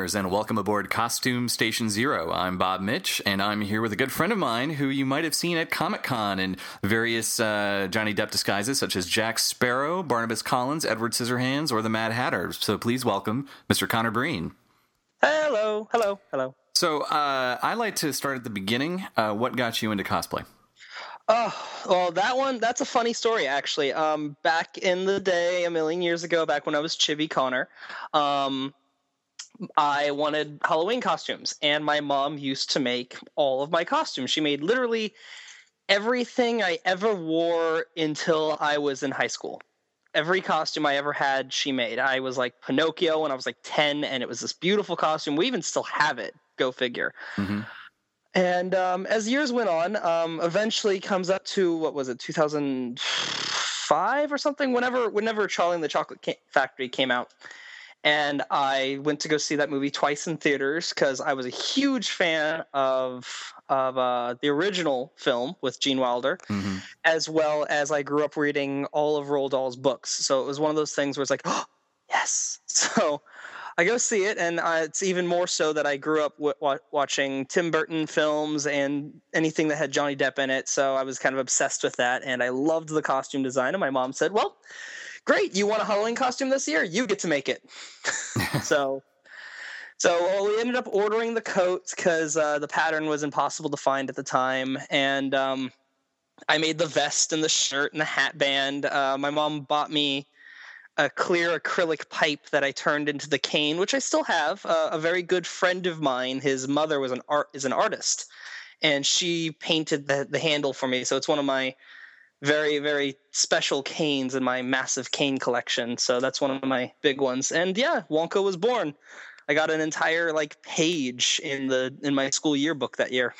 Listeners, and welcome aboard Costume Station Zero. I'm Bob Mitch, and I'm here with a good friend of mine who you might have seen at Comic Con in various uh, Johnny Depp disguises, such as Jack Sparrow, Barnabas Collins, Edward Scissorhands, or the Mad Hatter. So please welcome Mr. Connor Breen. Hello, hello, hello. So uh, I like to start at the beginning. Uh, what got you into cosplay? Oh, well, that one, that's a funny story, actually. Um, back in the day, a million years ago, back when I was Chibi Connor, um, I wanted Halloween costumes, and my mom used to make all of my costumes. She made literally everything I ever wore until I was in high school. Every costume I ever had, she made. I was like Pinocchio when I was like 10, and it was this beautiful costume. We even still have it. Go figure. Mm-hmm. And um, as years went on, um, eventually comes up to what was it, 2005 or something? Whenever, whenever Charlie and the Chocolate Factory came out, and I went to go see that movie twice in theaters because I was a huge fan of of uh, the original film with Gene Wilder, mm-hmm. as well as I grew up reading all of Roald Dahl's books. So it was one of those things where it's like, oh yes. So I go see it, and uh, it's even more so that I grew up w- watching Tim Burton films and anything that had Johnny Depp in it. So I was kind of obsessed with that, and I loved the costume design. And my mom said, "Well." Great, you want a Halloween costume this year? You get to make it. so, so well, we ended up ordering the coats because uh, the pattern was impossible to find at the time, and um, I made the vest and the shirt and the hat band. Uh, my mom bought me a clear acrylic pipe that I turned into the cane, which I still have. Uh, a very good friend of mine, his mother was an art is an artist, and she painted the the handle for me. So it's one of my very very special canes in my massive cane collection. So that's one of my big ones. And yeah wonka was born. I got an entire like page in the in my school yearbook that year.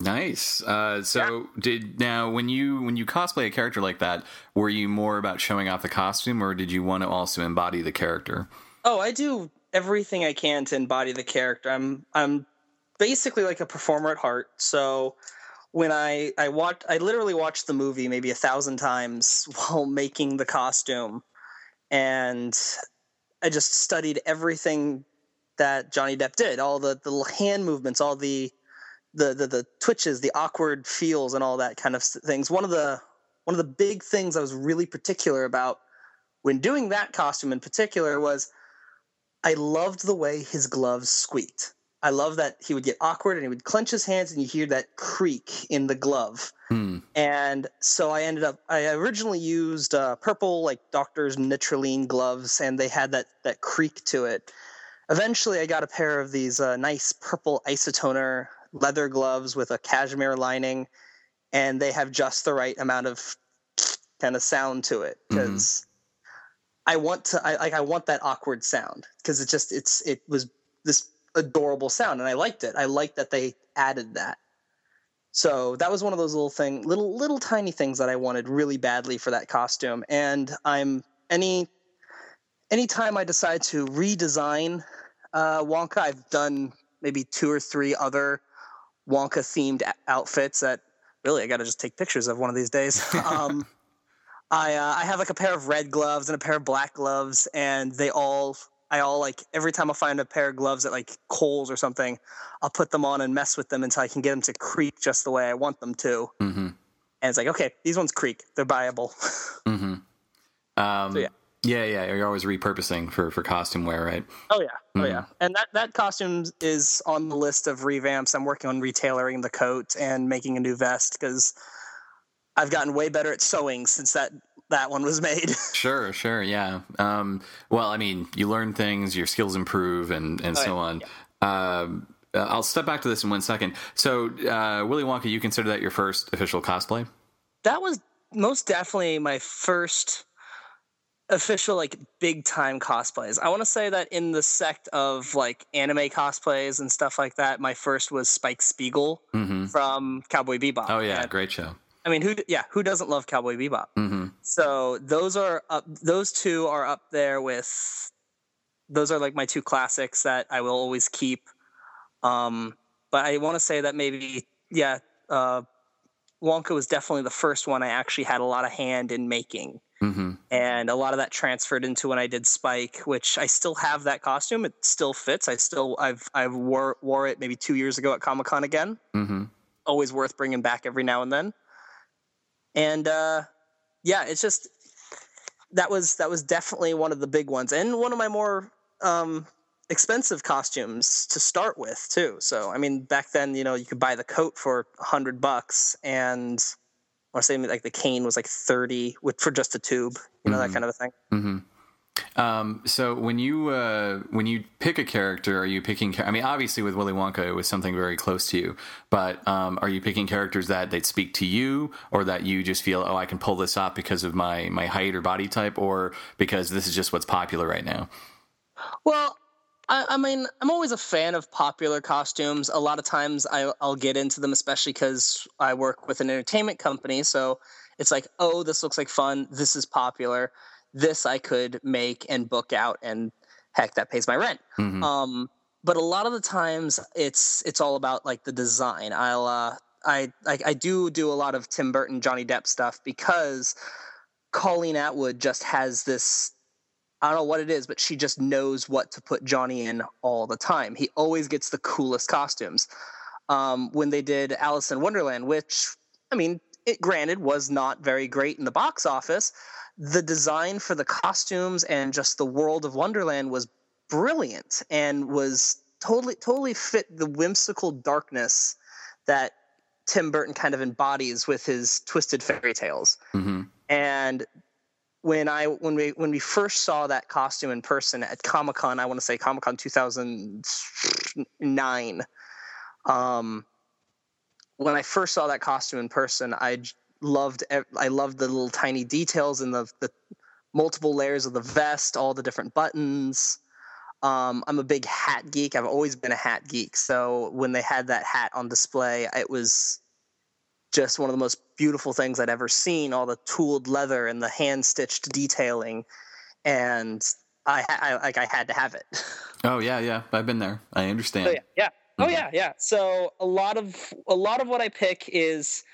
Nice. Uh, so yeah. did now when you when you cosplay a character like that were you more about showing off the costume or did you want to also embody the character? Oh i do everything i can to embody the character. I'm i'm basically like a performer at heart. So when I I watched I literally watched the movie maybe a thousand times while making the costume, and I just studied everything that Johnny Depp did, all the the hand movements, all the the the, the twitches, the awkward feels, and all that kind of things. One of the one of the big things I was really particular about when doing that costume in particular was I loved the way his gloves squeaked. I love that he would get awkward and he would clench his hands and you hear that creak in the glove. Hmm. And so I ended up, I originally used uh, purple, like doctor's nitroline gloves, and they had that, that creak to it. Eventually, I got a pair of these uh, nice purple isotoner leather gloves with a cashmere lining, and they have just the right amount of kind of sound to it because. Mm-hmm. I want to I like I want that awkward sound because it just it's it was this adorable sound and I liked it. I liked that they added that. So that was one of those little thing, little little tiny things that I wanted really badly for that costume. And I'm any anytime I decide to redesign uh, Wonka, I've done maybe two or three other Wonka themed outfits that really I got to just take pictures of one of these days. um, I uh, I have like a pair of red gloves and a pair of black gloves, and they all I all like every time I find a pair of gloves at like Kohl's or something, I'll put them on and mess with them until I can get them to creak just the way I want them to. Mm-hmm. And it's like, okay, these ones creak; they're buyable. mm-hmm. Um, so yeah. Yeah, yeah, you're always repurposing for for costume wear, right? Oh yeah, oh mm-hmm. yeah, and that that costume is on the list of revamps. I'm working on retailoring the coat and making a new vest because I've gotten way better at sewing since that that one was made. sure, sure, yeah. Um, well, I mean, you learn things, your skills improve, and and so on. Yeah. Um, uh, I'll step back to this in one second. So, uh, Willy Wonka, you consider that your first official cosplay? That was most definitely my first official like big time cosplays. I want to say that in the sect of like anime cosplays and stuff like that, my first was Spike Spiegel mm-hmm. from Cowboy Bebop. Oh yeah, and, great show. I mean, who? Yeah, who doesn't love Cowboy Bebop? Mm-hmm. So those are up. Those two are up there with. Those are like my two classics that I will always keep. Um, but I want to say that maybe yeah, uh, Wonka was definitely the first one I actually had a lot of hand in making. Mm-hmm. and a lot of that transferred into when I did Spike, which I still have that costume. It still fits. I still I've I've wore wore it maybe two years ago at Comic Con again. Mm-hmm. Always worth bringing back every now and then. And uh, yeah, it's just that was that was definitely one of the big ones, and one of my more um, expensive costumes to start with too. So I mean, back then, you know, you could buy the coat for a hundred bucks, and I want to say like the cane was like thirty with for just a tube, you know, Mhm. that kind of a thing. Mm-hmm. Um, so when you uh, when you pick a character, are you picking? I mean, obviously with Willy Wonka, it was something very close to you. But um, are you picking characters that that speak to you, or that you just feel, oh, I can pull this off because of my my height or body type, or because this is just what's popular right now? Well, I, I mean, I'm always a fan of popular costumes. A lot of times I, I'll get into them, especially because I work with an entertainment company. So it's like, oh, this looks like fun. This is popular. This I could make and book out, and heck, that pays my rent. Mhm. Um, but a lot of the times, it's it's all about like the design. I'll uh, I like I do do a lot of Tim Burton, Johnny Depp stuff because Colleen Atwood just has this I don't know what it is, but she just knows what to put Johnny in all the time. He always gets the coolest costumes. Um, when they did Alice in Wonderland, which, I mean, it granted was not very great in the box office, the design for the costumes and just the world of Wonderland was brilliant and was totally, totally fit the whimsical darkness that Tim Burton kind of embodies with his twisted fairy tales Mm-hmm. and when I when we when we first saw that costume in person at Comic Con, I want to say Comic Con 2009. Um, when I first saw that costume in person, I loved I loved the little tiny details and the the multiple layers of the vest, all the different buttons. Um, I'm a big hat geek. I've always been a hat geek. So when they had that hat on display, it was just one of the most beautiful things I'd ever seen. All the tooled leather and the hand stitched detailing, and I, I like I had to have it. Oh yeah, yeah. I've been there. I understand. Oh yeah, yeah. Oh yeah, yeah. So a lot of a lot of what I pick is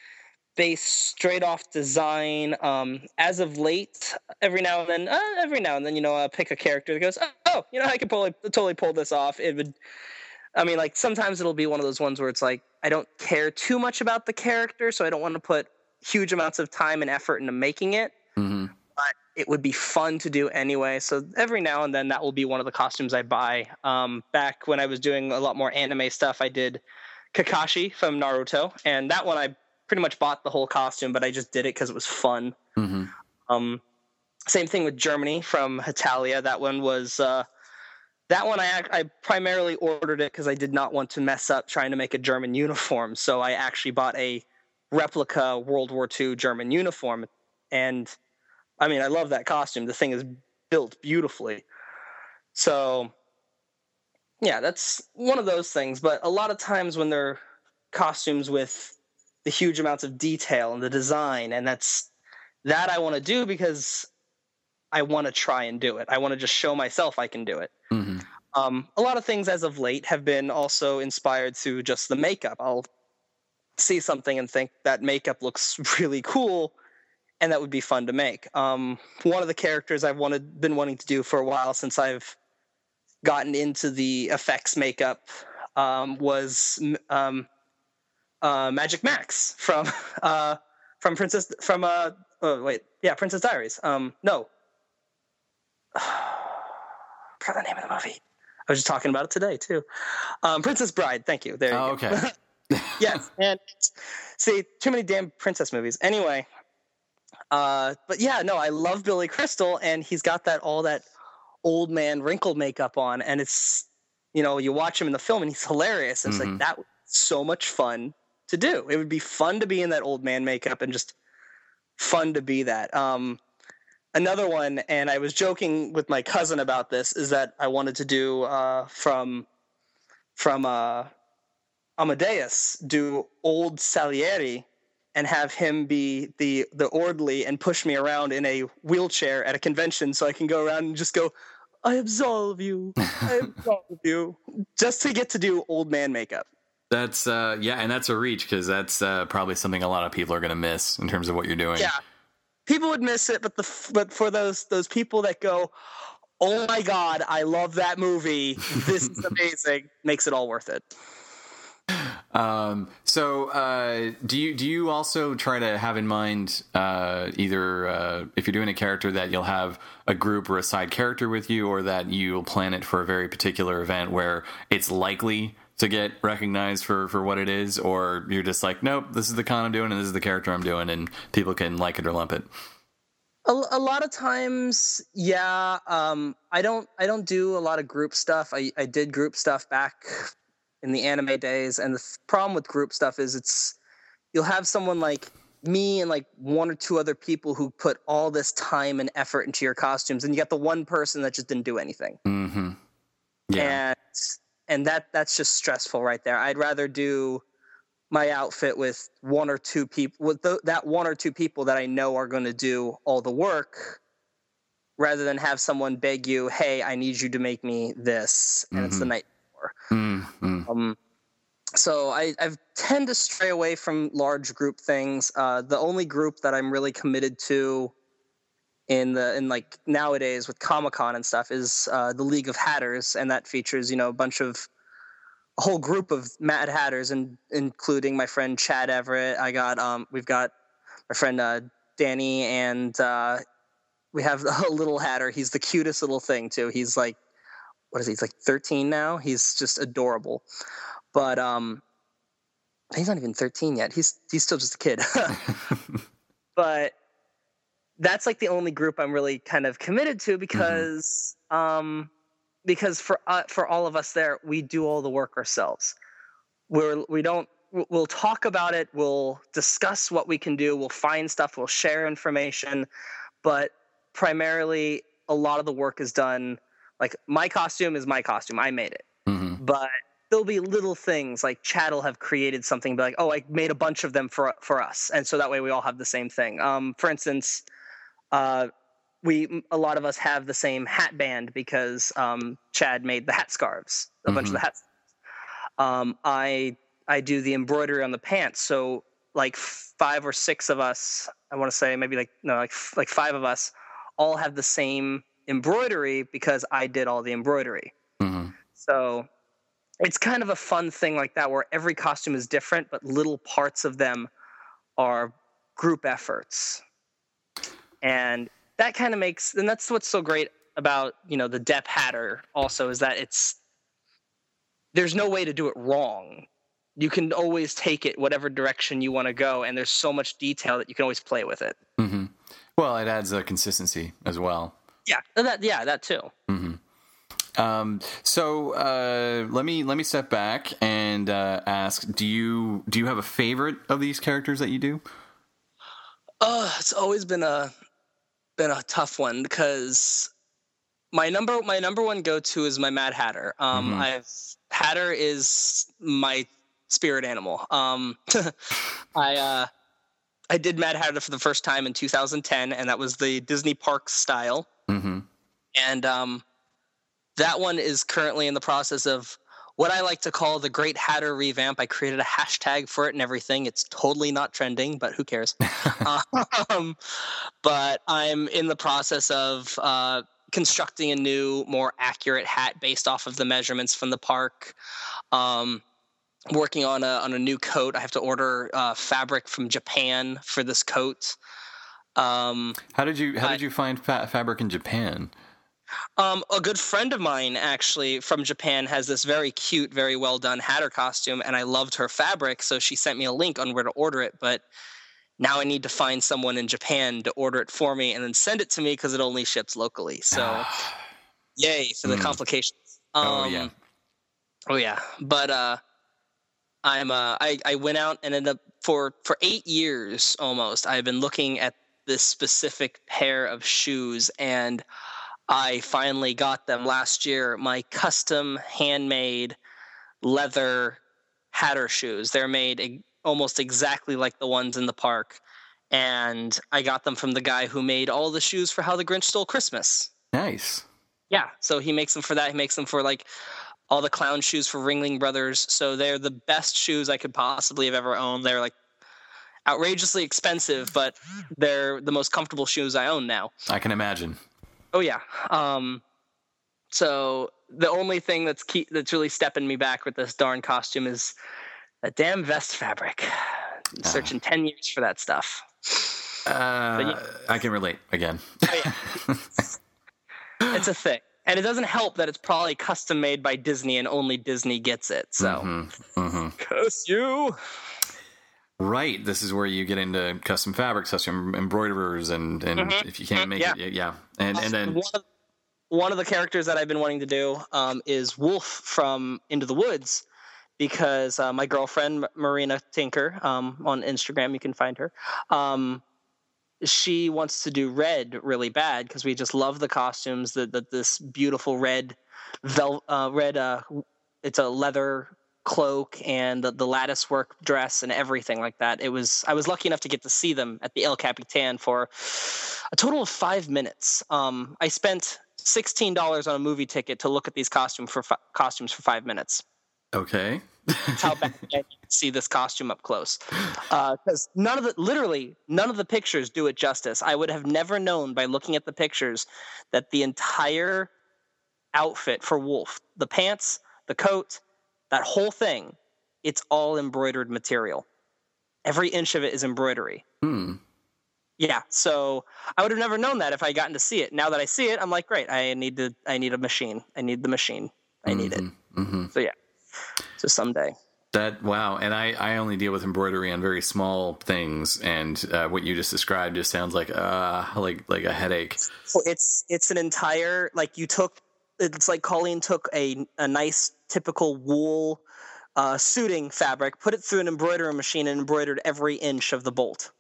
based straight off design. Um, as of late, every now and then, uh, every now and then, you know, I'll pick a character that goes, oh, oh, you know, I could totally totally pull this off. It would. I mean, like sometimes it'll be one of those ones where it's like I don't care too much about the character, so I don't want to put huge amounts of time and effort into making it. Mm-hmm. But it would be fun to do anyway. So every now and then, that will be one of the costumes I buy. Um, back when I was doing a lot more anime stuff, I did Kakashi from Naruto, and that one I pretty much bought the whole costume, but I just did it because it was fun. Mm-hmm. Um, same thing with Germany from Hetalia. That one was uh, that one I I primarily ordered it because I did not want to mess up trying to make a German uniform. So I actually bought a replica World War II German uniform, and I mean I love that costume. The thing is built beautifully. So yeah, that's one of those things. But a lot of times when they're costumes with the huge amounts of detail and the design, and that's that I want to do because I want to try and do it. I want to just show myself I can do it. Mm-hmm. Um, a lot of things as of late have been also inspired through just the makeup. I'll see something and think that makeup looks really cool, and that would be fun to make. Um, one of the characters I've wanted, been wanting to do for a while since I've gotten into the effects makeup um, was um, uh, Magic Max from uh, from Princess from uh oh wait yeah Princess Diaries. Um, no, forgot the name of the movie. I was just talking about it today too. Um, Princess Bride. Thank you. There. You Oh, go. okay. yes, and see too many damn princess movies. Anyway, uh, but yeah, no, I love Billy Crystal, and he's got that all that old man wrinkle makeup on, and it's you know you watch him in the film, and he's hilarious. It's Mhm. like that so much fun to do. It would be fun to be in that old man makeup and just fun to be that. Um, another one, and I was joking with my cousin about this, is that I wanted to do uh, from from uh, Amadeus do old Salieri and have him be the the orderly and push me around in a wheelchair at a convention so I can go around and just go, I absolve you, I absolve you, just to get to do old man makeup. That's uh, yeah, and that's a reach because that's uh, probably something a lot of people are going to miss in terms of what you're doing. Yeah. people would miss it, but the but for those those people that go, oh my god, I love that movie. This is amazing. Makes it all worth it. Um, so, uh, do you do you also try to have in mind uh, either uh, if you're doing a character that you'll have a group or a side character with you, or that you'll plan it for a very particular event where it's likely to get recognized for for what it is, or you're just like, nope, this is the con I'm doing, and this is the character I'm doing, and people can like it or lump it. A, a lot of times, yeah. Um, I don't I don't do a lot of group stuff. I, I did group stuff back in the anime days. And the problem with group stuff is it's you'll have someone like me and like one or two other people who put all this time and effort into your costumes, and you got the one person that just didn't do anything. Mm-hmm. Yeah. And and that that's just stressful right there. I'd rather do my outfit with one or two people with the, that one or two people that I know are going to do all the work rather than have someone beg you, "Hey, I need you to make me this." And mm-hmm. it's the mm-hmm. night before. Mm-hmm. Um, so I, I tend to stray away from large group things. Uh, the only group that I'm really committed to in the in like nowadays with Comic Con and stuff is uh, the League of Hatters, and that features you know a bunch of a whole group of Mad Hatters, and including my friend Chad Everett. I got um we've got my friend uh, Danny, and uh, we have a little Hatter. He's the cutest little thing too. He's like what is he? He's like 13 now. He's just adorable. But um, he's not even 13 yet. He's he's still just a kid. but that's like the only group I'm really kind of committed to mm-hmm. because mm-hmm. um, because for uh, for all of us there, we do all the work ourselves. We're we don't we'll talk about it. We'll discuss what we can do. We'll find stuff. We'll share information, but primarily a lot of the work is done like my costume is my costume. I made it. Mm-hmm. But there'll be little things like Chad will have created something, be like, oh, I made a bunch of them for for us, and so that way we all have the same thing. Um, for instance, uh, we a lot of us have the same hat band because um, Chad made the hat scarves, a mm-hmm. bunch of the mm-hmm. hats. Um, I I do the embroidery on the pants, so like five or six of us, I want to say maybe like no, like like five of us, all have the same embroidery because I did all the embroidery. Mm-hmm. So it's kind of a fun thing like that where every costume is different, but little parts of them are group efforts. And that kind of makes, and that's what's so great about, you know, the Depp Hatter also is that it's, there's no way to do it wrong. You can always take it whatever direction you want to go, and there's so much detail that you can always play with it. Mm-hmm. Well, it adds a consistency as well. Yeah, that yeah, that too. Mm-hmm. Um, so uh, let me let me step back and uh, ask: Do you do you have a favorite of these characters that you do? Uh, it's always been a been a tough one because my number my number one go to is my Mad Hatter. Um, mm-hmm. I've Hatter is my spirit animal. Um, I uh, I did Mad Hatter for the first time in 2010, and that was the Disney Parks style. Mm-hmm. And um, that one is currently in the process of what I like to call the Great Hatter revamp. I created a hashtag for it and everything. It's totally not trending, but who cares? um, but I'm in the process of uh, constructing a new, more accurate hat based off of the measurements from the park. Um, working on a on a new coat. I have to order uh, fabric from Japan for this coat. Um, how did you How I, did you find fa- fabric in Japan? Um, a good friend of mine, actually from Japan, has this very cute, very well done Hatter costume, and I loved her fabric, so she sent me a link on where to order it. But now I need to find someone in Japan to order it for me and then send it to me because it only ships locally. So, yay for the mm. complications. Um, oh yeah. Oh yeah, but uh, I'm uh, I I went out and ended up for for eight years almost. I've been looking at this specific pair of shoes and I finally got them last year. My custom handmade leather hatter shoes. They're made almost exactly like the ones in the park. And I got them from the guy who made all the shoes for How the Grinch Stole Christmas. Nice. Yeah. So he makes them for that. He makes them for like all the clown shoes for Ringling Brothers. So they're the best shoes I could possibly have ever owned. They're like outrageously expensive, but they're the most comfortable shoes I own now. I can imagine. Oh yeah. Um, so the only thing that's key, that's really stepping me back with this darn costume is a damn vest fabric. I'm searching ten years for that stuff. Uh, yeah. I can relate again. Oh, yeah. it's a thing. And it doesn't help that it's probably custom made by Disney and only Disney gets it. So, mm-hmm. Mm-hmm. curse you. Right. This is where you get into custom fabrics, custom embroiderers, and, and mm-hmm. if you can't make yeah. it, yeah. And, and then. One of, one of, the characters that I've been wanting to do um, is Wolf from Into the Woods because uh, my girlfriend, Marina Tinker, um, on Instagram, you can find her. Um, she wants to do red really bad because we just love the costumes. That the, this beautiful red, vel, uh, red. Uh, it's a leather cloak and the, the lattice work dress and everything like that. It was. I was lucky enough to get to see them at the El Capitan for a total of five minutes. Um, I spent sixteen dollars on a movie ticket to look at these costume for fi- costumes for five minutes. Okay. That's how bad I see this costume up close. Because uh, none of the, literally, none of the pictures do it justice. I would have never known by looking at the pictures that the entire outfit for Wolf, the pants, the coat, that whole thing, it's all embroidered material. Every inch of it is embroidery. Hmm. Yeah, so I would have never known that if I gotten to see it. Now that I see it, I'm like, great. I need to. I need a machine. I need the machine. I need mm-hmm. it. Mm-hmm. So yeah. So someday. That wow, and I I only deal with embroidery on very small things, and uh, what you just described just sounds like uh like like a headache. it's it's an entire like you took it's like Colleen took a a nice typical wool uh, suiting fabric, put it through an embroidery machine, and embroidered every inch of the bolt,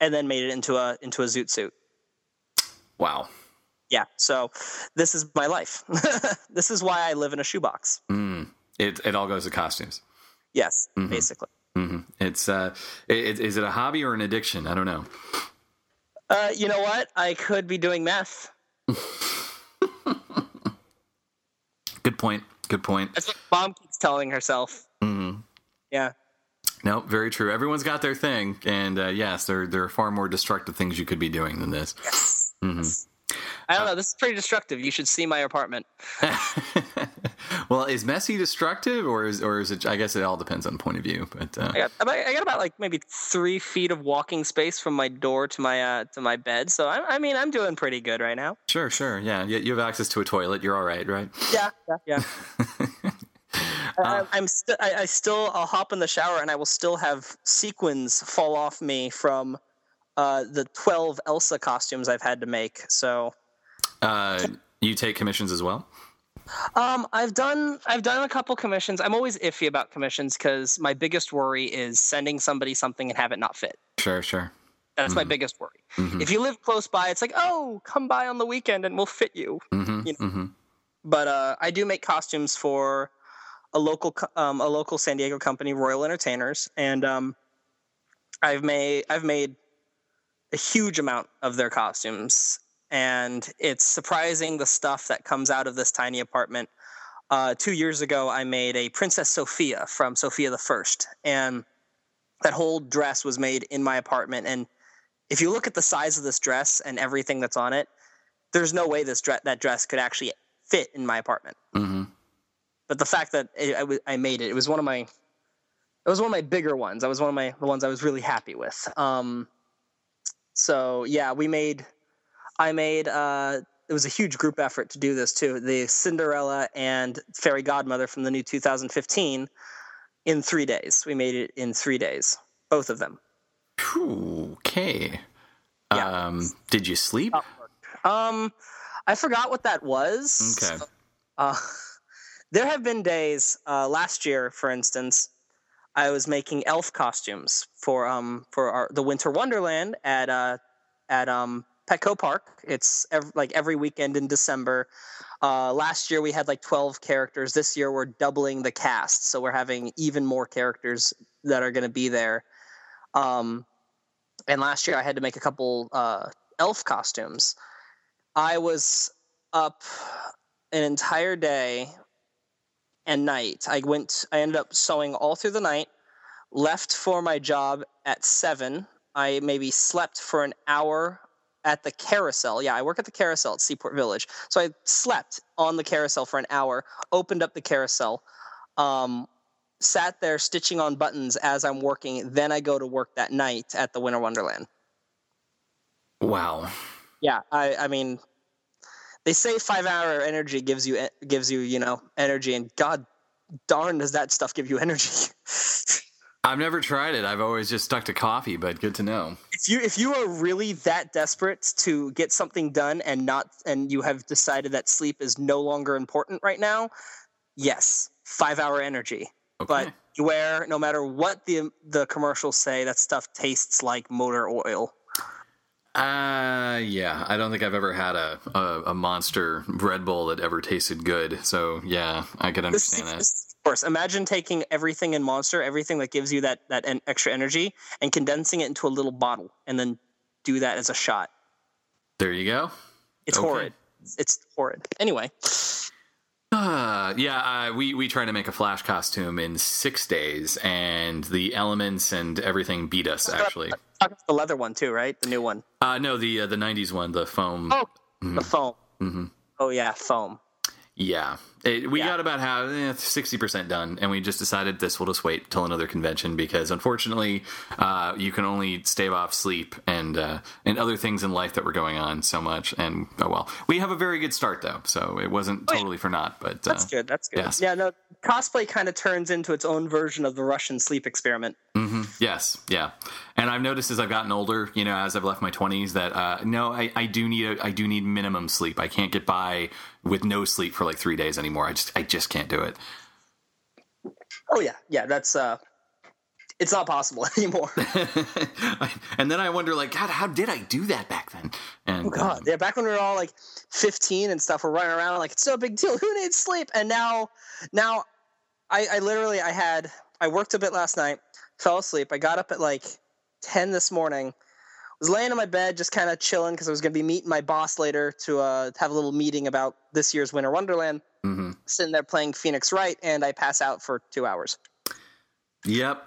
and then made it into a into a zoot suit. Wow. Yeah. So this is my life. this is why I live in a shoebox. Mm. It it all goes to costumes. Yes, mm-hmm. basically. Mm-hmm. It's uh, it, is it a hobby or an addiction? I don't know. Uh, you know what? I could be doing meth. Good point. Good point. That's what mom keeps telling herself. Mm-hmm. Yeah. No, very true. Everyone's got their thing, and uh, yes, there there are far more destructive things you could be doing than this. Yes. Mm-hmm. yes. I don't know. This is pretty destructive. You should see my apartment. well, is messy destructive, or is or is it? I guess it all depends on the point of view. But uh, I, got, I got about like maybe three feet of walking space from my door to my uh, to my bed. So I, I mean, I'm doing pretty good right now. Sure, sure, yeah. You, you have access to a toilet. You're all right, right? Yeah, yeah, yeah. Uh, I, am st- I, I, still I'll hop in the shower and I will still have sequins fall off me from uh, the 12 Elsa costumes I've had to make. So uh, you take commissions as well? Um, I've done I've done a couple commissions. I'm always iffy about commissions because my biggest worry is sending somebody something and have it not fit. Sure, sure. That's mm-hmm. my biggest worry. Mm-hmm. If you live close by, it's like, oh, come by on the weekend and we'll fit you. Mm-hmm. you know? Mm-hmm. But uh, I do make costumes for a local um, a local San Diego company, Royal Entertainers, and um, I've made I've made a huge amount of their costumes and it's surprising the stuff that comes out of this tiny apartment. Uh, two years ago, I made a Princess Sofia from Sofia the First, and that whole dress was made in my apartment. And if you look at the size of this dress and everything that's on it, there's no way this dress that dress could actually fit in my apartment. Mm-hmm. But the fact that it, I, I made it, it was one of my, it was one of my bigger ones. I was one of my the ones I was really happy with. Um, so yeah, we made I made uh, it was a huge group effort to do this too. The Cinderella and Fairy Godmother from the new 2015 in three days. We made it in three days, both of them. Okay. Yeah. Um, did you sleep? Um, I forgot what that was. Okay. Uh, there have been days. Uh, last year, for instance, I was making elf costumes for um for our, the Winter Wonderland at uh at um Petco Park. It's every, like every weekend in December. Uh, last year we had like 12 characters. This year we're doubling the cast, so we're having even more characters that are going to be there. Um, and last year I had to make a couple uh, elf costumes. I was up an entire day and night. I went. I ended up sewing all through the night. left for my job at seven. I maybe slept for an hour at the carousel. Yeah, I work at the carousel at Seaport Village. So I slept on the carousel for an hour, opened up the carousel, um, sat there stitching on buttons as I'm working. Then I go to work that night at the Winter Wonderland. Wow. Yeah, I, I mean, they say five hour energy gives you gives you you know energy, and God darn does that stuff give you energy. I've never tried it. I've always just stuck to coffee, but good to know. If you if you are really that desperate to get something done and not and you have decided that sleep is no longer important right now, yes, five hour energy. Okay. But beware, no matter what the the commercials say, that stuff tastes like motor oil. Uh, yeah. I don't think I've ever had a, a, a monster Red Bull that ever tasted good. So yeah, I could understand this, that. Of course, imagine taking everything in Monster, everything that gives you that that extra energy, and condensing it into a little bottle, and then do that as a shot. There you go. It's okay. horrid. It's horrid. Anyway. Uh, yeah, uh, we we try to make a Flash costume in six days, and the elements and everything beat us. Actually, the leather one too, right? The new one. Uh, no, the uh, the '90s one, the foam. Oh, mm-hmm. the foam. Mm-hmm. Oh yeah, foam. Yeah, it, we yeah. got about half eh, sixty eh, percent done, and we just decided this will just wait till another convention because unfortunately, uh, you can only stave off sleep and uh, and other things in life that were going on so much. And oh well, we have a very good start though, so it wasn't totally for naught. But that's uh, good. That's good. Yes. Yeah, no, cosplay kind of turns into its own version of the Russian sleep experiment. Mm-hmm. Yes, yeah. And I've noticed as I've gotten older, you know, as I've left my twenties, that uh, no, I, I do need a, I do need minimum sleep. I can't get by with no sleep for like three days anymore. I just I just can't do it. Oh yeah, yeah. That's uh, it's not possible anymore. and then I wonder, like, God, how did I do that back then? And oh God, um, yeah, back when we were all like fifteen and stuff, we're running around like it's no big deal. Who needs sleep? And now, now, I, I literally I had I worked a bit last night, fell asleep. I got up at like ten this morning was laying in my bed just kind of chilling because I was going to be meeting my boss later to uh, have a little meeting about this year's Winter Wonderland. Mm-hmm. Sitting there playing Phoenix Wright, and I pass out for two hours. Yep.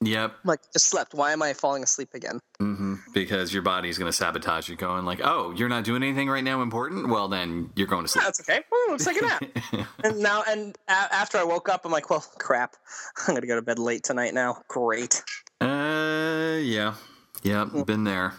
Yep. Like, just slept. Why am I falling asleep again? Mm-hmm. Because your body's going to sabotage you, going like, "Oh, you're not doing anything right now important. Well, then you're going to sleep." That's okay. Ooh, let's take a nap. and now, and a- after I woke up, I'm like, "Well, crap. I'm going to go to bed late tonight now. Great." Uh, yeah. Yep, yeah. been there.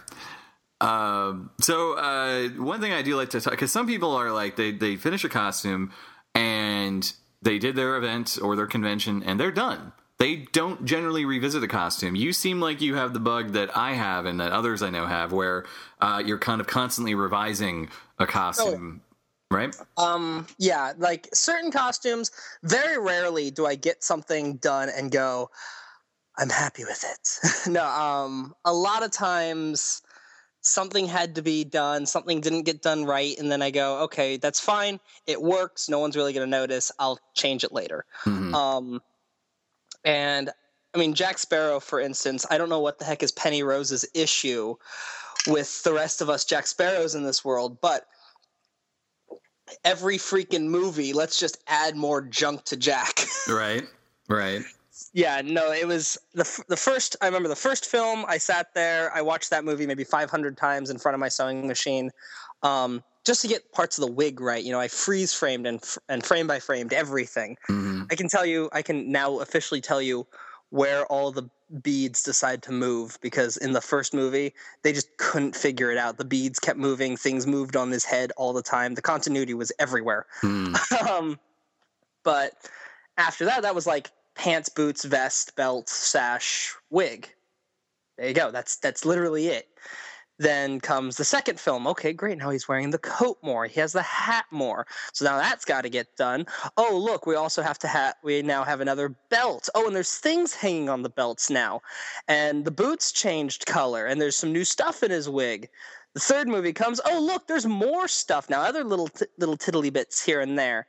Um, so uh, one thing I do like to talk because some people are like they they finish a costume and they did their event or their convention and they're done. They don't generally revisit a costume. You seem like you have the bug that I have and that others I know have, where uh, you're kind of constantly revising a costume. Oh right? Um, yeah, like certain costumes, very rarely do I get something done and go, I'm happy with it. no, um, a lot of times something had to be done, something didn't get done right, and then I go, okay, that's fine. It works. No one's really going to notice. I'll change it later. Mm-hmm. Um, and I mean, Jack Sparrow, for instance, I don't know what the heck is Penny Rose's issue with the rest of us Jack Sparrows in this world, but every freaking movie, let's just add more junk to Jack. right, right yeah, no, it was the the first. I remember the first film. I sat there. I watched that movie maybe 500 times in front of my sewing machine, um, just to get parts of the wig right. You know, I freeze framed and and frame by framed everything. Mm-hmm. I can tell you. I can now officially tell you where all the beads decide to move because in the first movie they just couldn't figure it out the beads kept moving things moved on his head all the time the continuity was everywhere mm. um, but after that that was like pants, boots, vest, belt, sash, wig. There you go. That's that's literally it. Then comes the second film. Okay, great. Now he's wearing the coat more. He has the hat more. So now that's got to get done. Oh, look, we also have to have. We now have another belt. Oh, and there's things hanging on the belts now, and the boots changed color, and there's some new stuff in his wig. The third movie comes. Oh, look, there's more stuff now. Other little t- little tiddly bits here and there,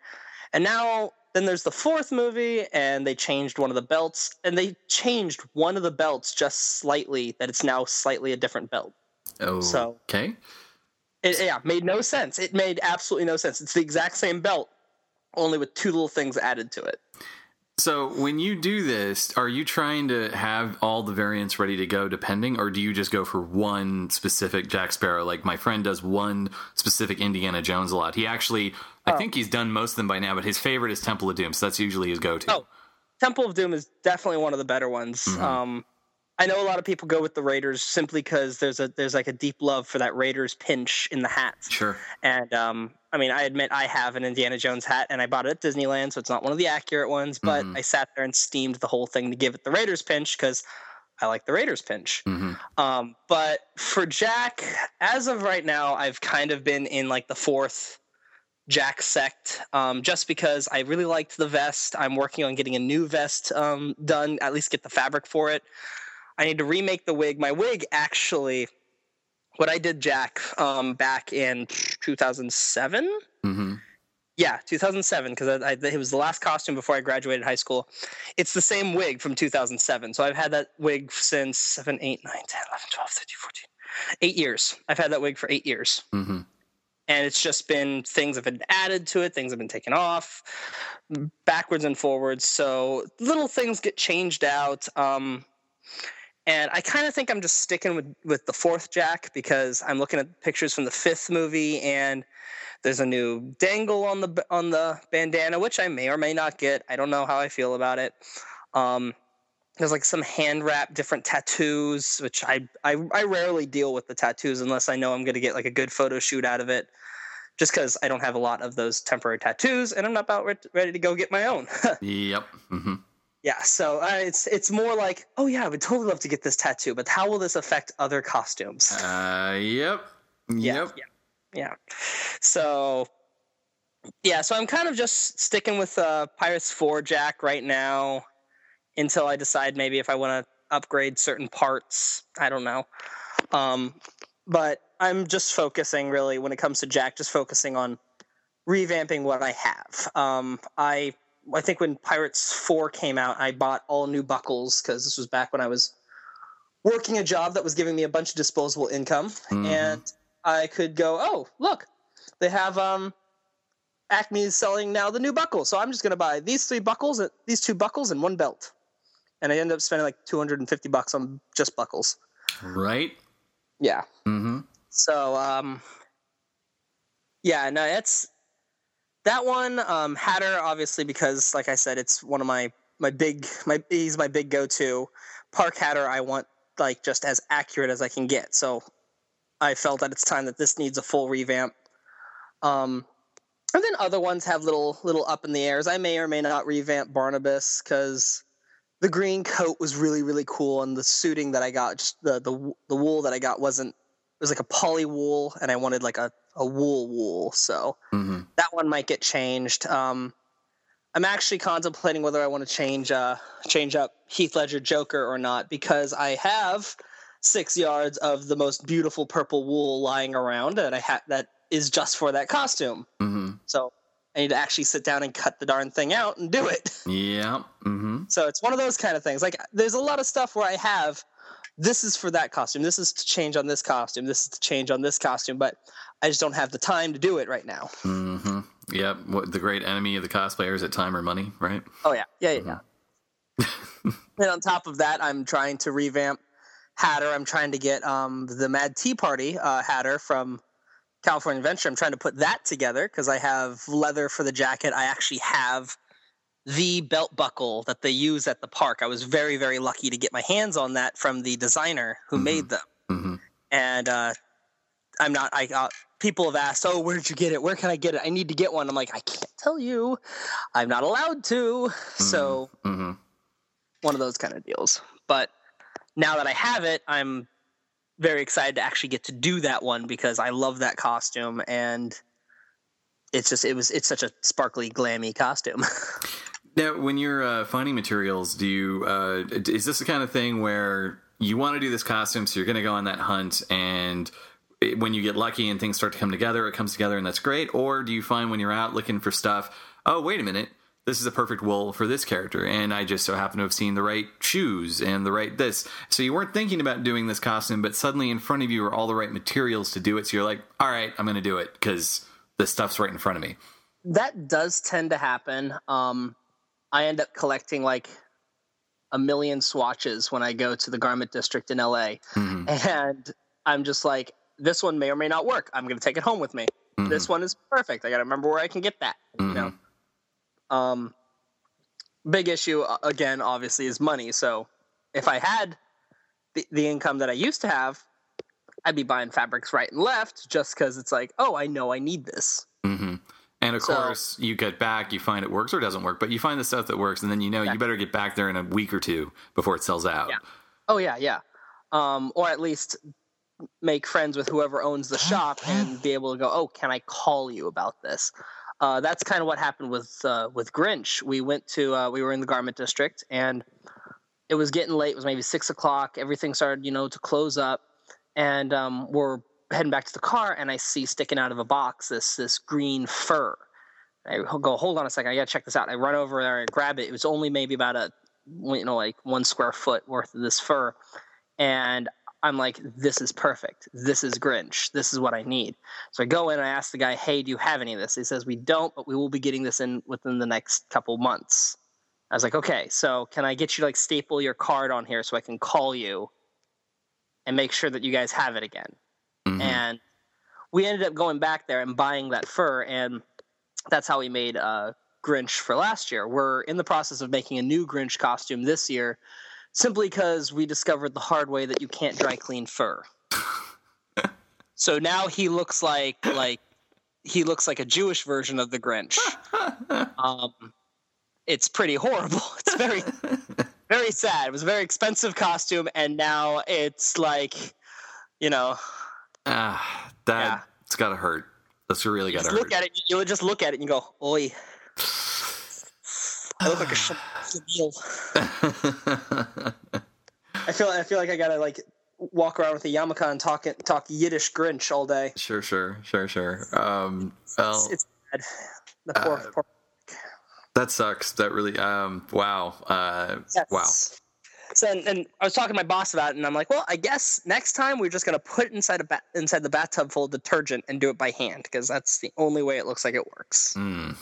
and now then there's the fourth movie, and they changed one of the belts, and they changed one of the belts just slightly. That it's now slightly a different belt. Oh, so okay. It, yeah, made no sense. It made absolutely no sense. It's the exact same belt, only with two little things added to it. So when you do this, are you trying to have all the variants ready to go depending, or do you just go for one specific Jack Sparrow? Like my friend does one specific Indiana Jones a lot. He actually, I Oh. think he's done most of them by now, but his favorite is Temple of Doom, so that's usually his go-to. Oh. Temple of Doom is definitely one of the better ones. Mhm. Um, I know a lot of people go with the Raiders simply because there's a there's like a deep love for that Raiders pinch in the hat. Sure. And um, I mean, I admit I have an Indiana Jones hat, and I bought it at Disneyland, so it's not one of the accurate ones. But Mhm. I sat there and steamed the whole thing to give it the Raiders pinch because I like the Raiders pinch. hmm Um, but for Jack, as of right now, I've kind of been in like the fourth Jack sect, um, just because I really liked the vest. I'm working on getting a new vest um, done, at least get the fabric for it. I need to remake the wig. My wig actually, what I did Jack um, back in 2007. hmm Yeah, 2007, because I, I, it was the last costume before I graduated high school. It's the same wig from 2007. So I've had that wig since 7, 8, 9, 10, 11, 12, 13, 14. Eight years. I've had that wig for eight years. hmm And it's just been things have been added to it, things have been taken off, backwards and forwards. So little things get changed out. Um, and I kind of think I'm just sticking with, with the fourth Jack because I'm looking at pictures from the fifth movie and there's a new dangle on the on the bandana, which I may or may not get. I don't know how I feel about it. Um, there's like some hand wrap different tattoos, which I, I I rarely deal with the tattoos unless I know I'm going to get like a good photo shoot out of it. Just because I don't have a lot of those temporary tattoos, and I'm not about re- ready to go get my own. Yep. hmm yeah, so uh, it's it's more like, oh yeah, I would totally love to get this tattoo, but how will this affect other costumes? Uh, yep. Yeah, Yep. yeah, yeah. So, yeah, so I'm kind of just sticking with uh, Pirates Four Jack right now until I decide maybe if I want to upgrade certain parts. I don't know, um, but I'm just focusing really when it comes to Jack, just focusing on revamping what I have. Um, I I think when Pirates Four came out, I bought all new buckles because this was back when I was working a job that was giving me a bunch of disposable income Mhm. and I could go, oh, look, they have um, Acme is selling now the new buckles, so I'm just going to buy these three buckles, uh, these two buckles, and one belt, and I end up spending like 250 bucks on just buckles. Right. Yeah. Mm-hmm. So um, yeah, no, it's that one. Um, Hatter, obviously, because like I said, it's one of my my big my he's my big go to. Park Hatter, I want like just as accurate as I can get. So I felt that it's time that this needs a full revamp. Um, and then other ones have little little up in the airs. I may or may not revamp Barnabas because the green coat was really really cool, and the suiting that I got, just the the the wool that I got wasn't. It was like a poly wool, and I wanted like a a wool wool. So hmm that one might get changed. Um, I'm actually contemplating whether I want to change uh, change up Heath Ledger Joker or not because I have six yards of the most beautiful purple wool lying around that I ha- that is just for that costume. hmm So I need to actually sit down and cut the darn thing out and do it. Yeah. hmm So it's one of those kind of things. Like there's a lot of stuff where I have this is for that costume. This is to change on this costume. This is to change on this costume, but I just don't have the time to do it right now. hmm Yep. What the great enemy of the cosplayers at time or money, right? Oh yeah, yeah, yeah. yeah. and on top of that, I'm trying to revamp Hatter. I'm trying to get um, the Mad Tea Party uh, Hatter from California Adventure. I'm trying to put that together because I have leather for the jacket. I actually have the belt buckle that they use at the park. I was very, very lucky to get my hands on that from the designer who Mhm. made them. hmm And uh, I'm not. I uh, people have asked, "Oh, where did you get it? Where can I get it? I need to get one." I'm like, I can't tell you. I'm not allowed to. So hmm one of those kind of deals. But now that I have it, I'm very excited to actually get to do that one because I love that costume and it's just it was it's such a sparkly glammy costume. Now, when you're uh, finding materials, do you uh, is this the kind of thing where you want to do this costume, so you're going to go on that hunt, and when you get lucky and things start to come together, it comes together, and that's great? Or do you find when you're out looking for stuff, oh wait a minute, this is a perfect wool for this character, and I just so happen to have seen the right shoes and the right this, so you weren't thinking about doing this costume, but suddenly in front of you are all the right materials to do it, so you're like, all right, I'm going to do it because this stuff's right in front of me. that does tend to happen. Um I end up collecting like a million swatches when I go to the garment district in LA. Mhm. And I'm just like, this one may or may not work. I'm going to take it home with me. Mhm. This one is perfect. I got to remember where I can get that. You know, um, big issue uh, again, obviously, is money. So if I had the, the income that I used to have, I'd be buying fabrics right and left just because it's like, oh, I know I need this. Mm-hmm. And of So- course, you get back, you find it works or doesn't work, but you find the stuff that works, and then you know you better get back there in a week or two before it sells out. Yeah. Oh yeah, yeah. Um, or at least make friends with whoever owns the shop and be able to go, oh, can I call you about this? Uh, that's kind of what happened with uh, with Grinch. We went to uh, we were in the garment district and it was getting late. It was maybe six o'clock. Everything started, you know, to close up, and um, we're heading back to the car. And I see sticking out of a box this this green fur. I go, hold on a second, I gotta check this out. I run over there, and grab it. It was only maybe about a you know like one square foot worth of this fur and i'm like this is perfect. This is grinch. This is what i need. So i go in and i ask the guy hey do you have any of this? He says we don't but we will be getting this in within the next couple months. I was like okay so can i get you to like staple your card on here so i can call you and make sure that you guys have it again? Mhm. and we ended up going back there and buying that fur and that's how we made uh, grinch for last year. We're in the process of making a new grinch costume this year simply because we discovered the hard way that you can't dry clean fur so now he looks like like he looks like a jewish version of the grinch um, it's pretty horrible it's very very sad it was a very expensive costume and now it's like you know Ah, that it's gotta hurt. That's really gotta hurt. look at it. You just look at it and you go, "Oi!" I look like a I feel. I feel like I gotta like walk around with a yarmulke and talk talk Yiddish Grinch all day. sure, sure, sure, sure. Um, well, It's, it's bad. The poor, Uh, poor. that sucks. That really. Um, wow. Uh, Yes. wow. So and, and I was talking to my boss about it, and I'm like, well, I guess next time we're just gonna put it inside a ba- inside the bathtub full of detergent and do it by hand because that's the only way it looks like it works. Mm.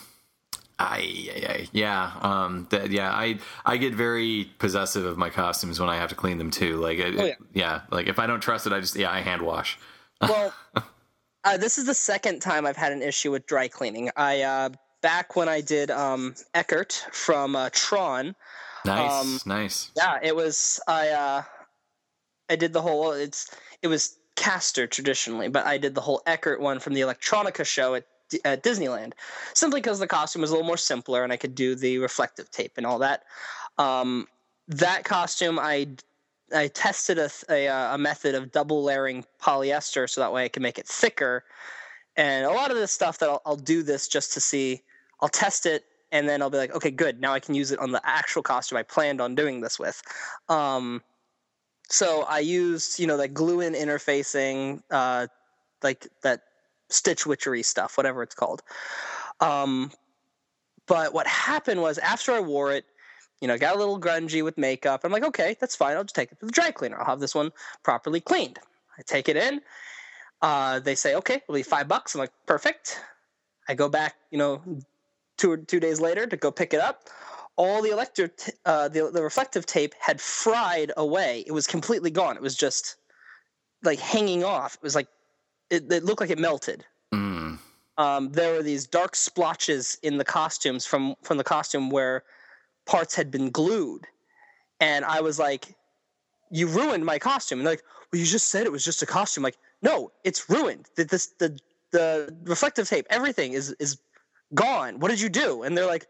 I, yeah, um, that, yeah, I, I get very possessive of my costumes when I have to clean them too. Like, it, Oh, yeah. like if I don't trust it, I just, yeah, I hand wash. well, uh, this is the second time I've had an issue with dry cleaning. I uh, back when I did um, Eckert from uh, Tron. Nice, Um, nice. Yeah, it was I. Uh, I did the whole. It's it was Castor traditionally, but I did the whole Eckert one from the Electronica show at, At Disneyland, simply because the costume was a little more simpler and I could do the reflective tape and all that. Um, that costume, I I tested a, a a method of double layering polyester so that way I can make it thicker. And a lot of this stuff that I'll, I'll do this just to see. I'll test it and then I'll be like, okay, good. Now I can use it on the actual costume I planned on doing this with. Um, so I used, you know, that glue-in interfacing, uh, like that stitch witchery stuff, whatever it's called. Um, but what happened was after I wore it, you know, got a little grungy with makeup. I'm like, okay, that's fine. I'll just take it to the dry cleaner. I'll have this one properly cleaned. I take it in. Uh, they say, okay, it'll be five bucks. I'm like, perfect. I go back, you know, two two days later to go pick it up. All the electro, uh, the the reflective tape had fried away. It was completely gone. It was just like hanging off. It was like it, it looked like it melted. Mm. Um, there were these dark splotches in the costumes from from the costume where parts had been glued, and I was like, "You ruined my costume." And they're like, "Well, you just said it was just a costume." like, no, it's ruined. The this the the reflective tape, everything is is gone. What did you do? And they're like,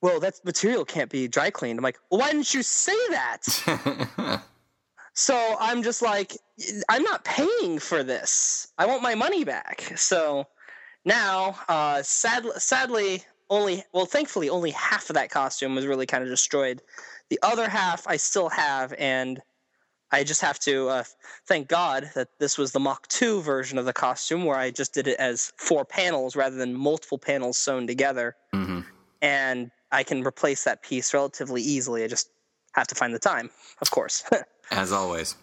"Well, that material can't be dry cleaned." I'm like, "Well, why didn't you say that?" So I'm just like, I'm not paying for this. I want my money back. So now, uh, sad, sadly, only well, thankfully, only half of that costume was really kind of destroyed. The other half I still have, and I just have to uh, thank God that this was the Mach 2 version of the costume, where I just did it as four panels rather than multiple panels sewn together, hmm and I can replace that piece relatively easily. I just have to find the time, of course. As always.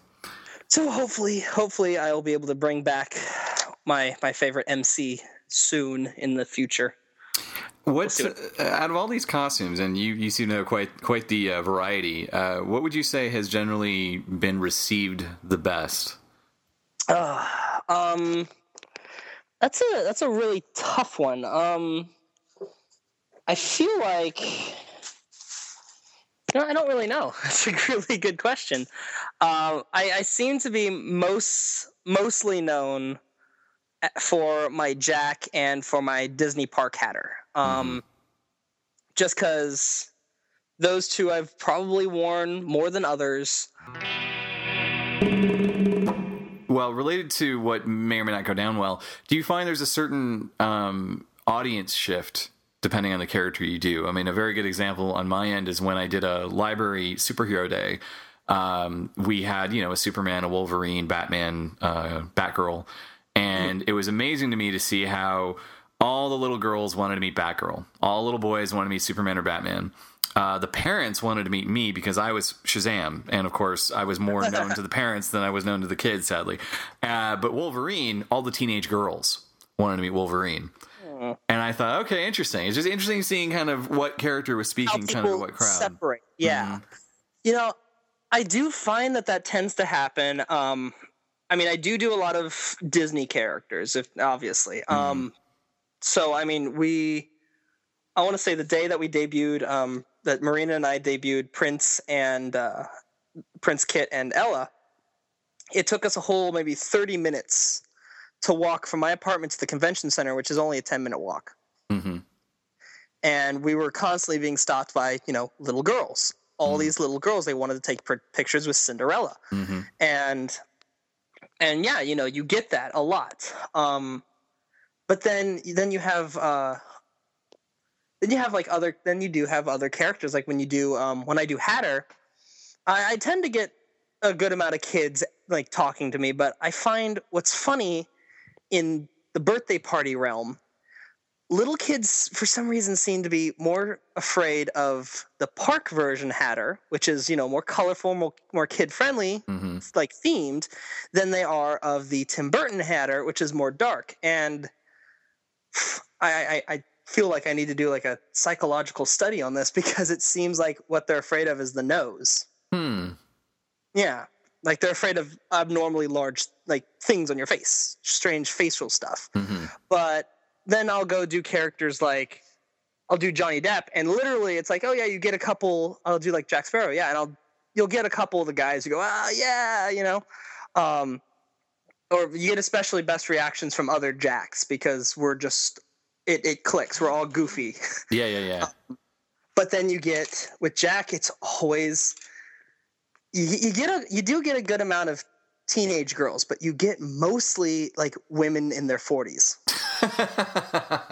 So hopefully, hopefully, I will be able to bring back my my favorite MC soon in the future. What uh, out of all these costumes, and you you seem to know quite quite the uh, variety. Uh, what would you say has generally been received the best? Uh, um, that's a that's a really tough one. Um, I feel like no, I don't really know. That's a really good question. Uh, I, I seem to be most mostly known for my Jack and for my Disney Park Hatter. Um, mm-hmm. Just because those two I've probably worn more than others. Well, related to what may or may not go down well, do you find there's a certain um, audience shift depending on the character you do? I mean, a very good example on my end is when I did a library superhero day. Um, we had, you know, a Superman, a Wolverine, Batman, uh, Batgirl, and it was amazing to me to see how all the little girls wanted to meet Batgirl, all little boys wanted to meet Superman or Batman. Uh, the parents wanted to meet me because I was Shazam, and of course, I was more known to the parents than I was known to the kids, sadly. Uh, but Wolverine, all the teenage girls wanted to meet Wolverine, and I thought, okay, interesting. It's just interesting seeing kind of what character was speaking, kind of what crowd. Separate, yeah. Mm-hmm. You know, I do find that that tends to happen. Um, I mean, I do do a lot of Disney characters, if obviously. Mm-hmm. Um, so I mean, we. I want to say the day that we debuted, um, that Marina and I debuted Prince and uh, Prince Kit and Ella. It took us a whole maybe thirty minutes to walk from my apartment to the convention center, which is only a ten minute walk. Mm-hmm. And we were constantly being stopped by you know little girls. All mm-hmm. these little girls they wanted to take pictures with Cinderella, mm-hmm. and and yeah, you know you get that a lot. Um, but then then you have uh, then you have like other then you do have other characters like when you do um, when I do Hatter, I, I tend to get a good amount of kids like talking to me, but I find what's funny in the birthday party realm little kids for some reason seem to be more afraid of the park version hatter which is you know more colorful more, more kid friendly mm-hmm. like themed than they are of the tim burton hatter which is more dark and I, I, I feel like I need to do like a psychological study on this because it seems like what they're afraid of is the nose. Hmm. Yeah. Like they're afraid of abnormally large like things on your face, strange facial stuff. Mm-hmm. But then I'll go do characters like I'll do Johnny Depp, and literally it's like, oh yeah, you get a couple. I'll do like Jack Sparrow, yeah, and I'll you'll get a couple of the guys who go, ah, yeah, you know, um, or you get especially best reactions from other Jacks because we're just it, it clicks. We're all goofy. Yeah, yeah, yeah. Um, but then you get with Jack, it's always you, you get a you do get a good amount of teenage girls, but you get mostly like women in their forties.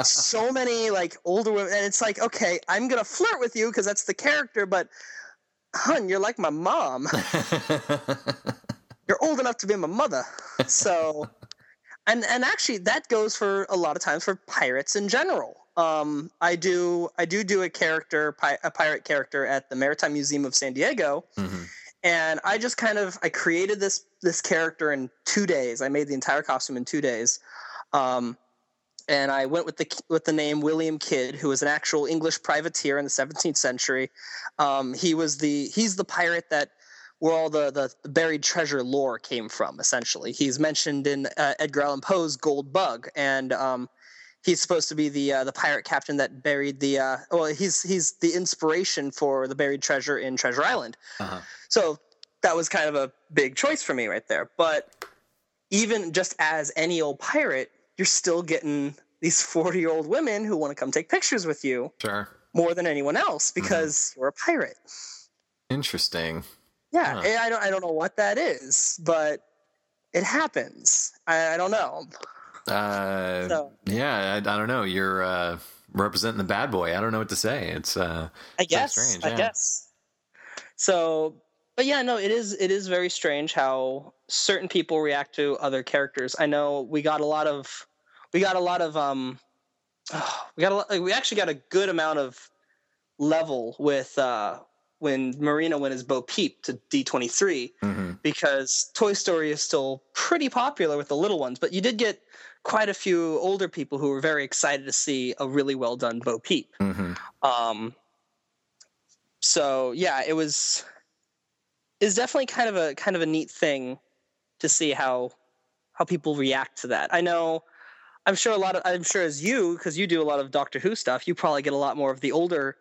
so many like older women, and it's like, okay, I'm gonna flirt with you because that's the character, but hun, you're like my mom. you're old enough to be my mother, so and and actually that goes for a lot of times for pirates in general. Um, I do I do do a character a pirate character at the Maritime Museum of San Diego, mm-hmm. And I just kind of I created this this character in two days. I made the entire costume in two days. Um, and I went with the with the name William Kidd, who was an actual English privateer in the 17th century. Um, he was the he's the pirate that where all the, the, buried treasure lore came from, essentially. He's mentioned in uh, Edgar Allan Poe's Gold Bug, and um, he's supposed to be the uh, the pirate captain that buried the. Uh, well, he's he's the inspiration for the buried treasure in Treasure Island. Uh-huh. So that was kind of a big choice for me right there. But even just as any old pirate, you're still getting these 40 year old women who want to come take pictures with you. Sure. More than anyone else because mm-hmm. you're a pirate. Interesting. Yeah, huh. I don't I don't know what that is, but it happens. I, I don't know. Uh, so, yeah, I, I, don't know. You're uh, representing the bad boy. I don't know what to say. It's uh, I guess strange. I guess. So, but yeah, no, it is it is very strange how certain people react to other characters. I know we got a lot of we got a lot of um we got a lot, we actually got a good amount of level with uh when Marina went as Bo Peep to D23 mm-hmm. because Toy Story is still pretty popular with the little ones, but you did get quite a few older people who were very excited to see a really well done Bo Peep. hmm Um, so yeah, it was is definitely kind of a kind of a neat thing to see how how people react to that. I know I'm sure a lot of I'm sure as you because you do a lot of Doctor Who stuff, you probably get a lot more of the older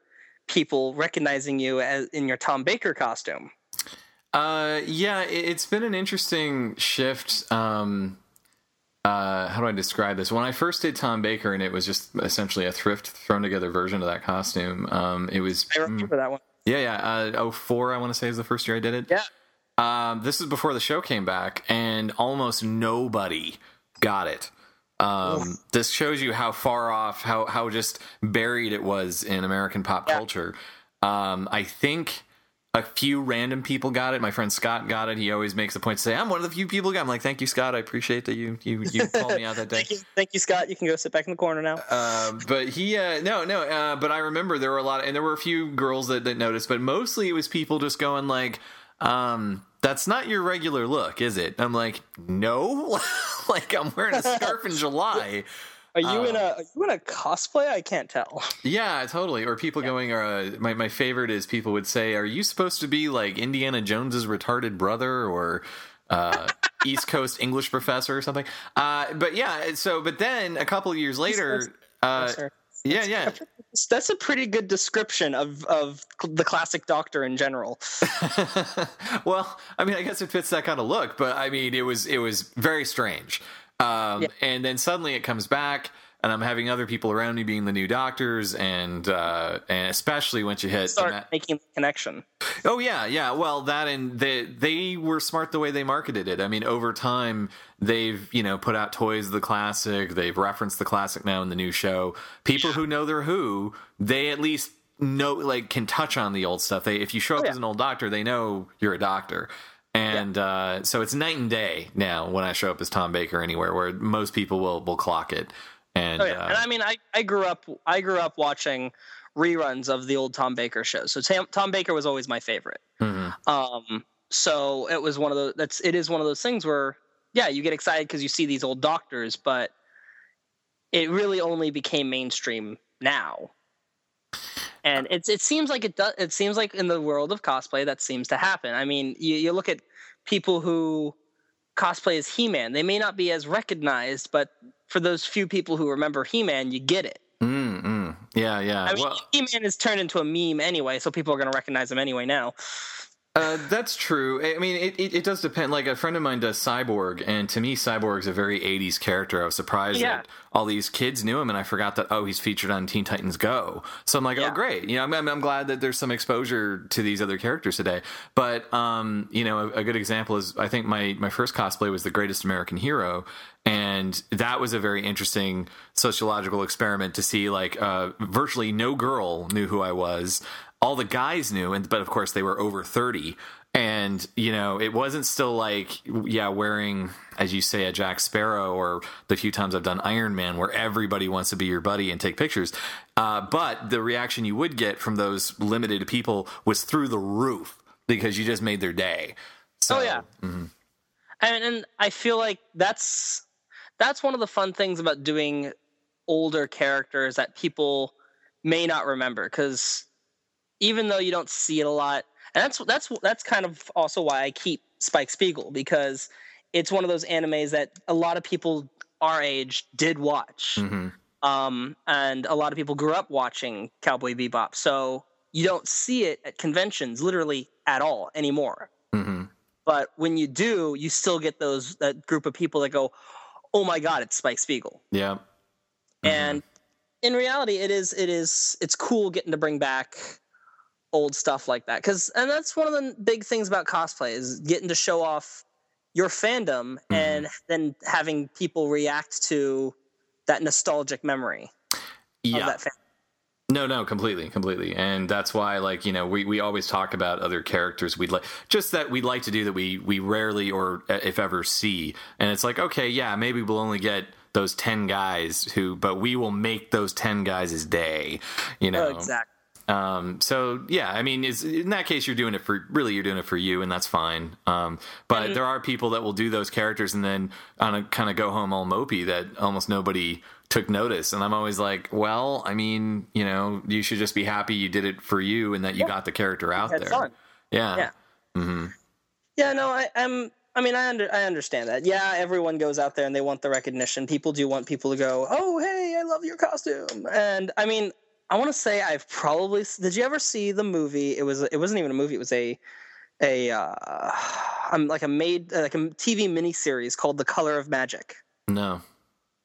people recognizing you as in your Tom Baker costume. Uh, yeah, it, it's been an interesting shift. Um, uh, how do I describe this? When I first did Tom Baker, and it was just essentially a thrift thrown together version of that costume. Um, it was I remember that one. yeah, yeah. Uh, 04, I want to say is the first year I did it. Yeah. Um, this is before the show came back, and almost nobody got it. Um, this shows you how far off, how how just buried it was in American pop Yeah. culture. Um, I think a few random people got it. My friend Scott got it. He always makes a point to say, "I'm one of the few people." got it." I'm like, "Thank you, Scott. I appreciate that you you you called me out that day." Thank you, thank you, Scott. You can go sit back in the corner now. Um, but he, uh, no, no. Uh, but I remember there were a lot, and there were a few girls that, that noticed, but mostly it was people just going like, um, "That's not your regular look, is it?" I'm like, "No, like I'm wearing a scarf in July." Are you in uh, a are you in a cosplay? I can't tell. Yeah, totally. Or people going, uh, my my favorite is people would say, "Are you supposed to be like Indiana Jones's retarded brother or?" uh, East Coast English professor or something. Uh, but yeah, so but then a couple of years later, uh, yeah, yeah, That's a pretty good description of of the classic Doctor in general. well, I mean, I guess it fits that kind of look, but I mean, it was it was very strange. Um, Yeah. And then suddenly it comes back, and I'm having other people around me being the new doctors, and uh, and especially once you hit Start that- making the connection. Oh yeah, yeah. Well, that and they they were smart the way they marketed it. I mean, over time they've you know put out toys of the classic. They've referenced the classic now in the new show. People who know their Who, they at least know like can touch on the old stuff. They if you show up Oh, yeah. as an old doctor, they know you're a doctor. And uh, so it's night and day now when I show up as Tom Baker anywhere, where most people will will clock it. And, Oh yeah, uh, and I mean, I, I grew up I grew up watching reruns of the old Tom Baker shows. So Tam, Tom Baker was always my favorite. mhm. Um, so it was one of those. That's it is one of those things where yeah, you get excited because you see these old doctors, but it really only became mainstream now. And it's it seems like it does. It seems like in the world of cosplay that seems to happen. I mean, you, you look at people who cosplay as He-Man. They may not be as recognized, but for those few people who remember He-Man, you get it. Mm, mm. yeah, yeah. I mean, well, He-Man is turned into a meme anyway, so people are going to recognize him anyway now. Uh, that's true. I mean, it, it, it does depend. Like a friend of mine does Cyborg, and to me, Cyborg's a very '80s character. I was surprised Yeah. that all these kids knew him, and I forgot that oh, he's featured on Teen Titans Go. So I'm like, Yeah. oh, great. You know, I'm, I'm, I'm glad that there's some exposure to these other characters today. But um, you know, a, a good example is I think my my first cosplay was the Greatest American Hero, and that was a very interesting sociological experiment to see like uh, virtually no girl knew who I was all the guys knew and but of course they were over 30 and you know it wasn't still like yeah wearing as you say a jack sparrow or the few times i've done iron man where everybody wants to be your buddy and take pictures uh, but the reaction you would get from those limited people was through the roof because you just made their day so Oh, yeah. mhm. and, and I feel like that's that's one of the fun things about doing older characters that people may not remember because even though you don't see it a lot, and that's that's that's kind of also why I keep Spike Spiegel because it's one of those animes that a lot of people our age did watch, Mhm. um, and a lot of people grew up watching Cowboy Bebop, so you don't see it at conventions literally at all anymore Mhm. but when you do, you still get those that group of people that go, "Oh my God, it's Spike Spiegel!" yeah And in reality, it is it is it's cool getting to bring back old stuff like that because and that's one of the big things about cosplay is getting to show off your fandom and mm-hmm. then having people react to that nostalgic memory yeah of that fan. No, no, completely, completely, and that's why, like you know, we, we always talk about other characters we'd like, just that we'd like to do that we we rarely or if ever see, and it's like, okay, yeah, maybe we'll only get those ten guys who, but we will make those ten guys' day, you know. Oh, exactly. Um, so yeah, I mean, is in that case you're doing it for really you're doing it for you, and that's fine. Um, but Mm-hmm. there are people that will do those characters and then on a kind of go home all mopey that almost nobody took notice. And I'm always like, well, I mean, you know, you should just be happy you did it for you and that you got the character out there. fun. Yeah. Yeah. Yeah, no, I, I'm. I mean, I under, I understand that. Yeah, everyone goes out there and they want the recognition. People do want people to go, "Oh, hey, I love your costume." And I mean, I want to say I've probably. Did you ever see the movie? It was. It wasn't even a movie. It was a, a, uh, um, like a made like a TV miniseries called The Color of Magic. No.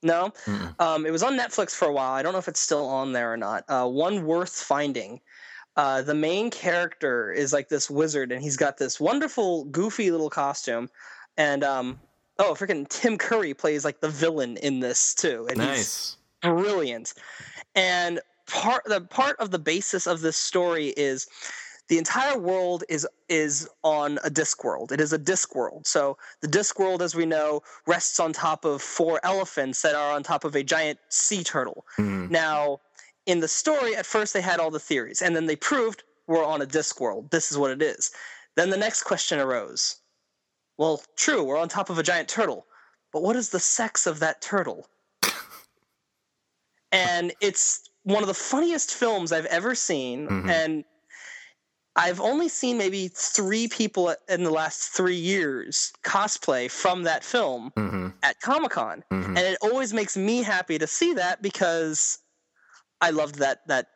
No, um, it was on Netflix for a while. I don't know if it's still on there or not. Uh, one worth finding. Uh, the main character is like this wizard, and he's got this wonderful, goofy little costume. And um, oh, freaking Tim Curry plays like the villain in this too, and he's brilliant. And part the part of the basis of this story is the entire world is is on a disc world. It is a disc world. So the disc world, as we know, rests on top of four elephants that are on top of a giant sea turtle. Mhm. Now, in the story, at first they had all the theories, and then they proved we're on a disc world. This is what it is. Then the next question arose. Well, true, we're on top of a giant turtle, but what is the sex of that turtle? and it's one of the funniest films I've ever seen, Mhm. and I've only seen maybe three people in the last three years cosplay from that film Mhm. at Comic Con, Mhm. and it always makes me happy to see that because I loved that that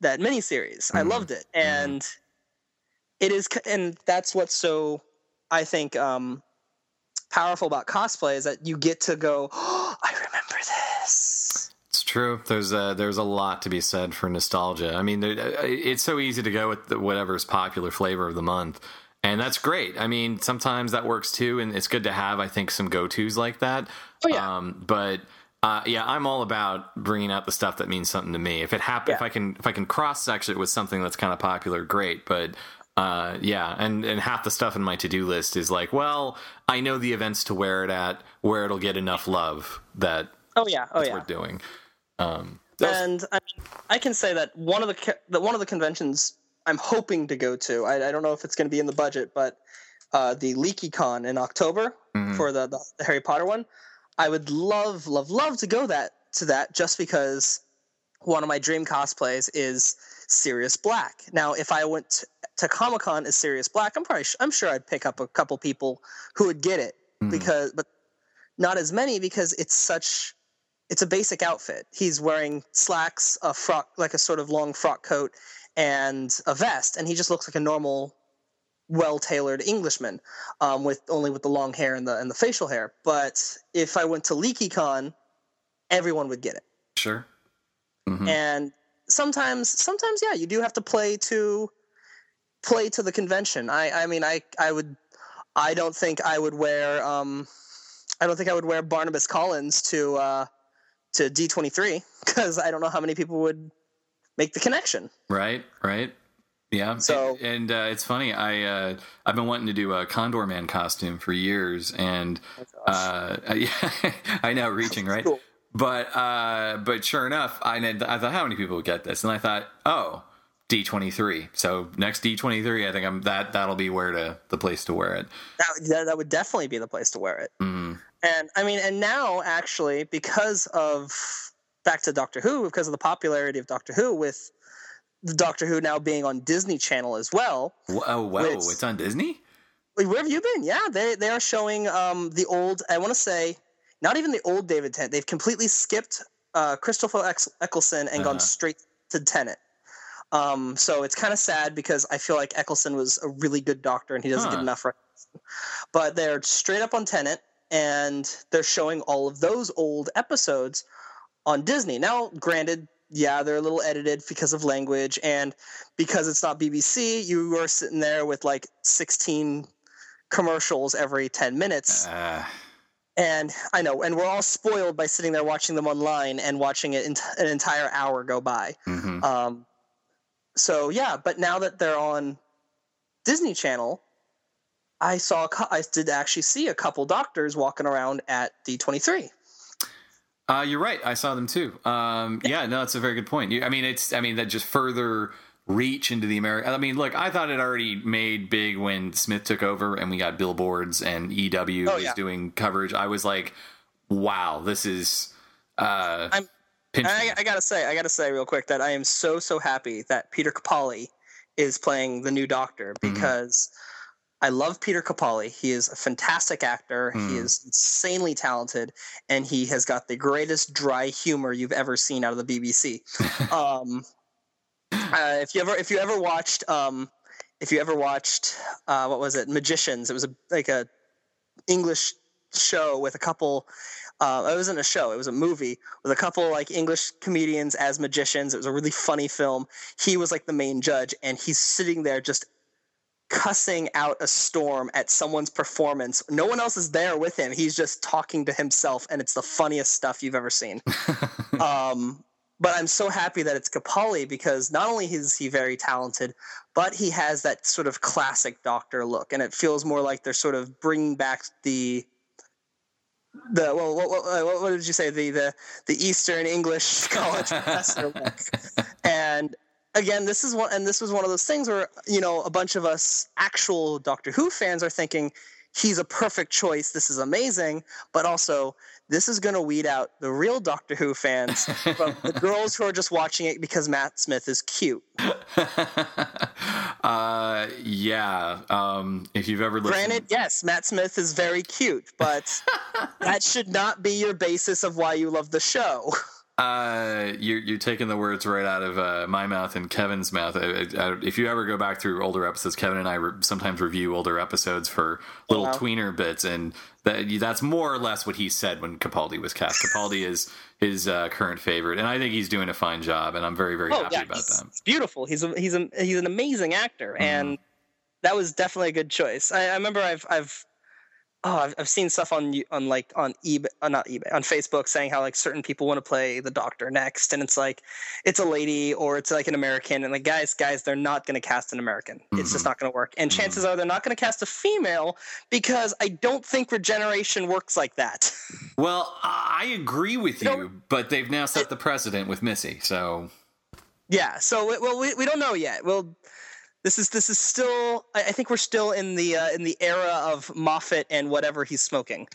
that miniseries. I Mhm. loved it, and it is, and that's what's so I think um, powerful about cosplay is that you get to go. Oh, I remember this. True. There's a, there's a lot to be said for nostalgia. I mean, it's so easy to go with whatever's popular flavor of the month, and that's great. I mean, sometimes that works too, and it's good to have. I think some go tos like that. Oh, yeah. Um, but uh, yeah, I'm all about bringing out the stuff that means something to me. If it happen, if I can, if I can cross section it with something that's kind of popular, great. But uh, yeah, and and half the stuff in my to do list is like, well, I know the events to wear it at, where it'll get enough love that Oh yeah, oh yeah. worth doing. Um, was- and I, mean, I can say that one of the ca- that one of the conventions I'm hoping to go to. I, I don't know if it's going to be in the budget, but uh, the LeakyCon in October Mhm. for the, the, the Harry Potter one, I would love, love, love to go that to that just because one of my dream cosplays is Sirius Black. Now, if I went to, to Comic Con as Sirius Black, I'm probably I'm sure I'd pick up a couple people who would get it Mhm. because, but not as many because it's such it's a basic outfit. He's wearing slacks, a frock, like a sort of long frock coat, and a vest, and he just looks like a normal, well-tailored Englishman, um, with only with the long hair and the and the facial hair. But if I went to LeakyCon, everyone would get it. Sure. Mhm. And sometimes, sometimes, yeah, you do have to play to play to the convention. I, I mean, I, I would, I don't think I would wear, um, I don't think I would wear Barnabas Collins to, uh, to D twenty three because I don't know how many people would make the connection. Right. Right. Yeah. So- and, and uh, it's funny. I uh, I've been wanting to do a Condorman costume for years, and uh, yeah, I know reaching right. Cool. But uh, but sure enough, I I thought how many people would get this, and I thought, oh, D twenty three. So next D twenty three, I think I'm that that'll be where to the place to wear it. That, that, that would definitely be the place to wear it. Mm. And I mean, and now actually, because of back to Doctor Who, because of the popularity of Doctor Who, with the Doctor Who now being on Disney Channel as well. Oh wow, Wait. it's on Disney. Where have you been? Yeah, they they are showing um the old. I want to say not even the old David Tennant. They've completely skipped uh, Christopher Eccleston and Uh-huh. gone straight to Tennant. Um, so it's kind of sad because I feel like Eccleston was a really good doctor and he doesn't Huh. get enough. recognition. But they're straight up on Tennant and they're showing all of those old episodes on Disney. Now, granted, yeah, they're a little edited because of language and because it's not BBC. You are sitting there with like 16 commercials every 10 minutes. Uh, And I know, and we're all spoiled by sitting there watching them online and watching it an entire hour go by. mhm. Um, so yeah, but now that they're on Disney Channel, I saw, a I did actually see a couple doctors walking around at D23. Uh, you're right. I saw them too. Um, yeah, no, that's a very good point. You, I mean, it's, I mean, that just further reach into the American. I mean, look, I thought it already made big when Smith took over and we got billboards and EW Oh, was yeah. doing coverage. I was like, wow, this is. Uh, I'm- I. I gotta say, I gotta say real quick that I am so so happy that Peter Capaldi is playing the new Doctor Mm-hmm. I love Peter Capaldi. He is a fantastic actor. He Mm. is insanely talented, and he has got the greatest dry humor you've ever seen out of the BBC. um, uh, if you ever if you ever watched um, if you ever watched uh, what was it Magicians? It was a, like a English show with a couple. Uh, it wasn't a show; it was a movie with a couple like English comedians as magicians. It was a really funny film. He was like the main judge, and he's sitting there just cussing out a storm at someone's performance. No one else is there with him. He's just talking to himself, and it's the funniest stuff you've ever seen. um, but I'm so happy that it's Capaldi because not only is he very talented, but he has that sort of classic Doctor look, and it feels more like they're sort of bringing back the the well, what, what, what what did you say the the the Eastern English college professor look, and again, this is one, and this was one of those things where you know a bunch of us actual Doctor Who fans are thinking he's a perfect choice. This is amazing, but also this is going to weed out the real Doctor Who fans from the girls who are just watching it because Matt Smith is cute. uh, yeah. Um, if you've ever listened, Granted, yes, Matt Smith is very cute, but that should not be your basis of why you love the show. Uh, you're you're taking the words right out of uh, my mouth and Kevin's mouth. Uh, uh, if you ever go back through older episodes, Kevin and I re- sometimes review older episodes for little Wow. tweener bits, and that that's more or less what he said when Capaldi was cast. Capaldi is his uh, current favorite, and I think he's doing a fine job, and I'm very very happy about Oh, he's, that. he's beautiful. He's a, he's a, he's an amazing actor, and that was definitely a good choice. I, I remember I've I've oh I've, I've seen stuff on on like on eBay, uh, not eBay, on Facebook saying how like certain people want to play the Doctor next, and it's like it's a lady or it's like an American, and like guys guys they're not going to cast an American. It's just not going to work, and chances are they're not going to cast a female because I don't think regeneration works like that. Well, I agree with You you, but they've now set the precedent with Missy, so Yeah. So well, we, we don't know yet. Well, this is this is still. I, I think we're still in the uh, in the era of Moffat and whatever he's smoking.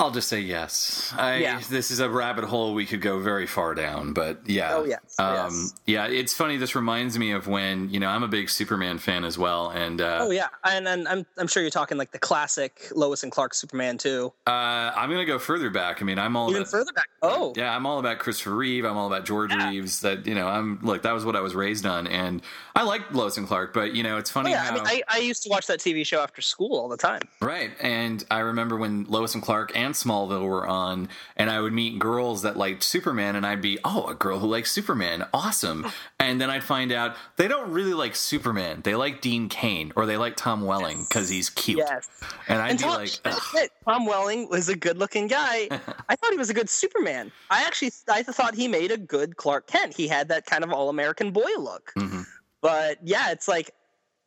I'll just say yes. I, Yeah. This is a rabbit hole we could go very far down, but yeah. Oh, yes, Um, yes. Yeah, it's funny. This reminds me of when, you know, I'm a big Superman fan as well. And uh, Oh yeah, and, and I'm I'm sure you're talking like the classic Lois and Clark Superman too. uh, I'm going to go further back. I mean, I'm all Even about, further back. Oh. Yeah, I'm all about Christopher Reeve. I'm all about George Yeah. Reeves. That, you know, I'm, look, that was what I was raised on. And I like Lois and Clark, but, you know, it's Oh, funny yeah, how. I mean, I, I used to watch that TV show after school all the time. Right. And I remember when Lois and Clark and Smallville were on, and I would meet girls that liked Superman, and I'd be, oh, a girl who likes Superman. Awesome. And then I'd find out they don't really like Superman. They like Dean Cain or they like Tom Welling because he's cute. Yes. And I'd And be Tom, like, Ugh. Tom Welling was a good-looking guy. I thought he was a good Superman. I actually I thought he made a good Clark Kent. He had that kind of all-American boy look. Mhm. But yeah, it's like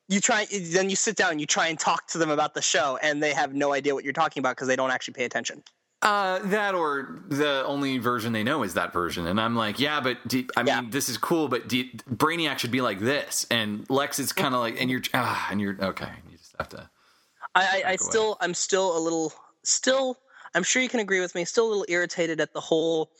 you try then you sit down you try and talk to them about the show and they have no idea what you're talking about because they don't actually pay attention. Uh, that or the only version they know is that version, and I'm like, yeah, but do, I mean, Yeah. this is cool, but do, Brainiac should be like this, and Lex is kind of like, and you're, ah, and you're okay. You just have to. I, I, I still I'm still a little still I'm sure you can agree with me, still a little irritated at the whole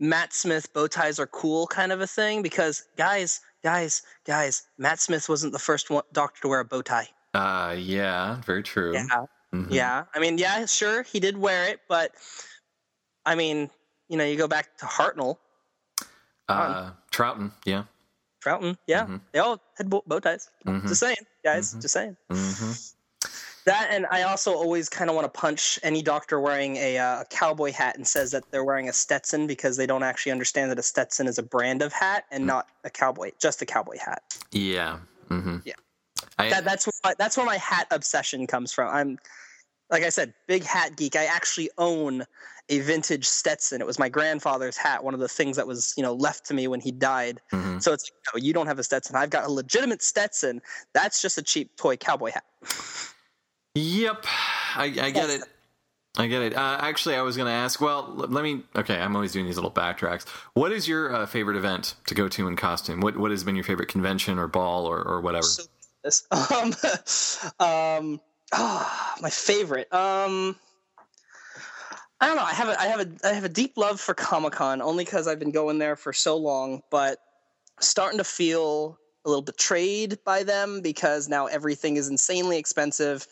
Matt Smith bow ties are cool kind of a thing because guys, guys, guys, Matt Smith wasn't the first one, doctor to wear a bow tie. Uh, yeah, very true. Yeah. Mhm. Yeah. I mean, yeah, sure, he did wear it, but I mean, you know, you go back to Hartnell, Uh, Troughton, yeah. Troughton, yeah, Mhm. they all had bow, ties. Mhm. Just saying, guys, Mhm. just saying. That and I also always kind of want to punch any doctor wearing a, uh, a cowboy hat and says that they're wearing a Stetson because they don't actually understand that a Stetson is a brand of hat and not a cowboy, just a cowboy hat. Yeah. hmm Yeah. I, That, that's where my, that's where my hat obsession comes from. I'm like I said, big hat geek. I actually own a vintage Stetson. It was my grandfather's hat, one of the things that was you know left to me when he died. mhm. So it's no, you don't have a Stetson. I've got a legitimate Stetson. That's just a cheap toy cowboy hat. Yep. I, I get Yes. it. I get it. Uh, actually, I was going to ask. Well, let me. Okay, I'm always doing these little backtracks. What is your uh, favorite event to go to in costume? What What has been your favorite convention or ball or, or whatever? So, this, um, um, ah, my favorite. Um, I don't know. I have a, I have a, I have a deep love for Comic Con only because I've been going there for so long, but starting to feel a little betrayed by them because now everything is insanely expensive,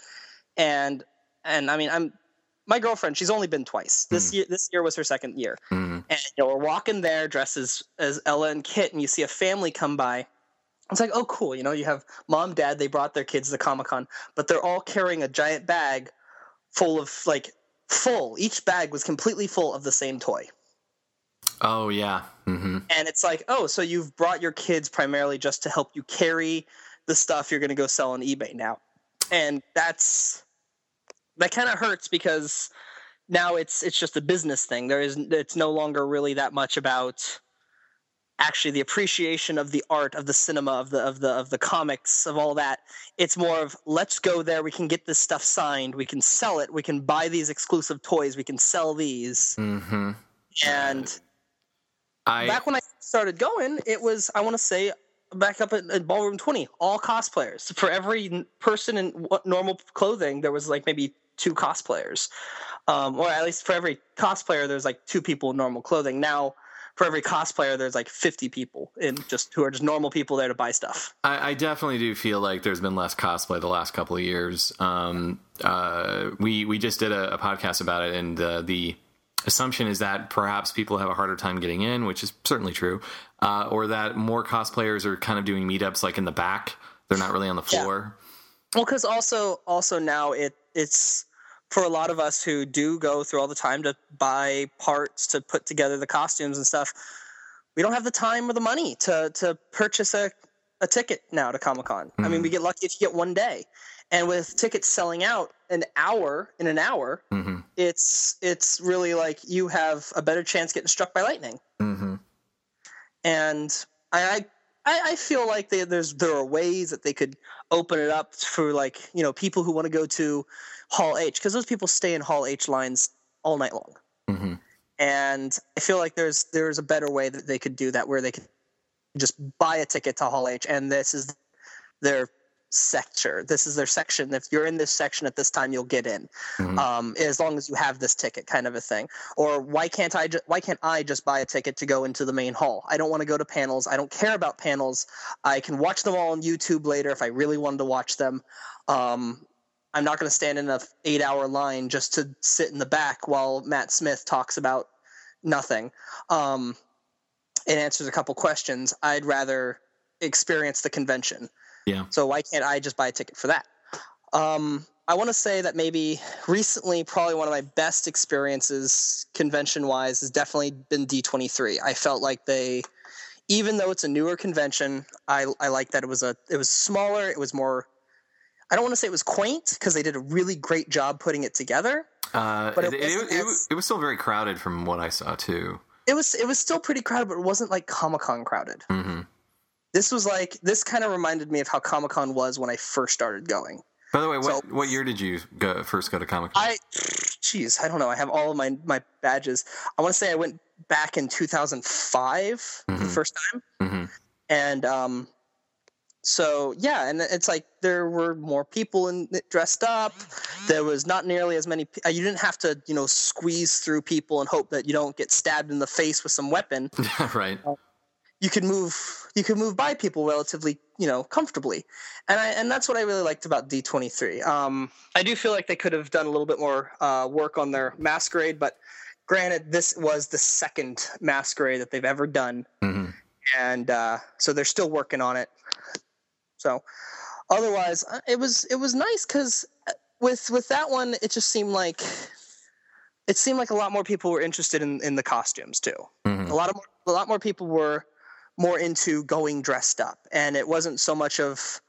and and I mean I'm my girlfriend. She's only been twice. This Mm. year, this year was her second year, Mhm. and you know we're walking there dressed as as Ella and Kit, and you see a family come by. It's like, oh, cool. You know, you have mom, dad. They brought their kids to Comic Con, but they're all carrying a giant bag full of like full. Each bag was completely full of the same toy, Oh yeah. hmm and it's like, oh, so you've brought your kids primarily just to help you carry the stuff you're going to go sell on eBay now, and that's that kind of hurts because now it's it's just a business thing. There is it's no longer really that much about actually the appreciation of the art of the cinema of the of the of the comics of all that. It's more of let's go there we can get this stuff signed we can sell it we can buy these exclusive toys we can sell these. Hmm and I back when i started going it was i want to say back up at, at ballroom 20 all cosplayers. For every person in normal clothing there was like maybe two cosplayers um, or at least for every cosplayer there's like two people in normal clothing now for every cosplayer there's like 50 people in just who are just normal people there to buy stuff I, I definitely do feel like there's been less cosplay the last couple of years. Um, uh, we we just did a, a podcast about it, and uh, the assumption is that perhaps people have a harder time getting in, which is certainly true, uh, or that more cosplayers are kind of doing meetups like in the back. They're not really on the Yeah. floor. Well, because also also now it it's for a lot of us who do go through all the time to buy parts to put together the costumes and stuff. We don't have the time or the money to to purchase a, a ticket now to Comic Con. I mean, we get lucky if you get one day, and with tickets selling out an hour in an hour, hmm it's it's really like you have a better chance getting struck by lightning hmm and I I, I feel like they, there's there are ways that they could open it up for like you know people who want to go to Hall H because those people stay in Hall H lines all night long, hmm and I feel like there's there's a better way that they could do that where they could just buy a ticket to Hall H and this is their sector. This is their section. If you're in this section at this time, you'll get in Mhm. um, as long as you have this ticket, kind of a thing. Or why can't I? Ju- why can't I just buy a ticket to go into the main hall? I don't want to go to panels. I don't care about panels. I can watch them all on YouTube later if I really wanted to watch them. Um, I'm not going to stand in a eight hour line just to sit in the back while Matt Smith talks about nothing um, and answers a couple questions. I'd rather experience the convention. Yeah. So why can't I just buy a ticket for that? Um, I want to say that maybe recently, probably one of my best experiences convention wise has definitely been D23. I felt like they, even though it's a newer convention, I, I like that it was a it was smaller. It was more. I don't want to say it was quaint because they did a really great job putting it together. Uh, But it, it it, it, as- it was still very crowded from what I saw too. It was it was still pretty crowded, but it wasn't like Comic Con crowded. hmm This was like this kind of reminded me of how Comic Con was when I first started going. By the way, what So- what year did you go first go to Comic Con? I, jeez, I don't know. I have all of my my badges. I want to say I went back in 2005 for the first time, hmm and um, so yeah, and it's like there were more people in dressed up. There was not nearly as many. uh, You didn't have to, you know, squeeze through people and hope that you don't get stabbed in the face with some weapon. right. you could move you could move by people relatively you know comfortably and i and that's what i really liked about d23 um i do feel like they could have done a little bit more uh work on their masquerade but granted this was the second masquerade that they've ever done hmm and uh so they're still working on it so otherwise uh, it was it was nice because with with that one it just seemed like it seemed like a lot more people were interested in in the costumes too. Hmm a lot of more, a lot more people were more into going dressed up and it wasn't so much of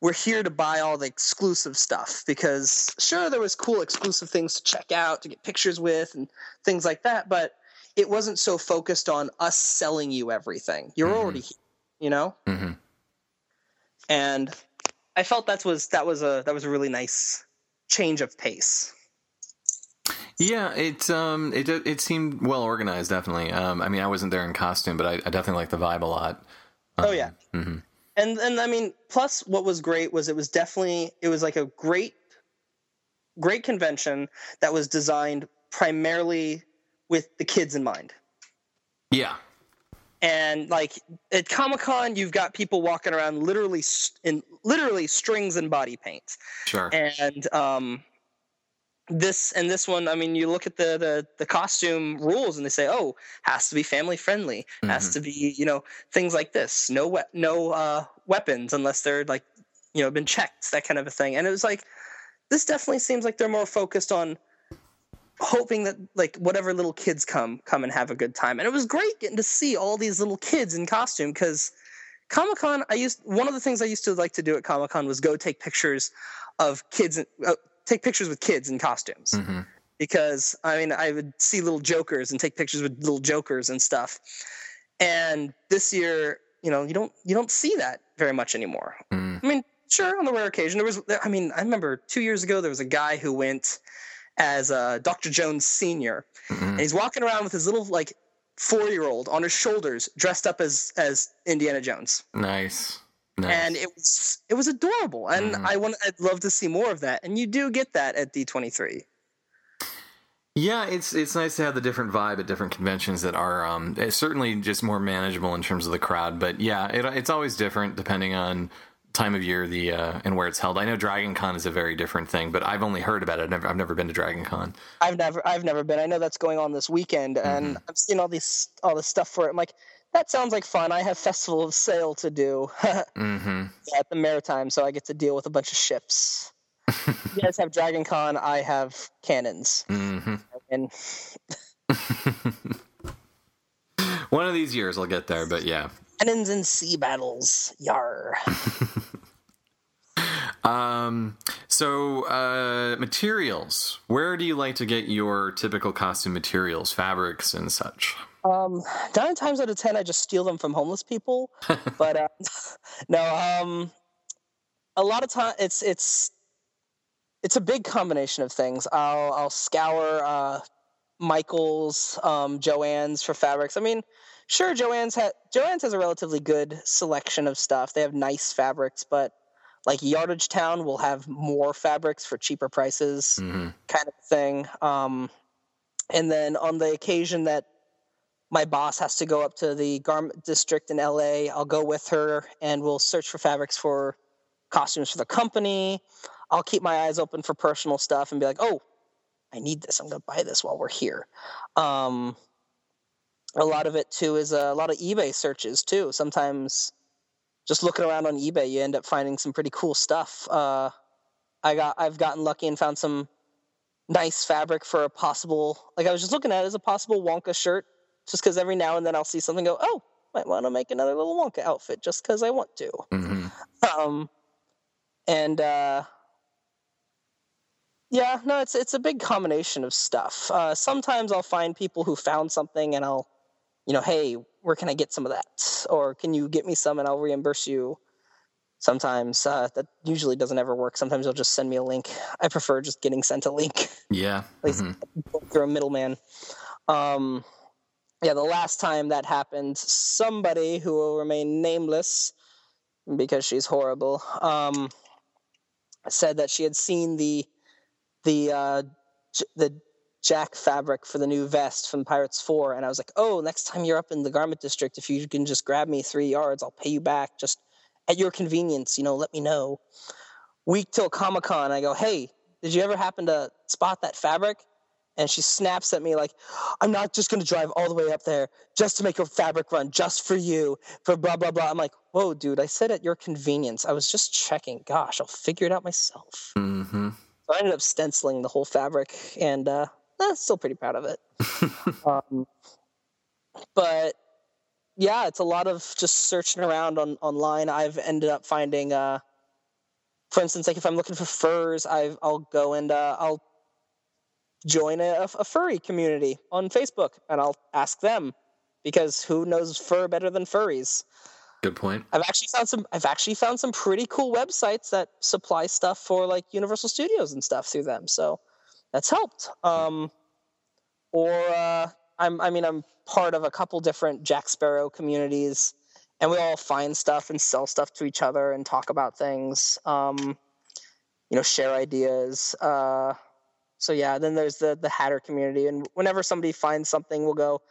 we're here to buy all the exclusive stuff because sure there was cool exclusive things to check out to get pictures with and things like that but it wasn't so focused on us selling you everything. You're Mhm. already here you know? Hmm and i felt that was that was a that was a really nice change of pace Yeah, it um it it seemed well organized. Definitely. Um, I mean, I wasn't there in costume, but I, I definitely like the vibe a lot. Um, oh yeah. Mm-hmm. And and I mean, plus what was great was it was definitely it was like a great great convention that was designed primarily with the kids in mind. Yeah. And like at Comic Con, you've got people walking around literally in literally strings and body paint. Sure. And um, this and this one, I mean, you look at the the, the costume rules and they say, oh, has to be family friendly, mm-hmm. has to be you know things like this, no we- no uh, weapons unless they're like you know been checked, that kind of a thing. And it was like this definitely seems like they're more focused on hoping that like whatever little kids come come and have a good time and it was great getting to see all these little kids in costume because comic-con i used one of the things i used to like to do at comic-con was go take pictures of kids uh, take pictures with kids in costumes mm-hmm. because i mean i would see little jokers and take pictures with little jokers and stuff and this year you know you don't you don't see that very much anymore mm. i mean sure on the rare occasion there was i mean i remember two years ago there was a guy who went as uh, Dr. Jones Senior, mm-hmm. and he's walking around with his little like four year old on his shoulders, dressed up as as Indiana Jones. Nice. Nice. And it was it was adorable, and mm. I want I'd love to see more of that, and you do get that at D twenty three. Yeah, it's it's nice to have the different vibe at different conventions that are um, certainly just more manageable in terms of the crowd. But yeah, it, it's always different depending on time of year the uh, and where it's held. I know Dragon Con is a very different thing, but I've only heard about it. I've never, I've never been to Dragon Con. I've never I've never been. I know that's going on this weekend, and mm-hmm. I've seen all these all this stuff for it. I'm like, that sounds like fun. I have Festival of Sail to do mm-hmm. at the Maritime, so I get to deal with a bunch of ships. you guys have Dragon Con. I have cannons, mm-hmm. and. One of these years I'll get there, but yeah, cannons and sea battles. Yar. um. So, uh, materials. Where do you like to get your typical costume materials, fabrics, and such? Um, nine times out of ten, I just steal them from homeless people. but uh, no, um, a lot of time it's it's it's a big combination of things. I'll I'll scour uh, Michaels, um, Joann's for fabrics. I mean, sure Joann's ha- Joann's has a relatively good selection of stuff. They have nice fabrics, but like Yardage Town will have more fabrics for cheaper prices, mm-hmm. kind of thing. Um, and then on the occasion that my boss has to go up to the garment district in LA, I'll go with her and we'll search for fabrics for costumes for the company. I'll keep my eyes open for personal stuff and be like, oh, I need this. I'm going to buy this while we're here. Um, a lot of it too is a lot of eBay searches too. Sometimes just looking around on eBay, you end up finding some pretty cool stuff. Uh, I got I've gotten lucky and found some nice fabric for a possible like I was just looking at it as a possible Wonka shirt, just because every now and then I'll see something go, oh, might want to make another little Wonka outfit just because I want to. Mm-hmm. Um, and uh, yeah, no, it's it's a big combination of stuff. Uh, sometimes I'll find people who found something and I'll you know, hey, where can I get some of that? Or can you get me some and I'll reimburse you? Sometimes uh, that usually doesn't ever work. Sometimes they'll just send me a link. I prefer just getting sent a link. Yeah. At least mm-hmm. through a middleman. Um, yeah, the last time that happened, somebody who will remain nameless because she's horrible um, said that she had seen the the uh, the jack fabric for the new vest from Pirates 4. And I was like, oh, next time you're up in the garment district, if you can just grab me three yards, I'll pay you back just at your convenience. You know, let me know. Week till Comic Con, I go, hey, did you ever happen to spot that fabric? And she snaps at me like, I'm not just going to drive all the way up there just to make a fabric run just for you, for blah, blah, blah. I'm like, whoa, dude, I said at your convenience. I was just checking. Gosh, I'll figure it out myself. Mm-hmm. So I ended up stenciling the whole fabric, and uh, eh, still pretty proud of it. um, but yeah, it's a lot of just searching around on online. I've ended up finding, uh, for instance, like if I'm looking for furs, i will go and uh, I'll join a, a furry community on Facebook and I'll ask them because who knows fur better than furries? Good point. I've actually found some. I've actually found some pretty cool websites that supply stuff for like Universal Studios and stuff through them. So that's helped. Um, or uh, I'm I mean I'm part of a couple different Jack Sparrow communities, and we all find stuff and sell stuff to each other and talk about things. Um, you know, share ideas. Uh, so yeah, then there's the the Hatter community, and whenever somebody finds something, we'll go,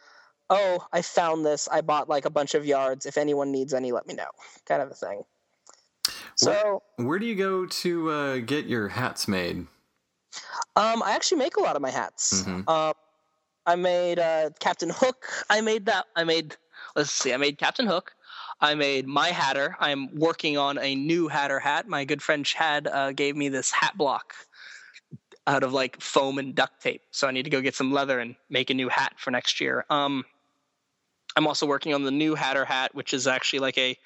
"Oh, I found this. I bought like a bunch of yards. If anyone needs any, let me know." Kind of a thing. So where, where do you go to uh, get your hats made? Um, I actually make a lot of my hats. Mm-hmm. Um, I made uh, Captain Hook. I made that. I made. Let's see. I made Captain Hook. I made my Hatter. I'm working on a new Hatter hat. My good friend Chad uh, gave me this hat block out of like foam and duct tape. So I need to go get some leather and make a new hat for next year. Um, I'm also working on the new Hatter hat, which is actually like a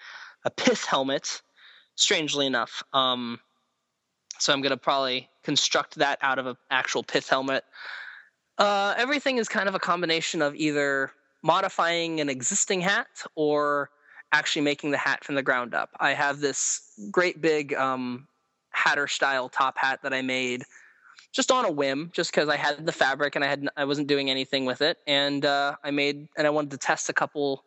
a pith helmet. Strangely enough, um, so I'm gonna probably construct that out of an actual pith helmet. Uh, everything is kind of a combination of either modifying an existing hat or actually making the hat from the ground up. I have this great big um, hatter style top hat that I made just on a whim, just because I had the fabric and I had I wasn't doing anything with it, and uh, I made and I wanted to test a couple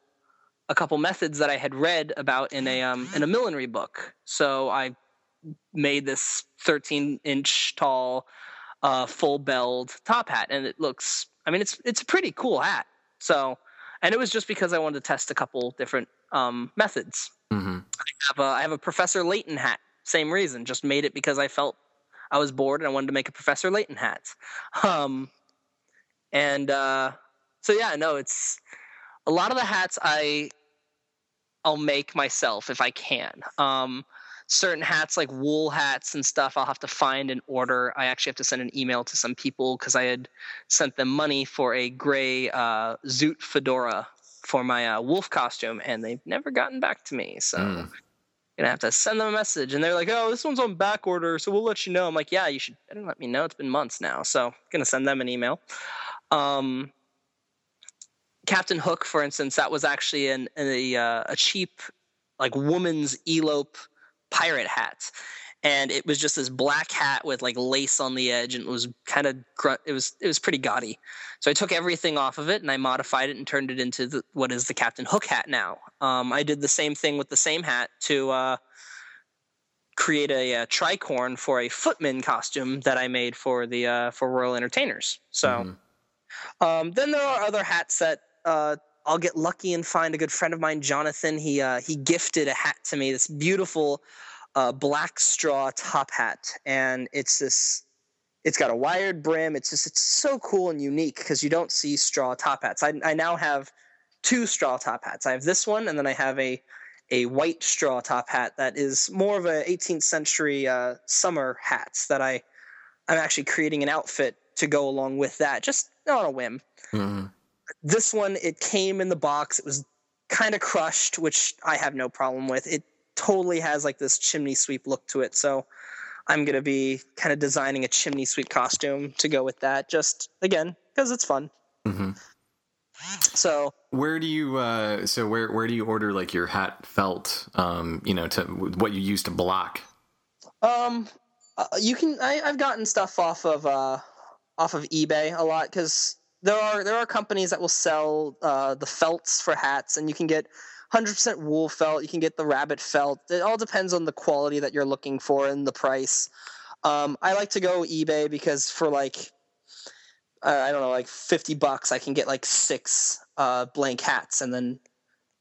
a couple methods that I had read about in a um, in a millinery book. So I made this 13 inch tall, uh, full belled top hat, and it looks. I mean, it's it's a pretty cool hat. So, and it was just because I wanted to test a couple different um, methods. Mm-hmm. I have a I have a Professor Layton hat. Same reason. Just made it because I felt I was bored and I wanted to make a Professor Layton hat. Um, and uh, so yeah, no, it's a lot of the hats I I'll make myself if I can. Um, certain hats like wool hats and stuff i'll have to find and order. I actually have to send an email to some people because i had sent them money for a gray uh, zoot fedora for my uh, wolf costume and they've never gotten back to me. So mm. gonna have to send them a message and they're like oh this one's on back order so we'll let you know. I'm like yeah you should better let me know. It's been months now. So gonna send them an email. Um, captain hook for instance that was actually an, a, uh, a cheap like woman's elope pirate hats and it was just this black hat with like lace on the edge and it was kind of it was it was pretty gaudy. So i took everything off of it and i modified it and turned it into the, what is the captain hook hat now. Um, i did the same thing with the same hat to uh, create a, a, tricorn for a footman costume that i made for the uh, for royal entertainers. So mm-hmm. um, then there are other hats that uh, I'll get lucky and find a good friend of mine, Jonathan. He uh, he gifted a hat to me, this beautiful uh, black straw top hat, and it's this. It's got a wired brim. It's just it's so cool and unique because you don't see straw top hats. I, I now have two straw top hats. I have this one, and then I have a a white straw top hat that is more of a 18th century uh, summer hats that I I'm actually creating an outfit to go along with that, just on a whim. Mm-hmm. This one, it came in the box. It was kind of crushed, which I have no problem with. It totally has like this chimney sweep look to it. So I'm going to be kind of designing a chimney sweep costume to go with that. Just again, because it's fun. Mm-hmm. So where do you uh so where where do you order like your hat felt um you know to what you use to block? Um uh, you can I I've gotten stuff off of uh off of eBay a lot cuz there are there are companies that will sell uh, the felts for hats, and you can get 100% wool felt. You can get the rabbit felt. It all depends on the quality that you're looking for and the price. Um, I like to go eBay because for like uh, I don't know, like 50 bucks, I can get like six uh, blank hats, and then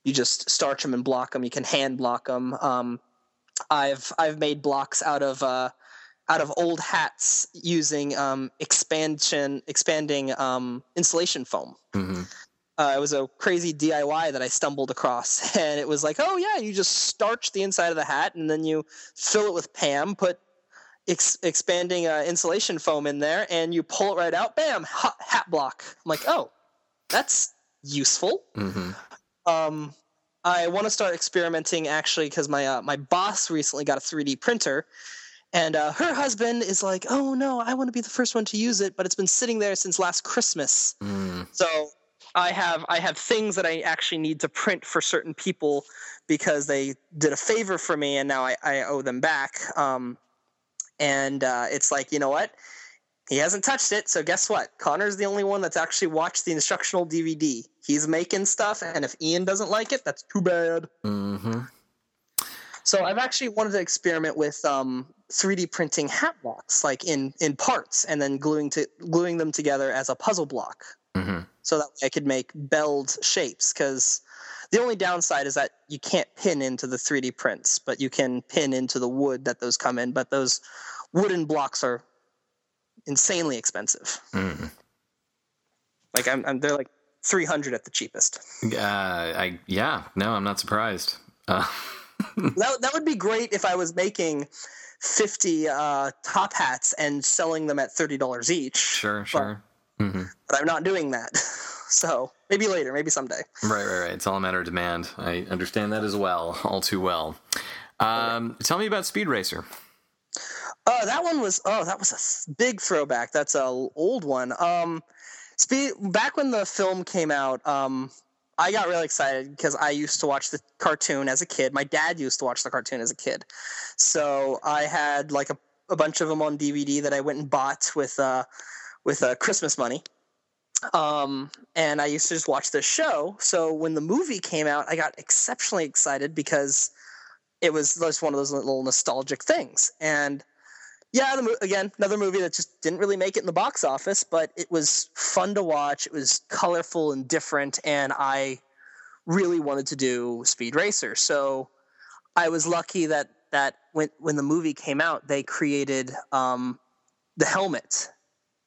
you just starch them and block them. You can hand block them. Um, I've I've made blocks out of uh, out of old hats using um, expansion expanding um, insulation foam. Mm-hmm. Uh, it was a crazy DIY that I stumbled across, and it was like, oh yeah, you just starch the inside of the hat, and then you fill it with Pam, put ex- expanding uh, insulation foam in there, and you pull it right out. Bam, hat, hat block. I'm like, oh, that's useful. Mm-hmm. Um, I want to start experimenting actually because my uh, my boss recently got a 3D printer, and uh, her husband is like, "Oh no, I want to be the first one to use it, but it's been sitting there since last Christmas." Mm. So I have I have things that I actually need to print for certain people because they did a favor for me, and now I, I owe them back. Um, and uh, it's like, you know what? he hasn't touched it. So guess what? Connor's the only one that's actually watched the instructional DVD. He's making stuff, and if Ian doesn't like it, that's too bad. Mm-hmm. So I've actually wanted to experiment with um, 3D printing hat blocks, like in in parts, and then gluing to gluing them together as a puzzle block. Mm-hmm. So that way I could make belled shapes. Because the only downside is that you can't pin into the 3D prints, but you can pin into the wood that those come in. But those wooden blocks are insanely expensive. Mm-hmm. Like I'm, I'm they're like 300 at the cheapest. Uh, I yeah, no, I'm not surprised. Uh, that that would be great if I was making 50 uh, top hats and selling them at $30 each. sure, sure. Mm-hmm. But I'm not doing that. So maybe later, maybe someday. Right, right, right. It's all a matter of demand. I understand that as well, all too well. Um, tell me about Speed Racer. Oh, that one was oh, that was a big throwback. That's a old one. Um, speed back when the film came out. Um, I got really excited because I used to watch the cartoon as a kid. My dad used to watch the cartoon as a kid, so I had like a, a bunch of them on DVD that I went and bought with uh, with uh, Christmas money. Um, and I used to just watch this show. So when the movie came out, I got exceptionally excited because it was just one of those little nostalgic things. And yeah, the, again, another movie that just didn't really make it in the box office, but it was fun to watch. It was colorful and different, and I really wanted to do Speed Racer. So I was lucky that that when when the movie came out, they created um, the helmet.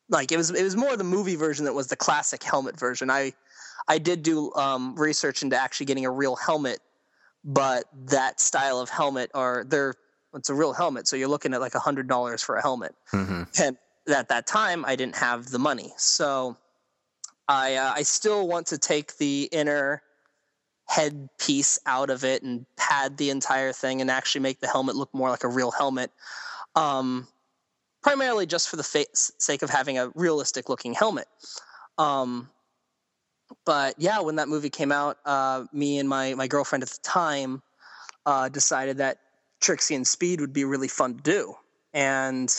Like it was it was more the movie version that was the classic helmet version. I I did do um, research into actually getting a real helmet, but that style of helmet or they're it's a real helmet, so you're looking at like a hundred dollars for a helmet. Mm-hmm. And at that time, I didn't have the money, so I uh, I still want to take the inner head piece out of it and pad the entire thing and actually make the helmet look more like a real helmet. Um, primarily just for the fa- sake of having a realistic looking helmet. Um, but yeah, when that movie came out, uh, me and my my girlfriend at the time uh, decided that Trixie and Speed would be really fun to do. And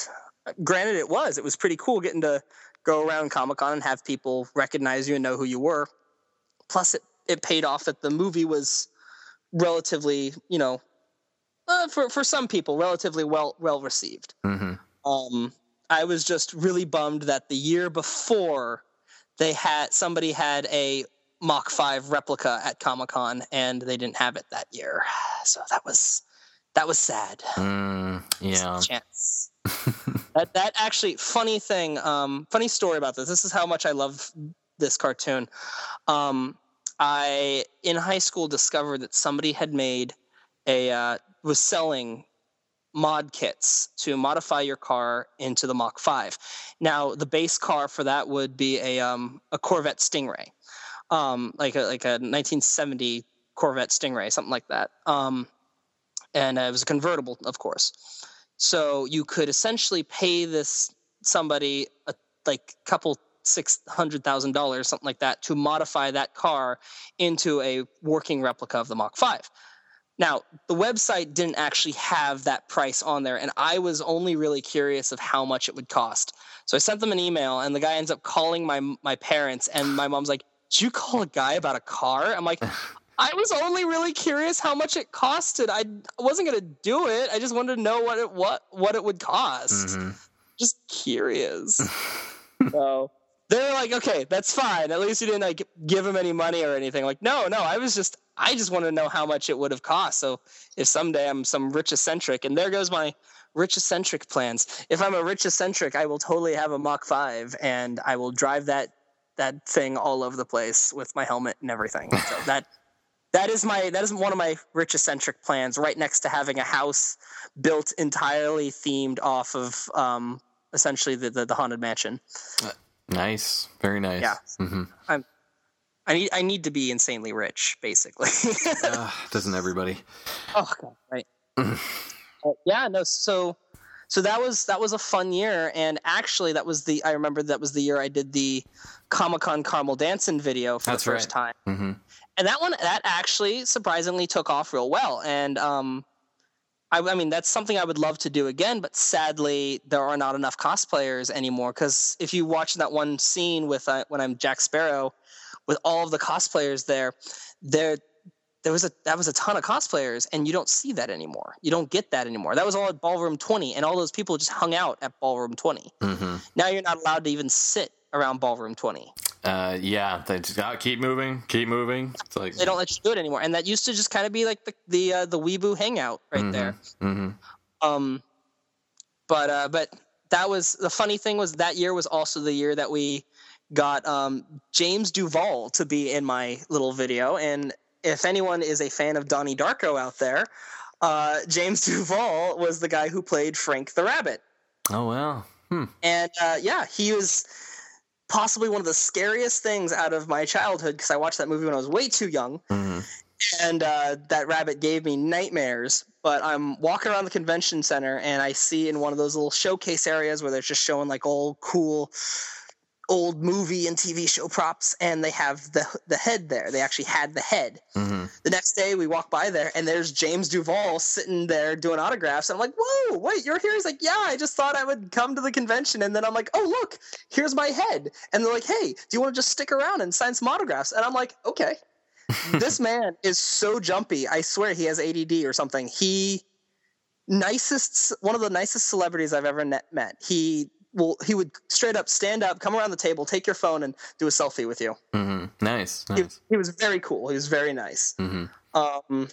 granted, it was. It was pretty cool getting to go around Comic Con and have people recognize you and know who you were. Plus, it, it paid off that the movie was relatively, you know, uh, for for some people, relatively well well received. Mm-hmm. Um, I was just really bummed that the year before they had somebody had a Mach Five replica at Comic Con and they didn't have it that year. So that was that was sad. Mm, yeah. Chance. that that actually funny thing. Um, funny story about this. This is how much I love this cartoon. Um, I in high school discovered that somebody had made a uh, was selling mod kits to modify your car into the Mach 5. Now, the base car for that would be a um, a Corvette Stingray, um, like a like a 1970 Corvette Stingray, something like that. Um, and uh, it was a convertible, of course. So you could essentially pay this somebody a like couple six hundred thousand dollars, something like that, to modify that car into a working replica of the Mach 5. Now, the website didn't actually have that price on there, and I was only really curious of how much it would cost. So I sent them an email, and the guy ends up calling my my parents, and my mom's like, "Did you call a guy about a car?" I'm like, "I was only really curious how much it costed. I wasn't gonna do it. I just wanted to know what it what what it would cost. Mm-hmm. Just curious." so they're like, "Okay, that's fine. At least you didn't like give him any money or anything." Like, no, no, I was just I just wanted to know how much it would have cost. So if someday I'm some rich eccentric, and there goes my rich eccentric plans. If I'm a rich eccentric, I will totally have a Mach Five, and I will drive that that thing all over the place with my helmet and everything. So that that is my that is one of my rich eccentric plans. Right next to having a house built entirely themed off of um, essentially the, the the haunted mansion. Nice. Very nice. Yeah. Mm-hmm. I need I need to be insanely rich, basically. Uh, doesn't everybody? Oh god, right. Uh, yeah, no. So, so that was that was a fun year, and actually, that was the I remember that was the year I did the Comic Con Caramel Dancing video for That's the first right. time, Mm-hmm. And that one that actually surprisingly took off real well, and um, I, I mean, that's something I would love to do again, but sadly, there are not enough cosplayers anymore. Because if you watch that one scene with uh, when I'm Jack Sparrow, with all of the cosplayers there, there there was a that was a ton of cosplayers, and you don't see that anymore. You don't get that anymore. That was all at Ballroom 20, and all those people just hung out at Ballroom 20. Mm-hmm. Now you're not allowed to even sit around Ballroom 20. Uh, yeah, they just oh, keep moving, keep moving. It's like They don't let you do it anymore, and that used to just kind of be like the the uh, the weeboo hangout right there. hmm Um, but uh, but that was the funny thing was that year was also the year that we got um, James Duval to be in my little video. And if anyone is a fan of Donnie Darko out there, uh, James Duval was the guy who played Frank the Rabbit. Oh wow! Hmm. And uh, yeah, he was possibly one of the scariest things out of my childhood because I watched that movie when I was way too young hmm and uh, that rabbit gave me nightmares. But I'm walking around the convention center and I see in one of those little showcase areas where they're just showing like old cool old movie and TV show props, and they have the the head there. They actually had the head. hmm The next day we walk by there and there's James Duval sitting there doing autographs. And I'm like, whoa, wait, you're here? He's like, yeah, I just thought I would come to the convention. And then I'm like, oh, look, here's my head. And they're like, hey, do you want to just stick around and sign some autographs? And I'm like, okay. this man is so jumpy. I swear he has ADD or something. He nicest one of the nicest celebrities I've ever net, met. He will he would straight up stand up, come around the table, take your phone and do a selfie with you. hmm Nice. He, nice. he was very cool. He was very nice. hmm Um,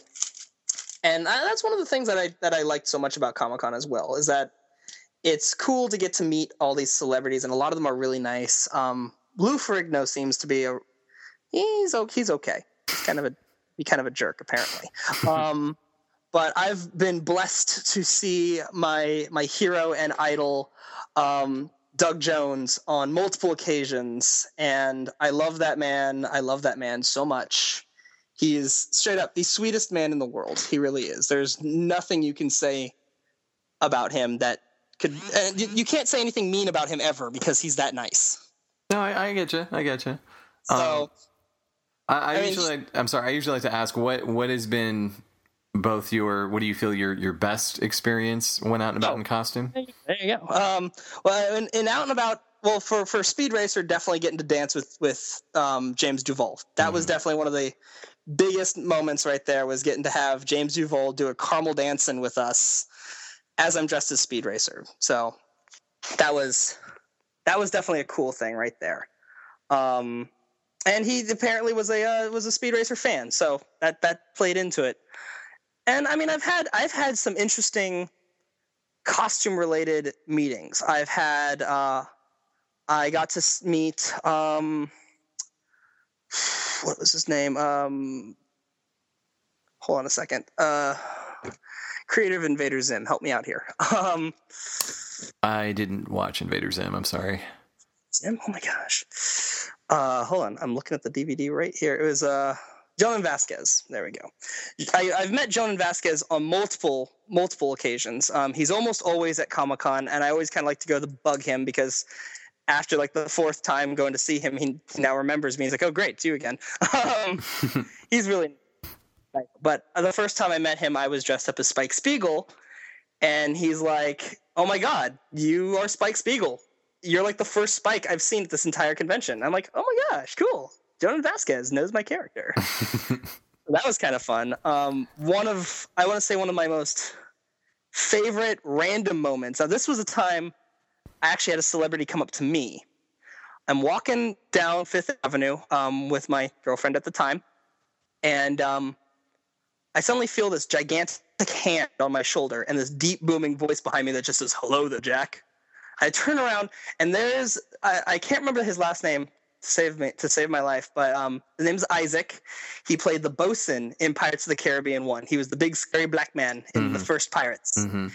and I, that's one of the things that I that I liked so much about Comic Con as well is that it's cool to get to meet all these celebrities, and a lot of them are really nice. Um, Lou Ferrigno seems to be a he's he's okay. He's kind of a be kind of a jerk apparently. Um, but I've been blessed to see my my hero and idol, um, Doug Jones, on multiple occasions, and I love that man. I love that man so much. He is straight up the sweetest man in the world. He really is. There's nothing you can say about him that could. Uh, you, you can't say anything mean about him ever because he's that nice. No, I, I get you. I get you. So. Um, I, I, I mean, usually, I'm sorry. I usually like to ask what what has been both your what do you feel your your best experience when out and about Oh. in costume? There you go. Um, well, in, in out and about, well, for for Speed Racer, definitely getting to dance with with um, James Duval. That was Mhm. definitely one of the biggest moments right there. Was getting to have James Duval do a caramel dancing with us as I'm dressed as Speed Racer. So that was that was definitely a cool thing right there. Um, and he apparently was a uh, was a Speed Racer fan, so that that played into it. And I mean, I've had I've had some interesting costume related meetings. I've had uh, I got to meet um, what was his name? Um, hold on a second. Uh, Creative Invader Zim, help me out here. Um, I didn't watch Invader Zim. I'm sorry. Zim? Oh my gosh. Uh, hold on, I'm looking at the DVD right here. It was uh, Jhonen Vasquez. There we go. I, I've met Jhonen Vasquez on multiple multiple occasions. Um, he's almost always at Comic Con, and I always kind of like to go to bug him because after like the fourth time going to see him, he now remembers me. He's like, "Oh, great, it's you again." um, he's really nice. But the first time I met him, I was dressed up as Spike Spiegel, and he's like, "Oh my God, you are Spike Spiegel." You're like the first Spike I've seen at this entire convention. I'm like, oh my gosh, cool. Jhonen Vasquez knows my character. that was kind of fun. Um, one of I want to say one of my most favorite random moments. Now this was a time I actually had a celebrity come up to me. I'm walking down Fifth Avenue um, with my girlfriend at the time, and um, I suddenly feel this gigantic hand on my shoulder and this deep booming voice behind me that just says, "Hello there, Jack." I turn around and there's I, I can't remember his last name save me to save my life, but um, the name's Isaac. He played the bosun in Pirates of the Caribbean one. He was the big scary black man in the Mhm. first Pirates. hmm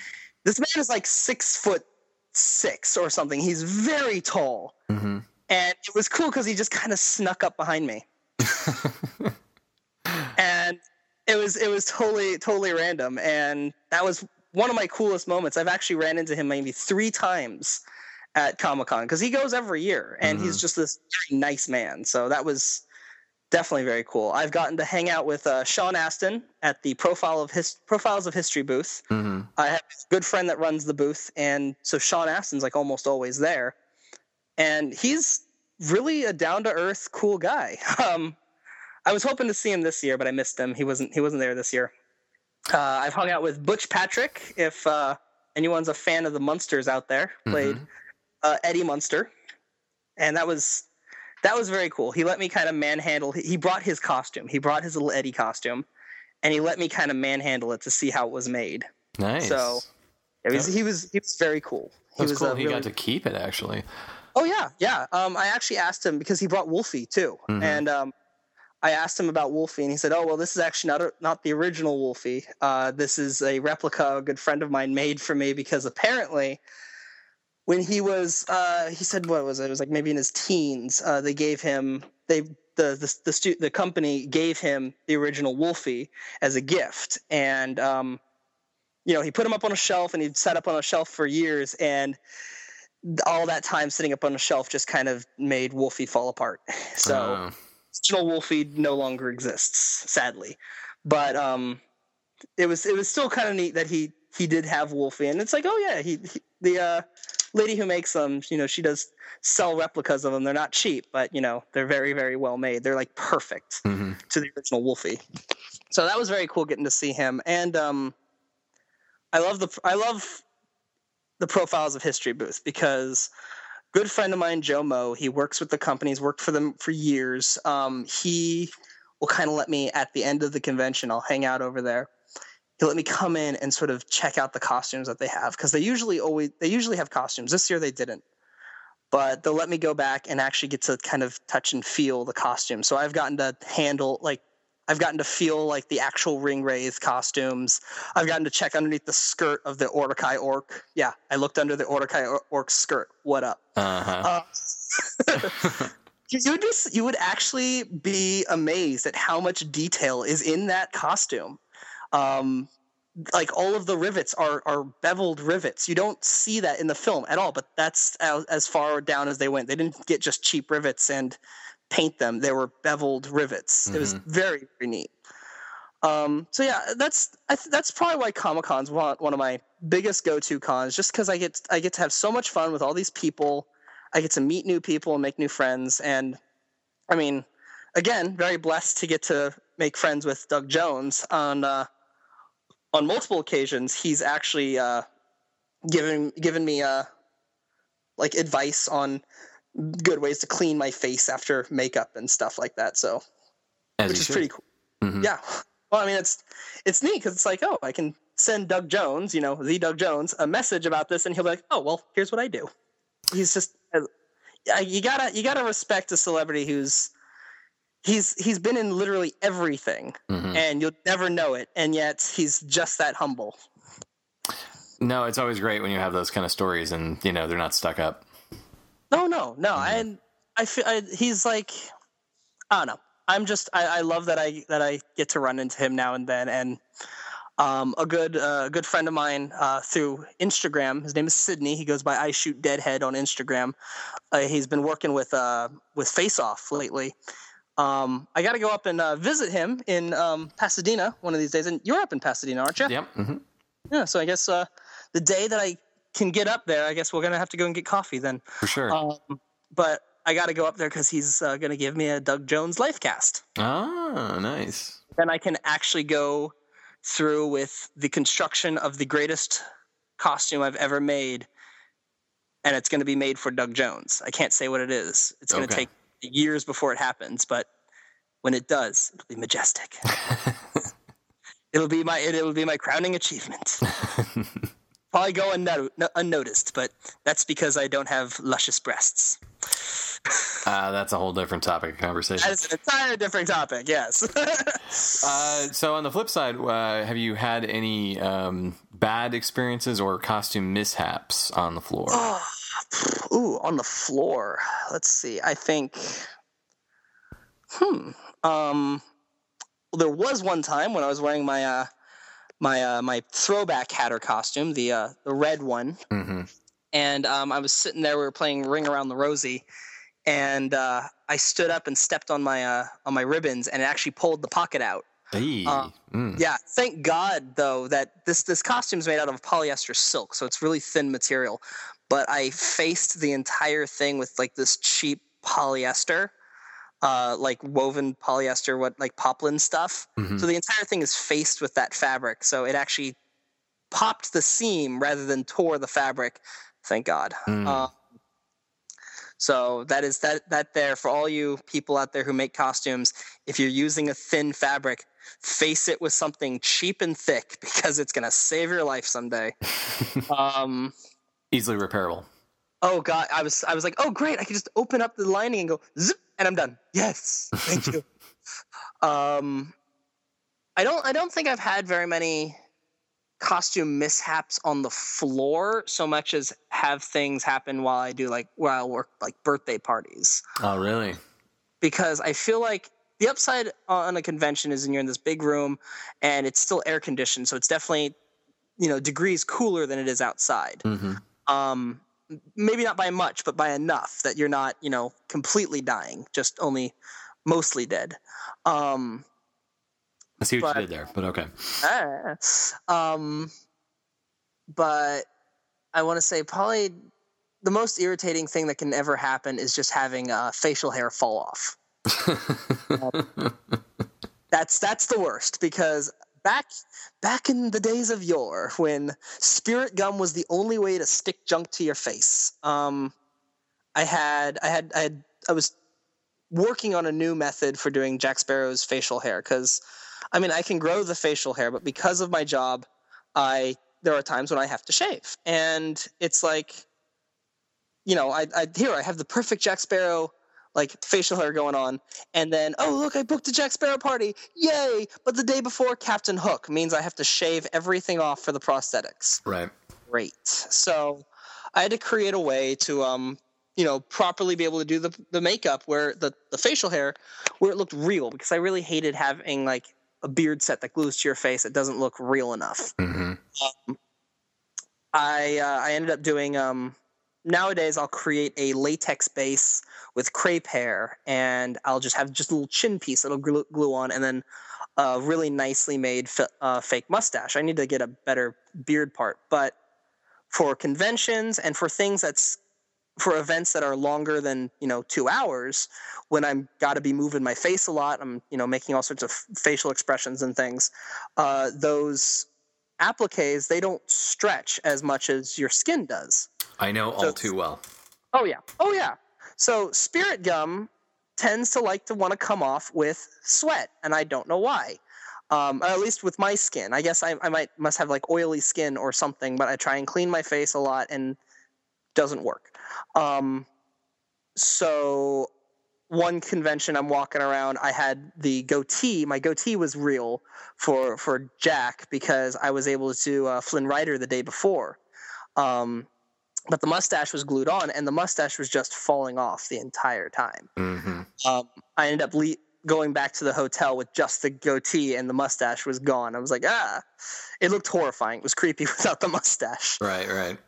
This man is like six foot six or something. He's very tall, hmm and it was cool because he just kind of snuck up behind me, and it was it was totally totally random, and that was one of my coolest moments. I've actually ran into him maybe three times at Comic Con because he goes every year, and he's Mhm. just this very nice man. So that was definitely very cool. I've gotten to hang out with uh, Sean Astin at the Profile of His- Profiles of History booth. Mm-hmm. I have a good friend that runs the booth, and so Sean Astin's like almost always there, and he's really a down to earth, cool guy. Um, I was hoping to see him this year, but I missed him. He wasn't he wasn't there this year. Uh, I've hung out with Butch Patrick. If uh, anyone's a fan of the Munsters out there, played Mhm. Uh, Eddie Munster, and that was that was very cool. He let me kind of manhandle. He brought his costume. He brought his little Eddie costume, and he let me kind of manhandle it to see how it was made. Nice. So, It was, he was he was very cool. He That's was cool. uh, he really- got to keep it actually. Oh yeah, yeah. Um, I actually asked him because he brought Wolfie too, Mhm. and um, I asked him about Wolfie, and he said, "Oh well, this is actually not a, not the original Wolfie. Uh, this is a replica a good friend of mine made for me because apparently." When he was, uh, he said, "What was it? It was like maybe in his teens. Uh, they gave him they the the the, stu- the company gave him the original Wolfie as a gift, and um, you know he put him up on a shelf, and he'd sat up on a shelf for years, and all that time sitting up on a shelf just kind of made Wolfie fall apart. So Uh, original Wolfie no longer exists, sadly. But um, it was it was still kind of neat that he he did have Wolfie, and it's like, oh yeah, he, he the uh, lady who makes them, you know, she does sell replicas of them. They're not cheap, but you know, they're very very well made. They're like perfect mhm. to the original Wolfie. So that was very cool getting to see him, and um, I love the I love the profiles of history booth because good friend of mine Joe Mo he works with the companies worked for them for years. Um, he will kind of let me at the end of the convention I'll hang out over there. He'll let me come in and sort of check out the costumes that they have because they usually always they usually have costumes. This year they didn't but they'll let me go back and actually get to kind of touch and feel the costume. So I've gotten to handle like I've gotten to feel like the actual ring wraith costumes. I've gotten to check underneath the skirt of the Uruk-hai orc. Yeah, I looked under the Uruk-hai or- orc skirt. What up? Uh-huh. Uh, you would just you would actually be amazed at how much detail is in that costume. Um, like all of the rivets are are beveled rivets. You don't see that in the film at all, but that's as, as far down as they went. They didn't get just cheap rivets and paint them. They were beveled rivets. It was very very neat. Um, so yeah, that's I th- that's probably why Comic Con's one, one of my biggest go to cons, just because I get I get to have so much fun with all these people. I get to meet new people and make new friends, and I mean, again, very blessed to get to make friends with Doug Jones on uh, on multiple occasions. He's actually uh, given given me uh, like advice on good ways to clean my face after makeup and stuff like that. So As which is should. pretty cool. Mhm. Yeah. Well, I mean, it's it's neat because it's like, oh, I can send Doug Jones, you know, the Doug Jones, a message about this, and he'll be like, oh, well, here's what I do. He's just, uh, you gotta you gotta respect a celebrity who's he's he's been in literally everything, Mhm. and you'll never know it, and yet he's just that humble. No, it's always great when you have those kind of stories, and you know they're not stuck up. No, no, no. I, I feel I, he's like, I don't know. I'm just, I, I love that I that I get to run into him now and then, and um, a good, uh, a good friend of mine uh, through Instagram. His name is Sydney. He goes by I Shoot Deadhead on Instagram. Uh, he's been working with uh, with Face Off lately. Um, I got to go up and uh, visit him in um, Pasadena one of these days. And you're up in Pasadena, aren't you? Yep. hmm Yeah. So I guess uh, the day that I can get up there, I guess we're gonna have to go and get coffee then. For sure. Um, but I got to go up there because he's uh, going to give me a Doug Jones life cast. ah, nice. Then I can actually go through with the construction of the greatest costume I've ever made, and it's going to be made for Doug Jones. I can't say what it is. It's going to Okay. take years before it happens, but when it does, it'll be majestic. it'll be my it'll be my crowning achievement. Probably go unno- unnoticed, but that's because I don't have luscious breasts. Uh, that's a whole different topic of conversation. That is an entire different topic. Yes. Uh, so on the flip side, uh, have you had any um, bad experiences or costume mishaps on the floor? oh, ooh, on the floor. Let's see. I think. Hmm. Um. Well, there was one time when I was wearing my uh, my uh, my throwback Hatter costume, the uh, the red one, mm-hmm. and um, I was sitting there. We were playing Ring Around the Rosie, and uh, I stood up and stepped on my uh, on my ribbons, and it actually pulled the pocket out. Hey. Uh, Mm. Yeah, thank God though that this this costume's made out of polyester silk, so it's really thin material. But I faced the entire thing with like this cheap polyester, uh, like woven polyester, what like poplin stuff. Mhm. So the entire thing is faced with that fabric, so it actually popped the seam rather than tore the fabric. Thank God. Mm. Uh, so that is that that there for all you people out there who make costumes. If you're using a thin fabric, face it with something cheap and thick because it's gonna save your life someday. um, Easily repairable. oh God, I was I was like, oh great, I can just open up the lining and go zip, and I'm done. Yes, thank you. um, I don't I don't think I've had very many costume mishaps on the floor so much as have things happen while I do like while I work like birthday parties Oh, really? because I feel like the upside on a convention is when you're in this big room and it's still air conditioned, so it's definitely you know degrees cooler than it is outside. hmm Um, maybe not by much, but by enough that you're not you know completely dying, just only mostly dead. Um, I see what But- you did there, but okay. ah, um, but I want to say probably the most irritating thing that can ever happen is just having uh, facial hair fall off. That's that's the worst because back back in the days of yore when spirit gum was the only way to stick junk to your face. Um, I had I had I had I was working on a new method for doing Jack Sparrow's facial hair because I mean I can grow the facial hair, but because of my job, I there are times when I have to shave, and it's like, you know, I, I here I have the perfect Jack Sparrow like facial hair going on, and then oh look, I booked a Jack Sparrow party, yay! But the day before Captain Hook means I have to shave everything off for the prosthetics. right. Great. So I had to create a way to um you know properly be able to do the the makeup where the the facial hair where it looked real because I really hated having like a beard set that glues to your face that doesn't look real enough. Mm-hmm. I uh, I ended up doing um nowadays I'll create a latex base with crepe hair and I'll just have just a little chin piece that'll glue, glue on and then a really nicely made f- uh, fake mustache. I need to get a better beard part, but for conventions and for things that's for events that are longer than you know two hours when i'm got to be moving my face a lot i'm you know making all sorts of facial expressions and things uh, those appliques they don't stretch as much as your skin does I know all So- too well. oh yeah. Oh yeah. So spirit gum tends to like to want to come off with sweat and i don't know why. Um, at least with my skin. I guess I, I might must have like oily skin or something but i try and clean my face a lot and doesn't work. Um, so one convention i'm walking around i had the goatee. My goatee was real for for jack because i was able to uh, flynn rider the day before. Um, but the mustache was glued on and the mustache was just falling off the entire time hmm um, i ended up le- going back to the hotel with just the goatee and the mustache was gone i was like ah it looked horrifying it was creepy without the mustache Right, right.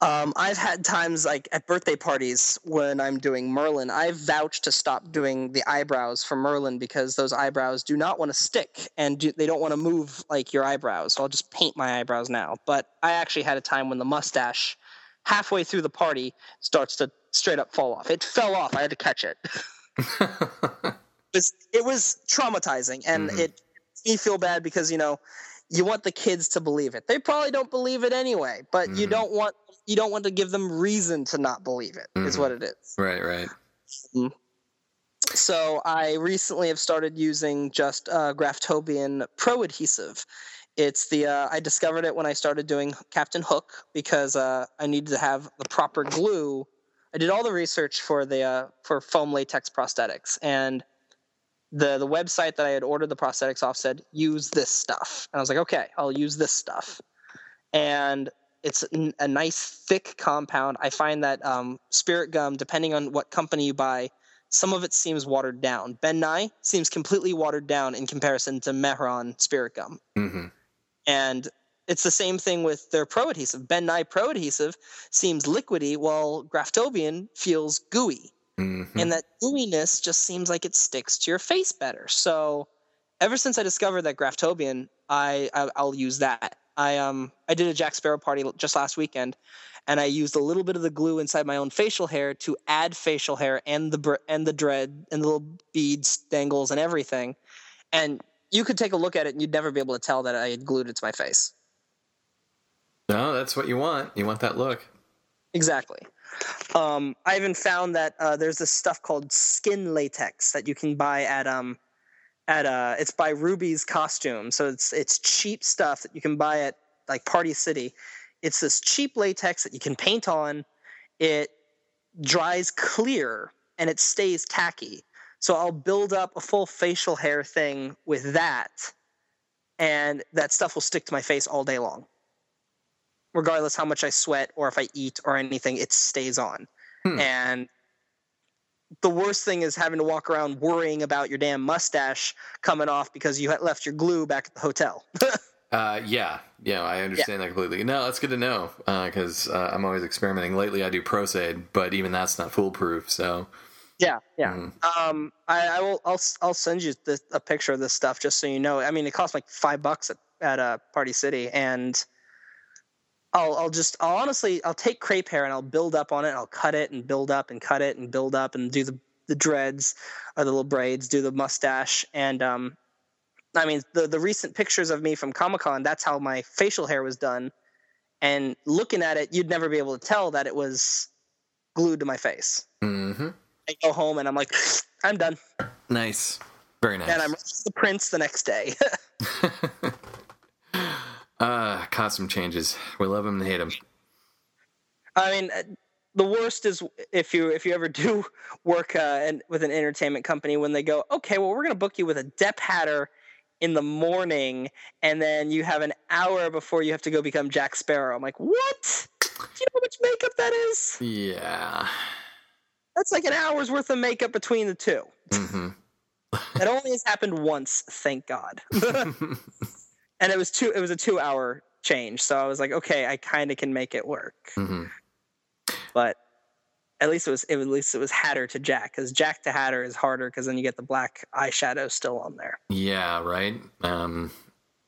um, I've had times like at birthday parties when I'm doing Merlin, I've vouched to stop doing the eyebrows for Merlin because those eyebrows do not want to stick and do, they don't want to move like your eyebrows. So I'll just paint my eyebrows now. But I actually had a time when the mustache, halfway through the party, starts to straight up fall off. It fell off. I had to catch it. it was, it was traumatizing and Mhm. it made me feel bad because, you know, you want the kids to believe it. They probably don't believe it anyway, but you Mhm. don't want you don't want to give them reason to not believe it. Is Mhm. what it is. right, right. So I recently have started using just uh, Graftobian Pro Adhesive. It's the uh, I discovered it when I started doing Captain Hook because uh, I needed to have the proper glue. I did all the research for the uh, for foam latex prosthetics, and the the website that I had ordered the prosthetics off said use this stuff, and I was like, okay, I'll use this stuff, and it's a nice thick compound. I find that um, Spirit Gum, depending on what company you buy, some of it seems watered down. Ben Nye seems completely watered down in comparison to Mehron Spirit Gum. hmm And it's the same thing with their Pro Adhesive. Ben Nye Pro Adhesive seems liquidy, while Graftobian feels gooey. mm-hmm. and that gooiness just seems like it sticks to your face better. So, ever since I discovered that Graftobian, I, I I'll use that. I um I did a Jack Sparrow party just last weekend, and I used a little bit of the glue inside my own facial hair to add facial hair and the and the dread and the little beads, dangles, and everything. And you could take a look at it, and you'd never be able to tell that I had glued it to my face. No, that's what you want. You want that look. Exactly. Um, I even found that uh, there's this stuff called skin latex that you can buy at um at uh it's by Rubie's Costume. So it's it's cheap stuff that you can buy at like Party City. It's this cheap latex that you can paint on. It dries clear and it stays tacky. So I'll build up a full facial hair thing with that, and that stuff will stick to my face all day long regardless how much I sweat or if I eat or anything, it stays on. Hmm. And the worst thing is having to walk around worrying about your damn mustache coming off because you left your glue back at the hotel. uh, yeah, yeah, I understand yeah. that completely. No, that's good to know because uh, uh, I'm always experimenting. Lately, I do Pros-Aide, but even that's not foolproof. So. Yeah, yeah. Mm. Um, I, I, will. I'll. I'll send you this, a picture of this stuff just so you know. I mean, it costs like five bucks at at uh, Party City, and I'll I'll just I'll honestly I'll take crepe hair and I'll build up on it. I'll cut it and build up and cut it and build up and do the the dreads or the little braids, do the mustache, and um, I mean the the recent pictures of me from Comic Con. That's how my facial hair was done, and looking at it, you'd never be able to tell that it was glued to my face. Mm-hmm. I go home and I'm like, I'm done. Nice, very nice. And I'm the prince the next day. Uh, costume changes. We love them and hate them. I mean, uh, the worst is if you if you ever do work uh, and with an entertainment company when they go, okay, well, we're going to book you with a Depp Hatter in the morning, and then you have an hour before you have to go become Jack Sparrow. I'm like, what? Do you know how much makeup that is? Yeah. That's like an hour's worth of makeup between the 2 mm-hmm. that only has happened once, thank God. and it was two it was a two hour change so i was like okay i kind of can make it work mm-hmm. but at least it was It, at least it was hatter to jack because jack to hatter is harder because then you get the black eyeshadow still on there yeah right um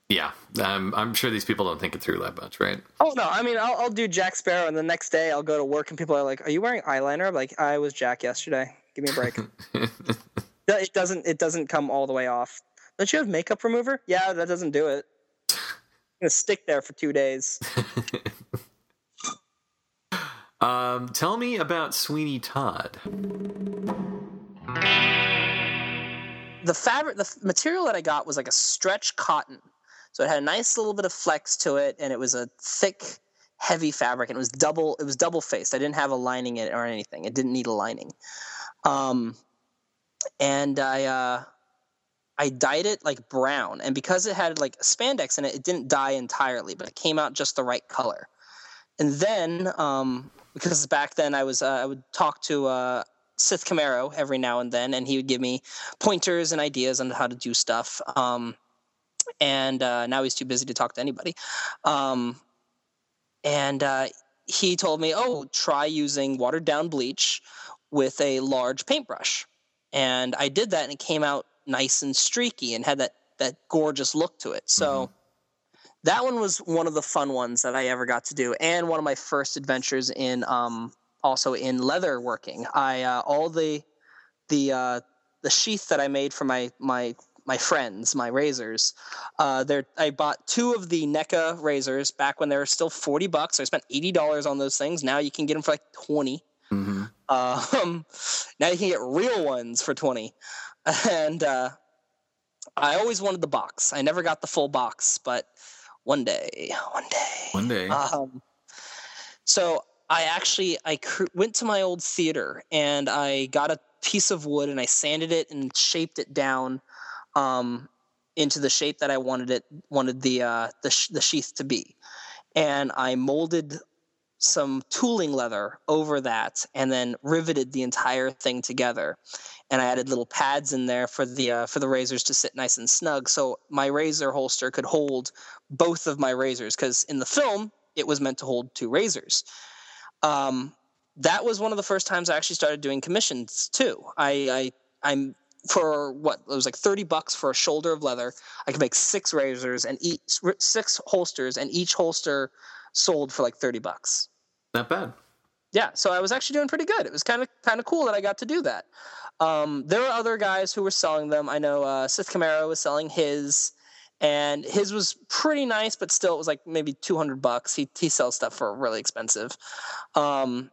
yeah um, i'm sure these people don't think it through that much right? Oh no i mean I'll, I'll do jack sparrow and the next day i'll go to work and people are like are you wearing eyeliner? I'm like i was jack yesterday. Give me a break. It doesn't it doesn't come all the way off. Don't you have makeup remover? Yeah that doesn't do it. I'm gonna stick there for two days. um, tell me about Sweeney Todd. The fabric, the material that I got was like a stretch cotton, so it had a nice little bit of flex to it, and it was a thick, heavy fabric, and it was double. It was double faced. I didn't have a lining in it or anything. It didn't need a lining. Um, and I uh, I dyed it like brown, and because it had like spandex in it, it didn't dye entirely, but it came out just the right color. And then, um, because back then I was, uh, I would talk to uh, Sith Camaro every now and then, and he would give me pointers and ideas on how to do stuff. Um, and uh, now he's too busy to talk to anybody. Um, and uh, he told me, "Oh, try using watered down bleach with a large paintbrush." And I did that, and it came out nice and streaky and had that that gorgeous look to it. So mm-hmm. that one was one of the fun ones that I ever got to do, and one of my first adventures in um, also in leather working. I uh, all the the uh, the sheath that I made for my my my friends, my razors. Uh, there, I bought two of the NECA razors back when they were still forty bucks. I spent eighty dollars on those things. Now you can get them for like 20 mm-hmm. Um, now you can get real ones for twenty. and uh, I always wanted the box. I never got the full box, but one day, one day, one day. Um, so I actually I cr- went to my old theater and I got a piece of wood and I sanded it and shaped it down um, into the shape that I wanted it wanted the uh, the sh- the sheath to be, and I molded some tooling leather over that and then riveted the entire thing together and I added little pads in there for the uh, for the razors to sit nice and snug, so my razor holster could hold both of my razors. Because in the film, it was meant to hold two razors. Um, that was one of the first times I actually started doing commissions too. I, I I'm for what it was like 30 bucks for a shoulder of leather. I could make six razors and each six holsters and each holster sold for like 30 bucks. Not bad. Yeah so i was actually doing pretty good. It was kind of kind of cool that i got to do that. Um, there were other guys who were selling them. I know uh, sith camaro was selling his and his was pretty nice but still it was like maybe 200 bucks. He, he sells stuff for really expensive. Um,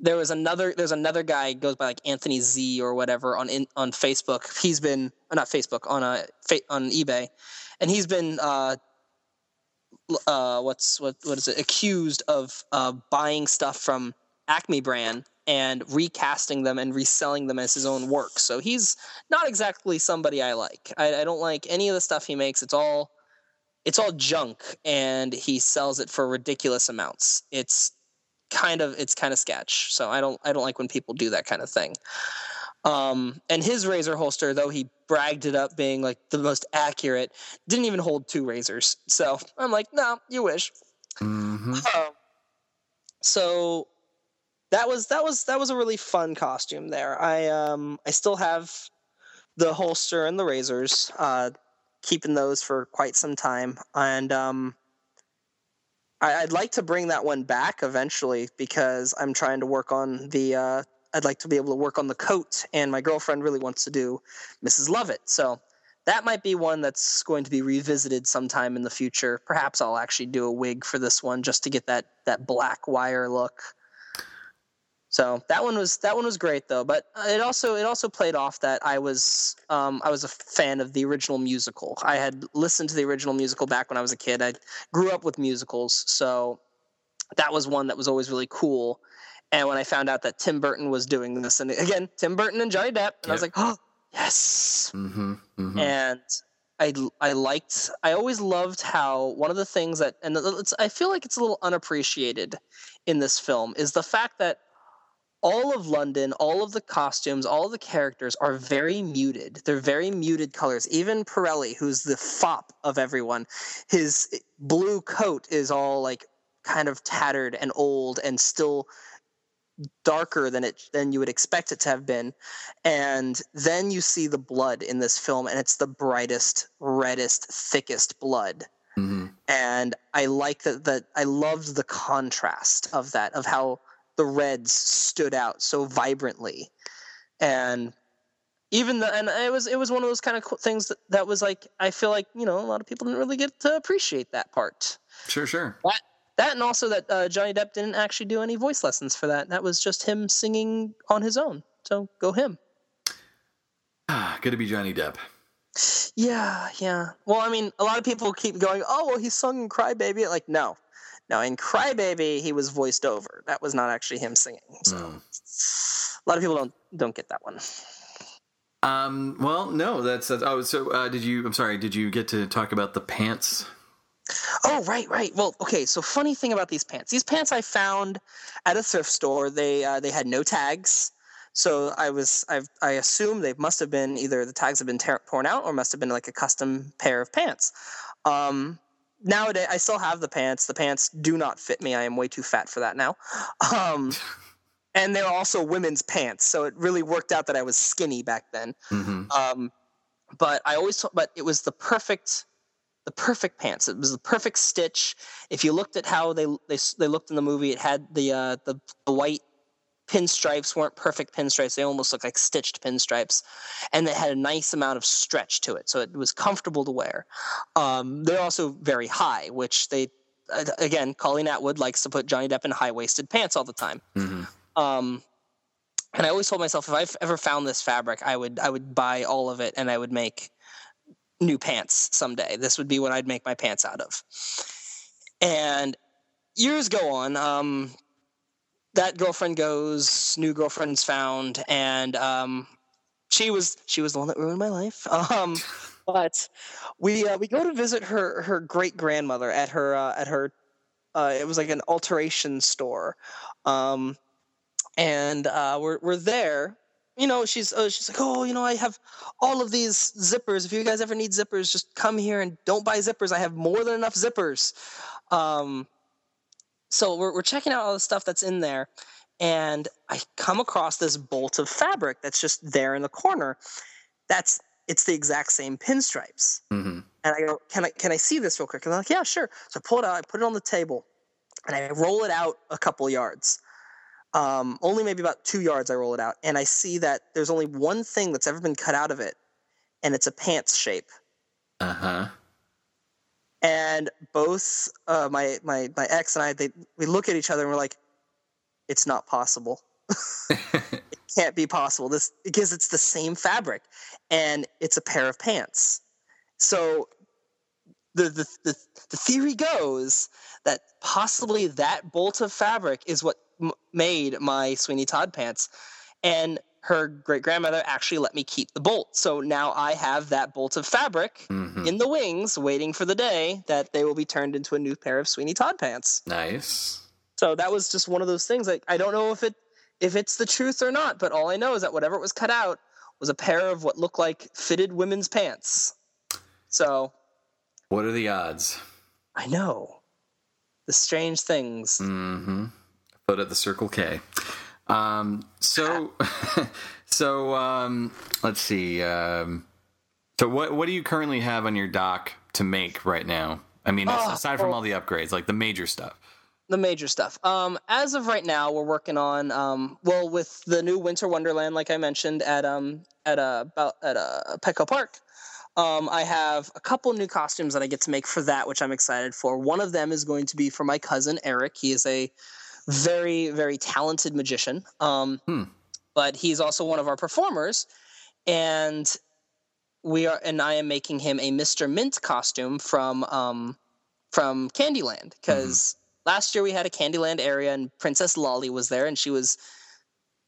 there was another there's another guy goes by like Anthony Z or whatever on in, on Facebook. He's been uh, not Facebook on a on eBay, and he's been uh, uh, what's what what is it accused of uh, buying stuff from Acme brand and recasting them and reselling them as his own work. So he's not exactly somebody I like. I, I don't like any of the stuff he makes. It's all it's all junk, and he sells it for ridiculous amounts. It's kind of it's kind of sketch. So I don't I don't like when people do that kind of thing. Um, and his razor holster, though he bragged it up being like the most accurate, didn't even hold two razors. So I'm like, no, you wish. Mm-hmm. Um, so that was that was that was a really fun costume there. I um I still have the holster and the razors, uh, keeping those for quite some time, and um I, would like to bring that one back eventually because I'm trying to work on the. Uh, I'd like to be able to work on the coat, and my girlfriend really wants to do Mrs. Lovett. So that might be one that's going to be revisited sometime in the future. Perhaps I'll actually do a wig for this one just to get that that black wire look. So that one was that one was great though, but it also it also played off that I was um, I was a fan of the original musical. I had listened to the original musical back when I was a kid. I grew up with musicals, so that was one that was always really cool. And when I found out that Tim Burton was doing this, and again Tim Burton and Johnny Depp, and yep. I was like, oh yes. Mm-hmm, mm-hmm. And I I liked I always loved how one of the things that and I feel like it's a little unappreciated in this film is the fact that all of London, all of the costumes, all of the characters are very muted. They're very muted colors. Even Pirelli, who's the fop of everyone, his blue coat is all like kind of tattered and old and still darker than it than you would expect it to have been. And then you see the blood in this film and it's the brightest, reddest, thickest blood. Mm-hmm. And I like that that I loved the contrast of that, of how the reds stood out so vibrantly. And even the and it was it was one of those kind of things that, that was like i feel like you know a lot of people didn't really get to appreciate that part. Sure sure. That, that and also that uh, johnny depp didn't actually do any voice lessons for that. That was just him singing on his own. So go him. Ah good to be johnny depp. Yeah yeah. Well i mean a lot of people keep going oh well he sung in cry baby like no now in Crybaby, he was voiced over. That was not actually him singing. So mm. a lot of people don't don't get that one. Um. Well, no. That's, that's oh. So uh, did you? I'm sorry. Did you get to talk about the pants? Oh, right, right. Well, okay. So funny thing about these pants. These pants I found at a thrift store. They uh, they had no tags. So I was I I assume they must have been either the tags have been torn out or must have been like a custom pair of pants. Um, nowadays I still have the pants. The pants do not fit me. I am way too fat for that now. Um, and they're also women's pants, so it really worked out that I was skinny back then. Mm-hmm. Um, but I always, but it was the perfect, the perfect pants. It was the perfect stitch. If you looked at how they they, they looked in the movie, it had the uh, the, the white pinstripes weren't perfect pinstripes. They almost looked like stitched pinstripes. And they had a nice amount of stretch to it. So it was comfortable to wear. Um, they're also very high, which they, again, Colleen Atwood likes to put Johnny Depp in high waisted pants all the time. Mm-hmm. Um, and I always told myself if I've ever found this fabric, I would I would buy all of it and I would make new pants someday. This would be what I'd make my pants out of. And years go on. Um, that girlfriend goes, new girlfriend's found, and um, she was she was the one that ruined my life. Um, but we uh, we go to visit her her great grandmother at her uh, at her uh, it was like an alteration store, um, and uh, we're we're there. You know, she's uh, she's like, oh, you know, I have all of these zippers. If you guys ever need zippers, just come here and don't buy zippers. I have more than enough zippers. Um, so we're we're checking out all the stuff that's in there, and I come across this bolt of fabric that's just there in the corner. That's it's the exact same pinstripes. Mm-hmm. And I go, can I can I see this real quick? And they're like, yeah, sure. So I pull it out, I put it on the table, and I roll it out a couple yards. Um, only maybe about two yards I roll it out, and I see that there's only one thing that's ever been cut out of it, and it's a pants shape. Uh huh. And both uh, my my my ex and I, they we look at each other and we're like, it's not possible. it can't be possible. This because it's the same fabric, and it's a pair of pants. So the, the, the, the theory goes that possibly that bolt of fabric is what m- made my Sweeney Todd pants. And her great grandmother actually let me keep the bolt. So now I have that bolt of fabric Mhm. in the wings waiting for the day that they will be turned into a new pair of Sweeney Todd pants. Nice. So that was just one of those things. Like I don't know if it if it's the truth or not, but all I know is that whatever it was cut out was a pair of what looked like fitted women's pants. So What are the odds? I know the strange things. Mm-hmm. Foot at the Circle K. Um, so, so um, let's see. Um, so, what what do you currently have on your dock to make right now? I mean, Oh, aside from all the upgrades, like the major stuff. The major stuff. Um, as of right now, we're working on um, well with the new Winter Wonderland, like I mentioned at um at a about at a Petco Park. Um, I have a couple new costumes that I get to make for that, which I'm excited for. One of them is going to be for my cousin Eric. He is a very very talented magician. Um, Hmm. but he's also one of our performers, and we are and I am making him a Mr. Mint costume from um from Candyland because last year we had a Candyland area and Princess Lolly was there and she was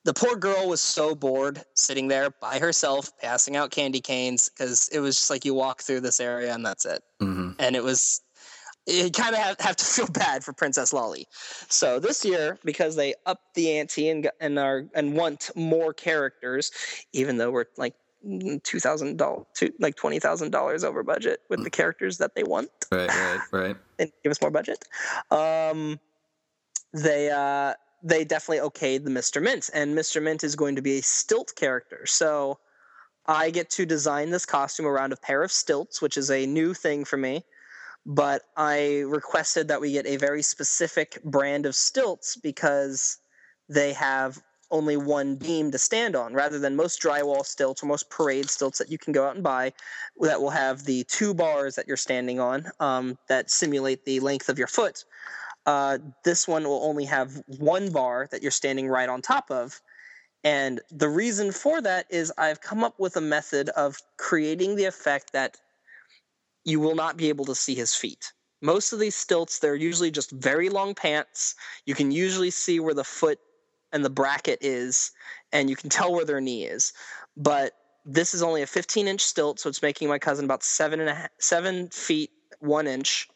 the poor girl was so bored sitting there by herself passing out candy canes because it was just like you walk through this area and that's it Mm-hmm. and it was you kind of have, have to feel bad for Princess Lolly. So this year, because they upped the ante and and are and want more characters, even though we're like two thousand dollars, like twenty thousand dollars over budget with the characters that they want, Right, right, right. and give us more budget. Um, they uh, they definitely okayed the Mr. Mint, and Mr. Mint is going to be a stilt character. So I get to design this costume around a pair of stilts, which is a new thing for me. But I requested that we get a very specific brand of stilts because they have only one beam to stand on, rather than most drywall stilts or most parade stilts that you can go out and buy that will have the two bars that you're standing on um, that simulate the length of your foot. Uh, this one will only have one bar that you're standing right on top of. And the reason for that is I've come up with a method of creating the effect that you will not be able to see his feet. Most of these stilts, they're usually just very long pants. You can usually see where the foot and the bracket is, and you can tell where their knee is. But this is only a 15 inch stilt, so it's making my cousin about seven and a half, seven feet one inch.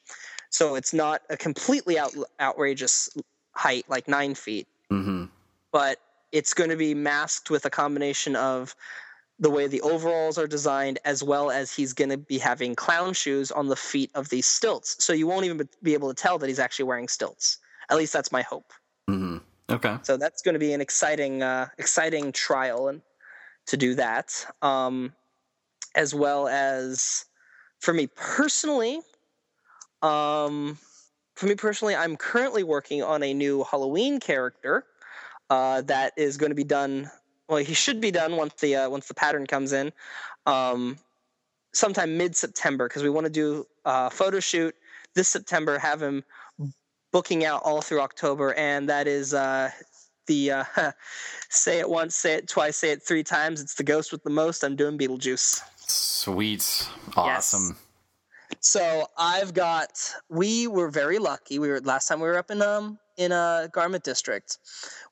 So it's not a completely out, outrageous height, like nine feet Mm-hmm. but it's going to be masked with a combination of the way the overalls are designed as well as he's going to be having clown shoes on the feet of these stilts so you won't even be able to tell that he's actually wearing stilts at least that's my hope Mm-hmm. Okay. so that's going to be an exciting uh, exciting trial and to do that um, as well as for me personally um, for me personally i'm currently working on a new halloween character uh, that is going to be done well he should be done once the uh, once the pattern comes in um, sometime mid-september because we want to do a photo shoot this september have him booking out all through october and that is uh, the uh, say it once say it twice say it three times it's the ghost with the most i'm doing beetlejuice Sweet. Awesome. so I've got. We were very lucky. We were last time we were up in um in a garment district.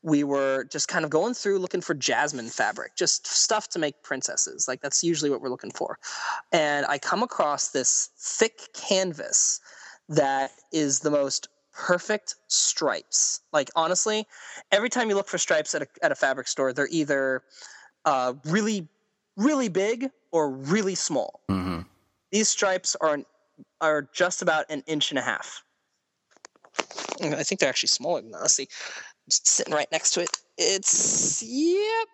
We were just kind of going through looking for jasmine fabric, just stuff to make princesses. Like that's usually what we're looking for. And I come across this thick canvas that is the most perfect stripes. Like honestly, every time you look for stripes at a at a fabric store, they're either uh, really really big or really small Mm-hmm. these stripes are are just about an inch and a half. I think they're actually smaller than that. Let's see. Sitting right next to it. It's yep,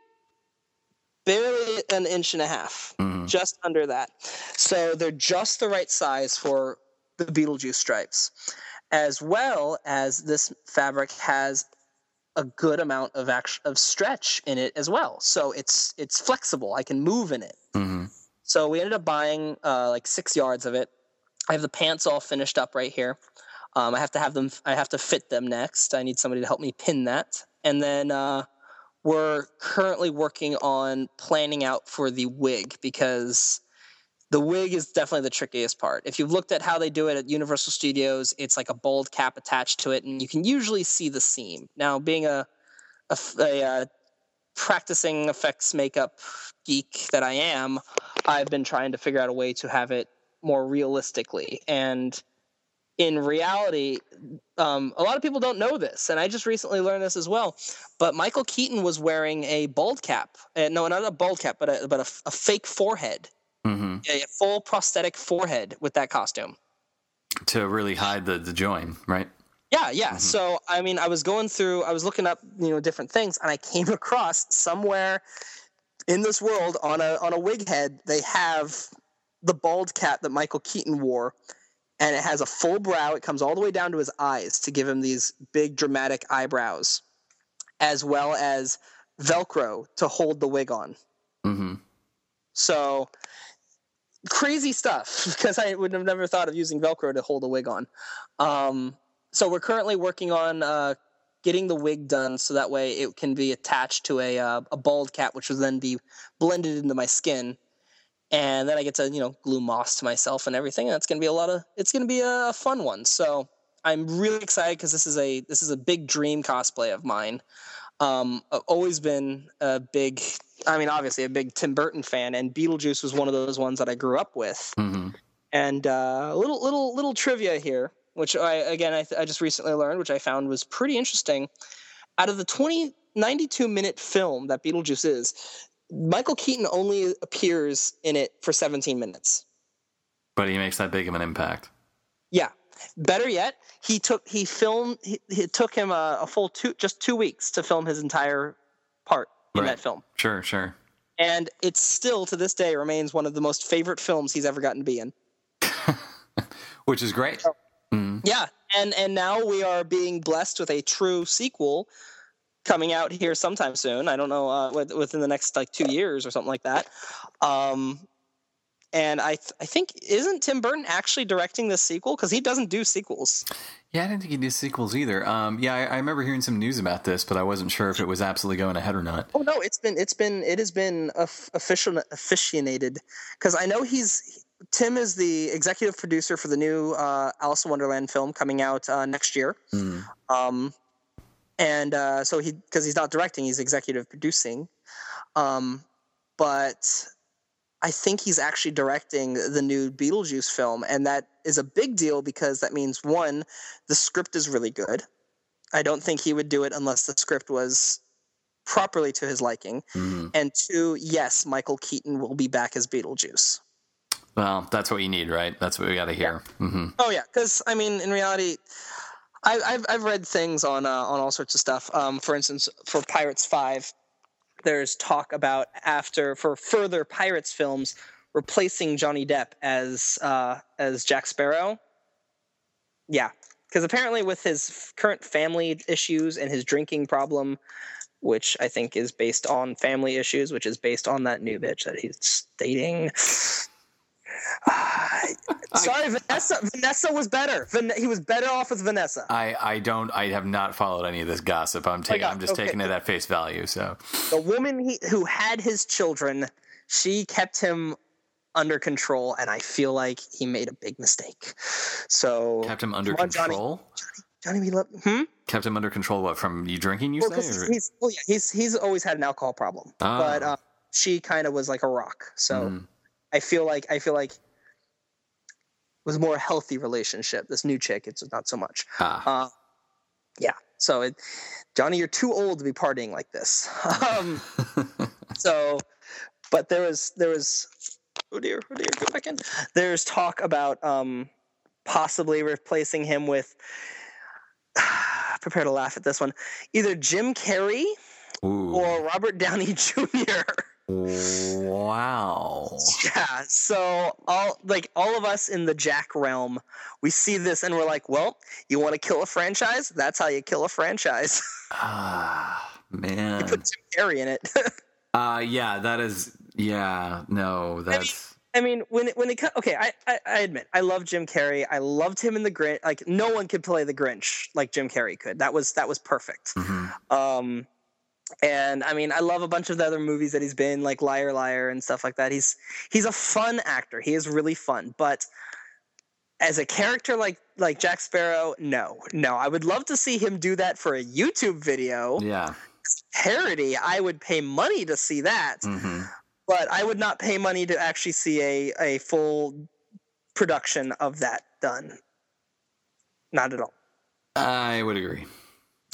barely an inch and a half, Mhm. just under that. So they're just the right size for the Beetlejuice stripes, as well as this fabric has a good amount of act- of stretch in it as well. So it's it's flexible. I can move in it. Mhm. So we ended up buying uh, like six yards of it. I have the pants all finished up right here. Um, I have to have them. I have to fit them next. I need somebody to help me pin that, and then uh, we're currently working on planning out for the wig because the wig is definitely the trickiest part. If you've looked at how they do it at Universal Studios, it's like a bald cap attached to it, and you can usually see the seam. Now, being a uh, practicing effects makeup geek that I am, I've been trying to figure out a way to have it more realistically. And in reality, um, a lot of people don't know this, and I just recently learned this as well. But Michael Keaton was wearing a bald cap. Uh, no, not a bald cap, but a, but a, a fake forehead, Mhm. a full prosthetic forehead with that costume. To really hide the the join, right? Yeah, yeah. Mhm. So I mean, I was going through, I was looking up, you know, different things, and I came across somewhere in this world on a on a wig head, they have the bald cap that Michael Keaton wore, and it has a full brow. It comes all the way down to his eyes to give him these big dramatic eyebrows, as well as Velcro to hold the wig on. hmm So crazy stuff because I would have never thought of using Velcro to hold a wig on. Um, so we're currently working on uh, getting the wig done so that way it can be attached to a uh, a bald cap, which will then be blended into my skin, and then I get to you know glue moss to myself and everything. And it's gonna be a lot of it's gonna be a fun one. So I'm really excited because this is a this is a big dream cosplay of mine. Um, I've always been a big I mean, obviously a big Tim Burton fan, and Beetlejuice was one of those ones that I grew up with. hmm And uh, a little little little trivia here, which I again I, I just recently learned, which I found was pretty interesting. Out of the 20, 92 minute film that Beetlejuice is, Michael Keaton only appears in it for 17 minutes. But he makes that big of an impact. Yeah. Better yet, he took he filmed. He, it took him a, a full two just two weeks to film his entire part in Right. that film. Sure, sure. and it still to this day remains one of the most favorite films he's ever gotten to be in. Which is great. Mhm. Yeah, and and now we are being blessed with a true sequel coming out here sometime soon. I don't know uh, within the next like two years or something like that. Um, and I th- I think isn't Tim Burton actually directing this sequel because he doesn't do sequels. Yeah, I didn't think he did sequels either. Um, yeah, I, I remember hearing some news about this, but I wasn't sure if it was absolutely going ahead or not. Oh no, it's been it's been it has been of- official officiated because I know he's Tim is the executive producer for the new uh, Alice in Wonderland film coming out uh, next year. Mm. Um, and uh, so he because he's not directing, he's executive producing. Um, but I think he's actually directing the new Beetlejuice film, and that is a big deal because that means one, the script is really good. I don't think he would do it unless the script was properly to his liking. Mhm. And two, yes, Michael Keaton will be back as Beetlejuice. Well, that's what you need, right? That's what we got to hear. hmm Oh yeah, because I mean, in reality, I, I've I've read things on uh, on all sorts of stuff. Um, for instance, for Pirates Five, there's talk about after for further Pirates films replacing Johnny Depp as uh, as Jack Sparrow. Yeah, because apparently with his current family issues and his drinking problem, which I think is based on family issues, which is based on that new bitch that he's dating. Sorry, Vanessa. Vanessa was better. Van- he was better off with Vanessa. I, I don't I have not followed any of this gossip. I'm taking God, I'm just okay. taking it at face value. So The woman he, who had his children, she kept him under control, and I feel like he made a big mistake. So kept him under on, Johnny. control. Johnny, we love hmm. Kept him under control. What from you drinking? You Well, say? he's, he's well, yeah, he's he's always had an alcohol problem, Ah. but uh, she kind of was like a rock. So Mm. I feel like I feel like it was a more healthy relationship. This new chick, it's not so much. Ah. Uh, yeah. So, it, Johnny, you're too old to be partying like this. Um, so, but there was there was oh dear, oh dear, go back in. There's talk about um, possibly replacing him with prepare to laugh at this one. Either Jim Carrey Ooh. or Robert Downey Jr. wow. Yeah, so all like all of us in the Jack realm, we see this and we're like, well, you want to kill a franchise? That's how you kill a franchise. Ah, man. you put Jim Carrey in it. Uh, yeah, that is. Yeah, no, that's. I mean, when it, when it okay, I, I I admit I love Jim Carrey. I loved him in the Grinch. Like no one could play the Grinch like Jim Carrey could. That was that was perfect. Mhm. Um, and I mean, I love a bunch of the other movies that he's been, like Liar Liar and stuff like that. He's he's a fun actor. He is really fun, but as a character like like Jack Sparrow, no, no. I would love to see him do that for a YouTube video Yeah. parody. I would pay money to see that, hmm but I would not pay money to actually see a a full production of that done. Not at all. I would agree.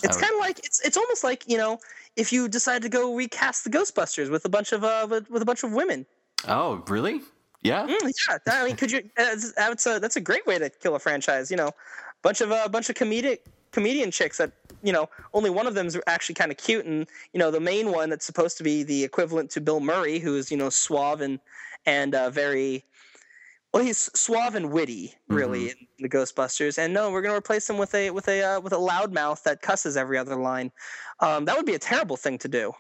It's kind of like it's it's almost like you know if you decide to go recast the Ghostbusters with a bunch of uh with, with a bunch of women. Oh, really? Yeah. Mm, yeah, I mean, could you? That's, that's a that's a great way to kill a franchise. You know, bunch of a uh, bunch of comedic comedian chicks that you know only one of them's actually kind of cute, and you know the main one that's supposed to be the equivalent to Bill Murray, who is you know suave and and uh, very. Well, he's suave and witty, really, in the Ghostbusters. And no, we're going to replace him with a with a uh, with a loudmouth that cusses every other line. Um, that would be a terrible thing to do.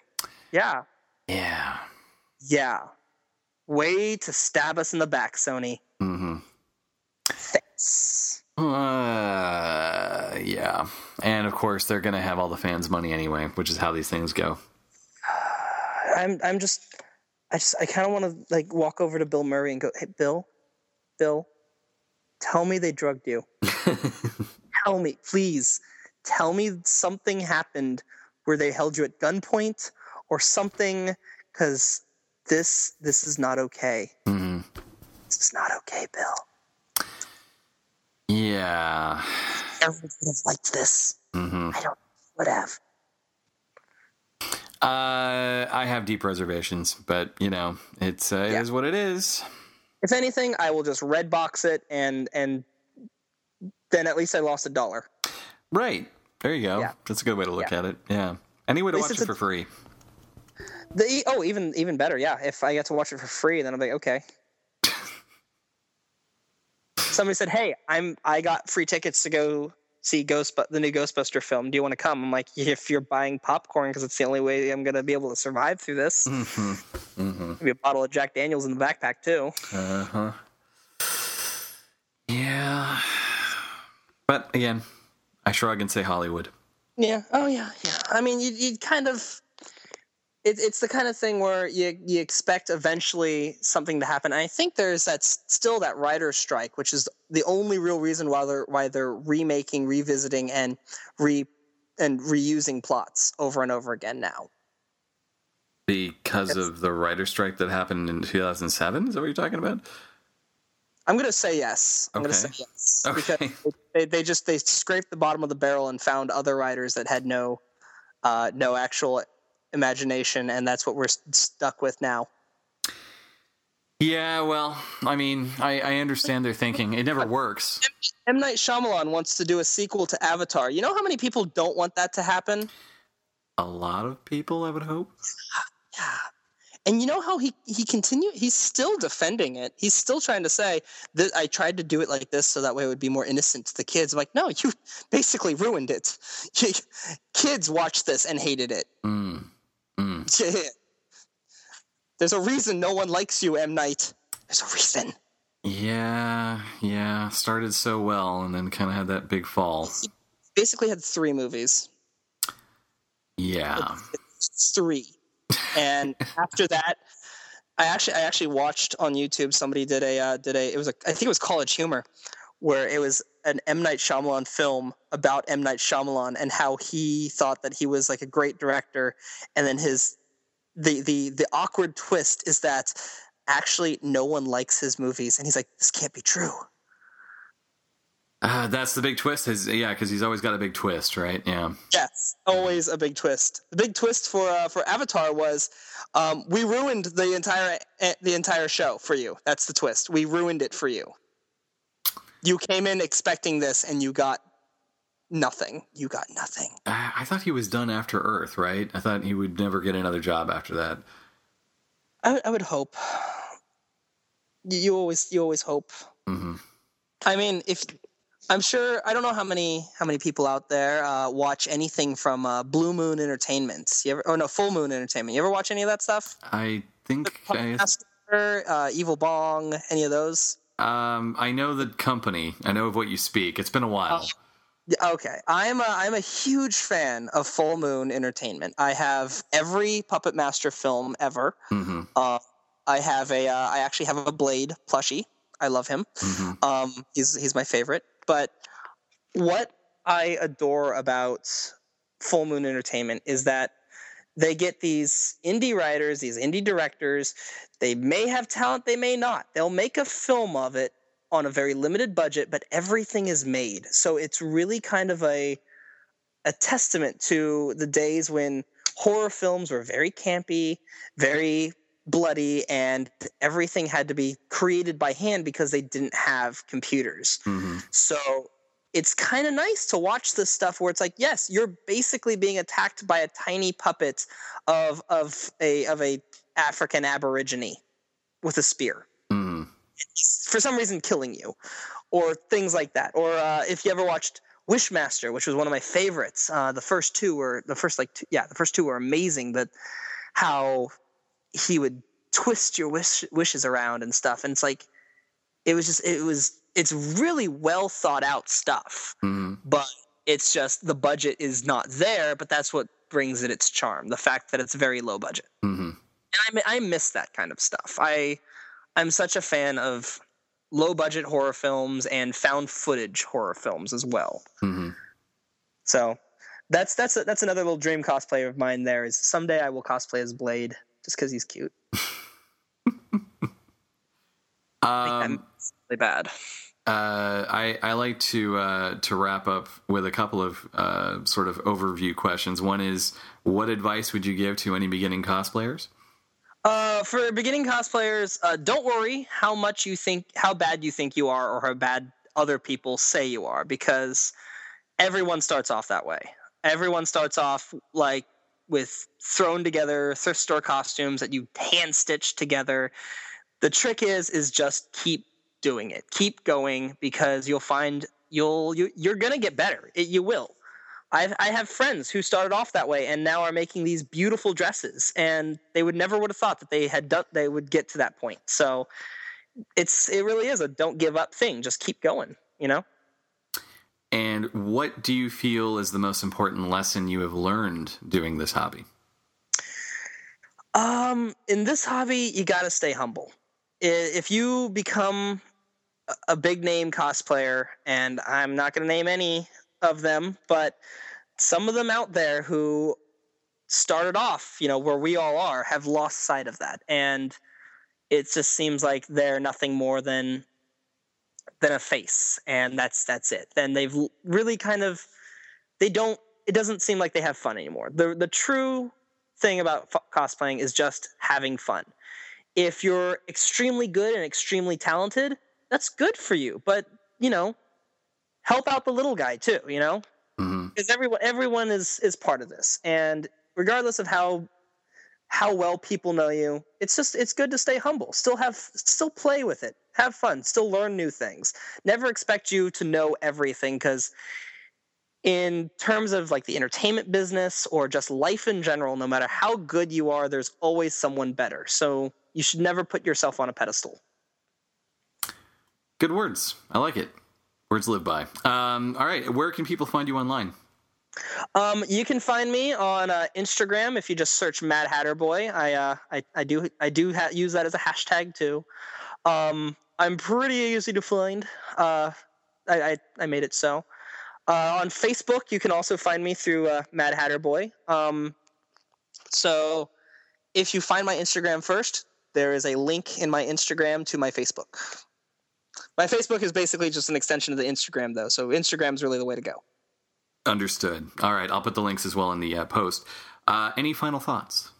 Yeah, Yeah. yeah. Way to stab us in the back, Sony. hmm Thanks. Uh, yeah. And of course, they're going to have all the fans' money anyway, which is how these things go. I'm I'm just I just I kind of want to like walk over to Bill Murray and go, "Hey, Bill, Bill, tell me they drugged you. tell me, please, tell me something happened where they held you at gunpoint or something, because this this is not okay. Mm-hmm. This is not okay, Bill. Yeah. Everyone would have liked this. hmm I don't would have. Uh, I have deep reservations, but you know, it's uh, Yeah. it is what it is. If anything, I will just red box it and and then at least I lost a dollar. Right. There you go. Yeah. That's a good way to look at it. Yeah. Any way to watch it a- for free. The oh, even even better, yeah. If I get to watch it for free, then I'm like, okay. Somebody said, "Hey, I'm I got free tickets to go see Ghost the new Ghostbuster film. Do you want to come?" I'm like, "If you're buying popcorn, because it's the only way I'm gonna be able to survive through this. hmm hmm Maybe a bottle of Jack Daniels in the backpack too." Uh huh. Yeah. But again, I shrug and say Hollywood. Yeah. Oh yeah. Yeah. I mean, you you kind of. It, it's the kind of thing where you you expect eventually something to happen. And I think there's that still that writer's strike, which is the only real reason why they're why they're remaking, revisiting, and re and reusing plots over and over again now. Because Yes. of the writer strike that happened in 2007? Is that what you're talking about? I'm gonna say yes. I'm gonna say yes Okay. because they, they just they scraped the bottom of the barrel and found other writers that had no uh, no actual imagination, and that's what we're stuck with now. Yeah, well, I mean, I, I understand their thinking. It never works. M Night Shyamalan wants to do a sequel to Avatar. You know how many people don't want that to happen? A lot of people, I would hope. Yeah. And you know how he he continue he's still defending it. He's still trying to say that I tried to do it like this so that way it would be more innocent to the kids. I'm like, no, you basically ruined it. kids watched this and hated it. Mm. There's a reason no one likes you, M Night. There's a reason. Yeah, yeah. Started so well and then kind of had that big fall. Basically had three movies. Yeah. three. And after that, I actually I actually watched on YouTube. Somebody did a uh, did a it was a I think it was College Humor, where it was an M Night Shyamalan film about M Night Shyamalan and how he thought that he was like a great director, and then his the the the awkward twist is that actually no one likes his movies, and he's like this can't be true. Uh, that's the big twist. His, yeah, because he's always got a big twist, right? Yeah. Yes, always a big twist. The big twist for uh, for Avatar was um, we ruined the entire eh, the entire show for you. That's the twist. We ruined it for you. You came in expecting this, and you got nothing. You got nothing. I I thought he was done after Earth, right? I thought he would never get another job after that. I, I would hope. You, always you always hope. hmm I mean, if I'm sure, I don't know how many how many people out there uh, watch anything from uh, Blue Moon Entertainment. You ever? Oh no, Full Moon Entertainment. You ever watch any of that stuff? I think I, Master, uh, Evil Bong, any of those? Um, I know the company. I know of what you speak. It's been a while. Oh. Okay, I'm a I'm a huge fan of Full Moon Entertainment. I have every Puppet Master film ever. hmm Uh, I have a uh, I actually have a Blade plushie. I love him. hmm Um, he's he's my favorite. But what I adore about Full Moon Entertainment is that they get these indie writers, these indie directors. They may have talent, they may not. They'll make a film of it on a very limited budget, but everything is made. So it's really kind of a a testament to the days when horror films were very campy, very bloody, and everything had to be created by hand because they didn't have computers. hmm So it's kind of nice to watch this stuff where it's like, yes, you're basically being attacked by a tiny puppet of of a of a African aborigine with a spear hmm for some reason killing you, or things like that. Or uh, if you ever watched Wishmaster, which was one of my favorites, uh, the first two were the first like two, yeah, the first two were amazing. But how he would twist your wish, wishes around and stuff, and it's like it was just it was it's really well thought out stuff, hmm but it's just the budget is not there. But that's what brings it its charm. The fact that it's very low budget hmm and I, I miss that kind of stuff. I I'm such a fan of low budget horror films and found footage horror films as well. hmm So that's that's a, that's another little dream cosplay of mine. There is someday I will cosplay as Blade just because he's cute. I think Um, that's really bad. Uh, I I like to uh, to wrap up with a couple of uh, sort of overview questions. One is, what advice would you give to any beginning cosplayers? Uh, for beginning cosplayers, uh, don't worry how much you think, how bad you think you are, or how bad other people say you are, because everyone starts off that way. Everyone starts off like with thrown together thrift store costumes that you hand stitch together. The trick is, is just keep doing it, keep going, because you'll find you'll you, you're gonna get better. It, you will. I've, I have friends who started off that way and now are making these beautiful dresses, and they would never would have thought that they had done they would get to that point. So it's it really is a don't give up thing. Just keep going. You know. And what do you feel is the most important lesson you have learned doing this hobby? Um, in this hobby, you got to stay humble. If you become a- big name cosplayer, and I'm not going to name any of them, but some of them out there who started off, you know, where we all are, have lost sight of that, and it just seems like they're nothing more than than a face, and that's that's it. Then they've really kind of they don't. It doesn't seem like they have fun anymore. The the true thing about f- cosplaying is just having fun. If you're extremely good and extremely talented, that's good for you. But you know, help out the little guy too. You know, mm-hmm. because everyone everyone is is part of this, and regardless of how how well people know you, it's just it's good to stay humble. Still have still play with it, have fun, still learn new things. Never expect you to know everything because in terms of like the entertainment business or just life in general, no matter how good you are, there's always someone better. So you should never put yourself on a pedestal. Good words. I like it. Words live by. Um, all right. Where can people find you online? Um, you can find me on uh, Instagram if you just search Mad Hatter Boy. I uh, I, I do I do ha- use that as a hashtag too. Um, I'm pretty easy to find. Uh, I, I I made it so. Uh, on Facebook, you can also find me through uh, Mad Hatter Boy. Um, so if you find my Instagram first, there is a link in my Instagram to my Facebook. My Facebook is basically just an extension of the Instagram, though. So Instagram is really the way to go. Understood. All right. I'll put the links as well in the uh, post. Uh, any final thoughts?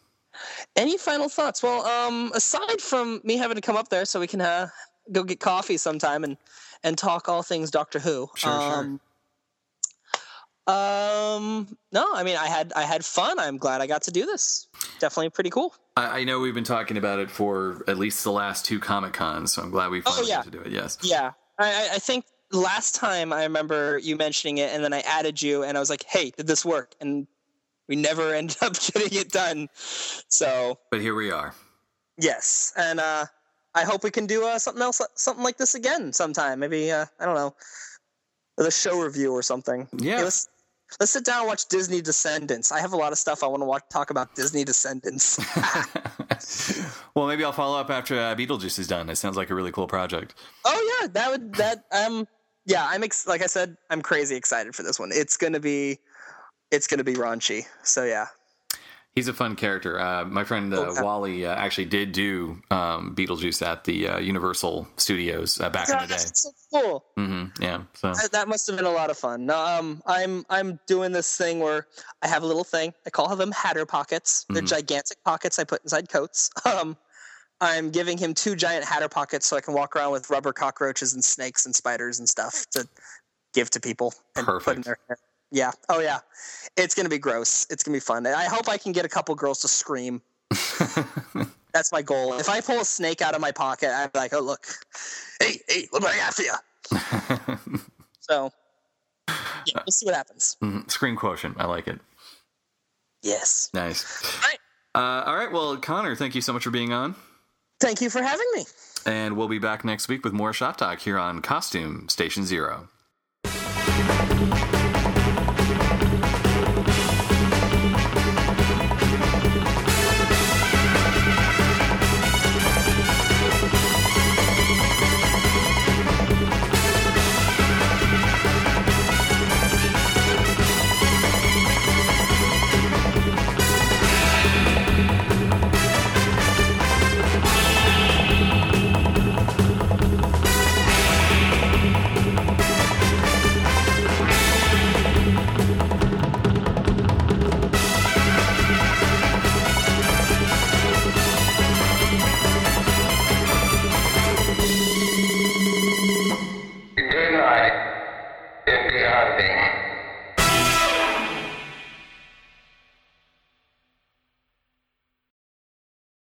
Any final thoughts? Well, um, aside from me having to come up there so we can uh, go get coffee sometime and and talk all things Doctor Who. Sure, sure. Um, no, I mean, I had I had fun. I'm glad I got to do this. Definitely pretty cool. I, I know we've been talking about it for at least the last two Comic Cons, so I'm glad we finally Oh, yeah. got to do it. Yes. Yeah, I, I- I think last time I remember you mentioning it, and then I added you, and I was like, "Hey, did this work?" And we never ended up getting it done. So But here we are. yes, and uh, I hope we can do uh, something else, something like this again sometime. Maybe uh, I don't know, the show review or something. Yeah. Hey, let's let's sit down and watch Disney Descendants. I have a lot of stuff I want to watch, talk about Disney Descendants. well, maybe I'll follow up after uh, Beetlejuice is done. It sounds like a really cool project. Oh yeah, that would that um yeah, I'm ex- like I said, I'm crazy excited for this one. It's gonna be it's gonna be raunchy. So yeah. He's a fun character. Uh, my friend uh, yeah. Wally uh, actually did do um, Beetlejuice at the uh, Universal Studios uh, back in the day. That's so cool. hmm Yeah. So That, that must have been a lot of fun. No, um, I'm I'm doing this thing where I have a little thing. I call them Hatter pockets. They're Mhm. gigantic pockets I put inside coats. Um, I'm giving him two giant Hatter pockets so I can walk around with rubber cockroaches and snakes and spiders and stuff to give to people and put in their hair. Yeah. Oh yeah. It's gonna be gross. It's gonna be fun. I hope I can get a couple girls to scream. That's my goal. If I pull a snake out of my pocket, I'm like, oh look, hey, hey, look what I got for you. So, yeah, we'll see what happens. Mhm. screen quotient. I like it. Yes. Nice. Right. Uh, all right. Well, Connor, thank you so much for being on. Thank you for having me. And we'll be back next week with more Shop Talk here on Costume Station Zero.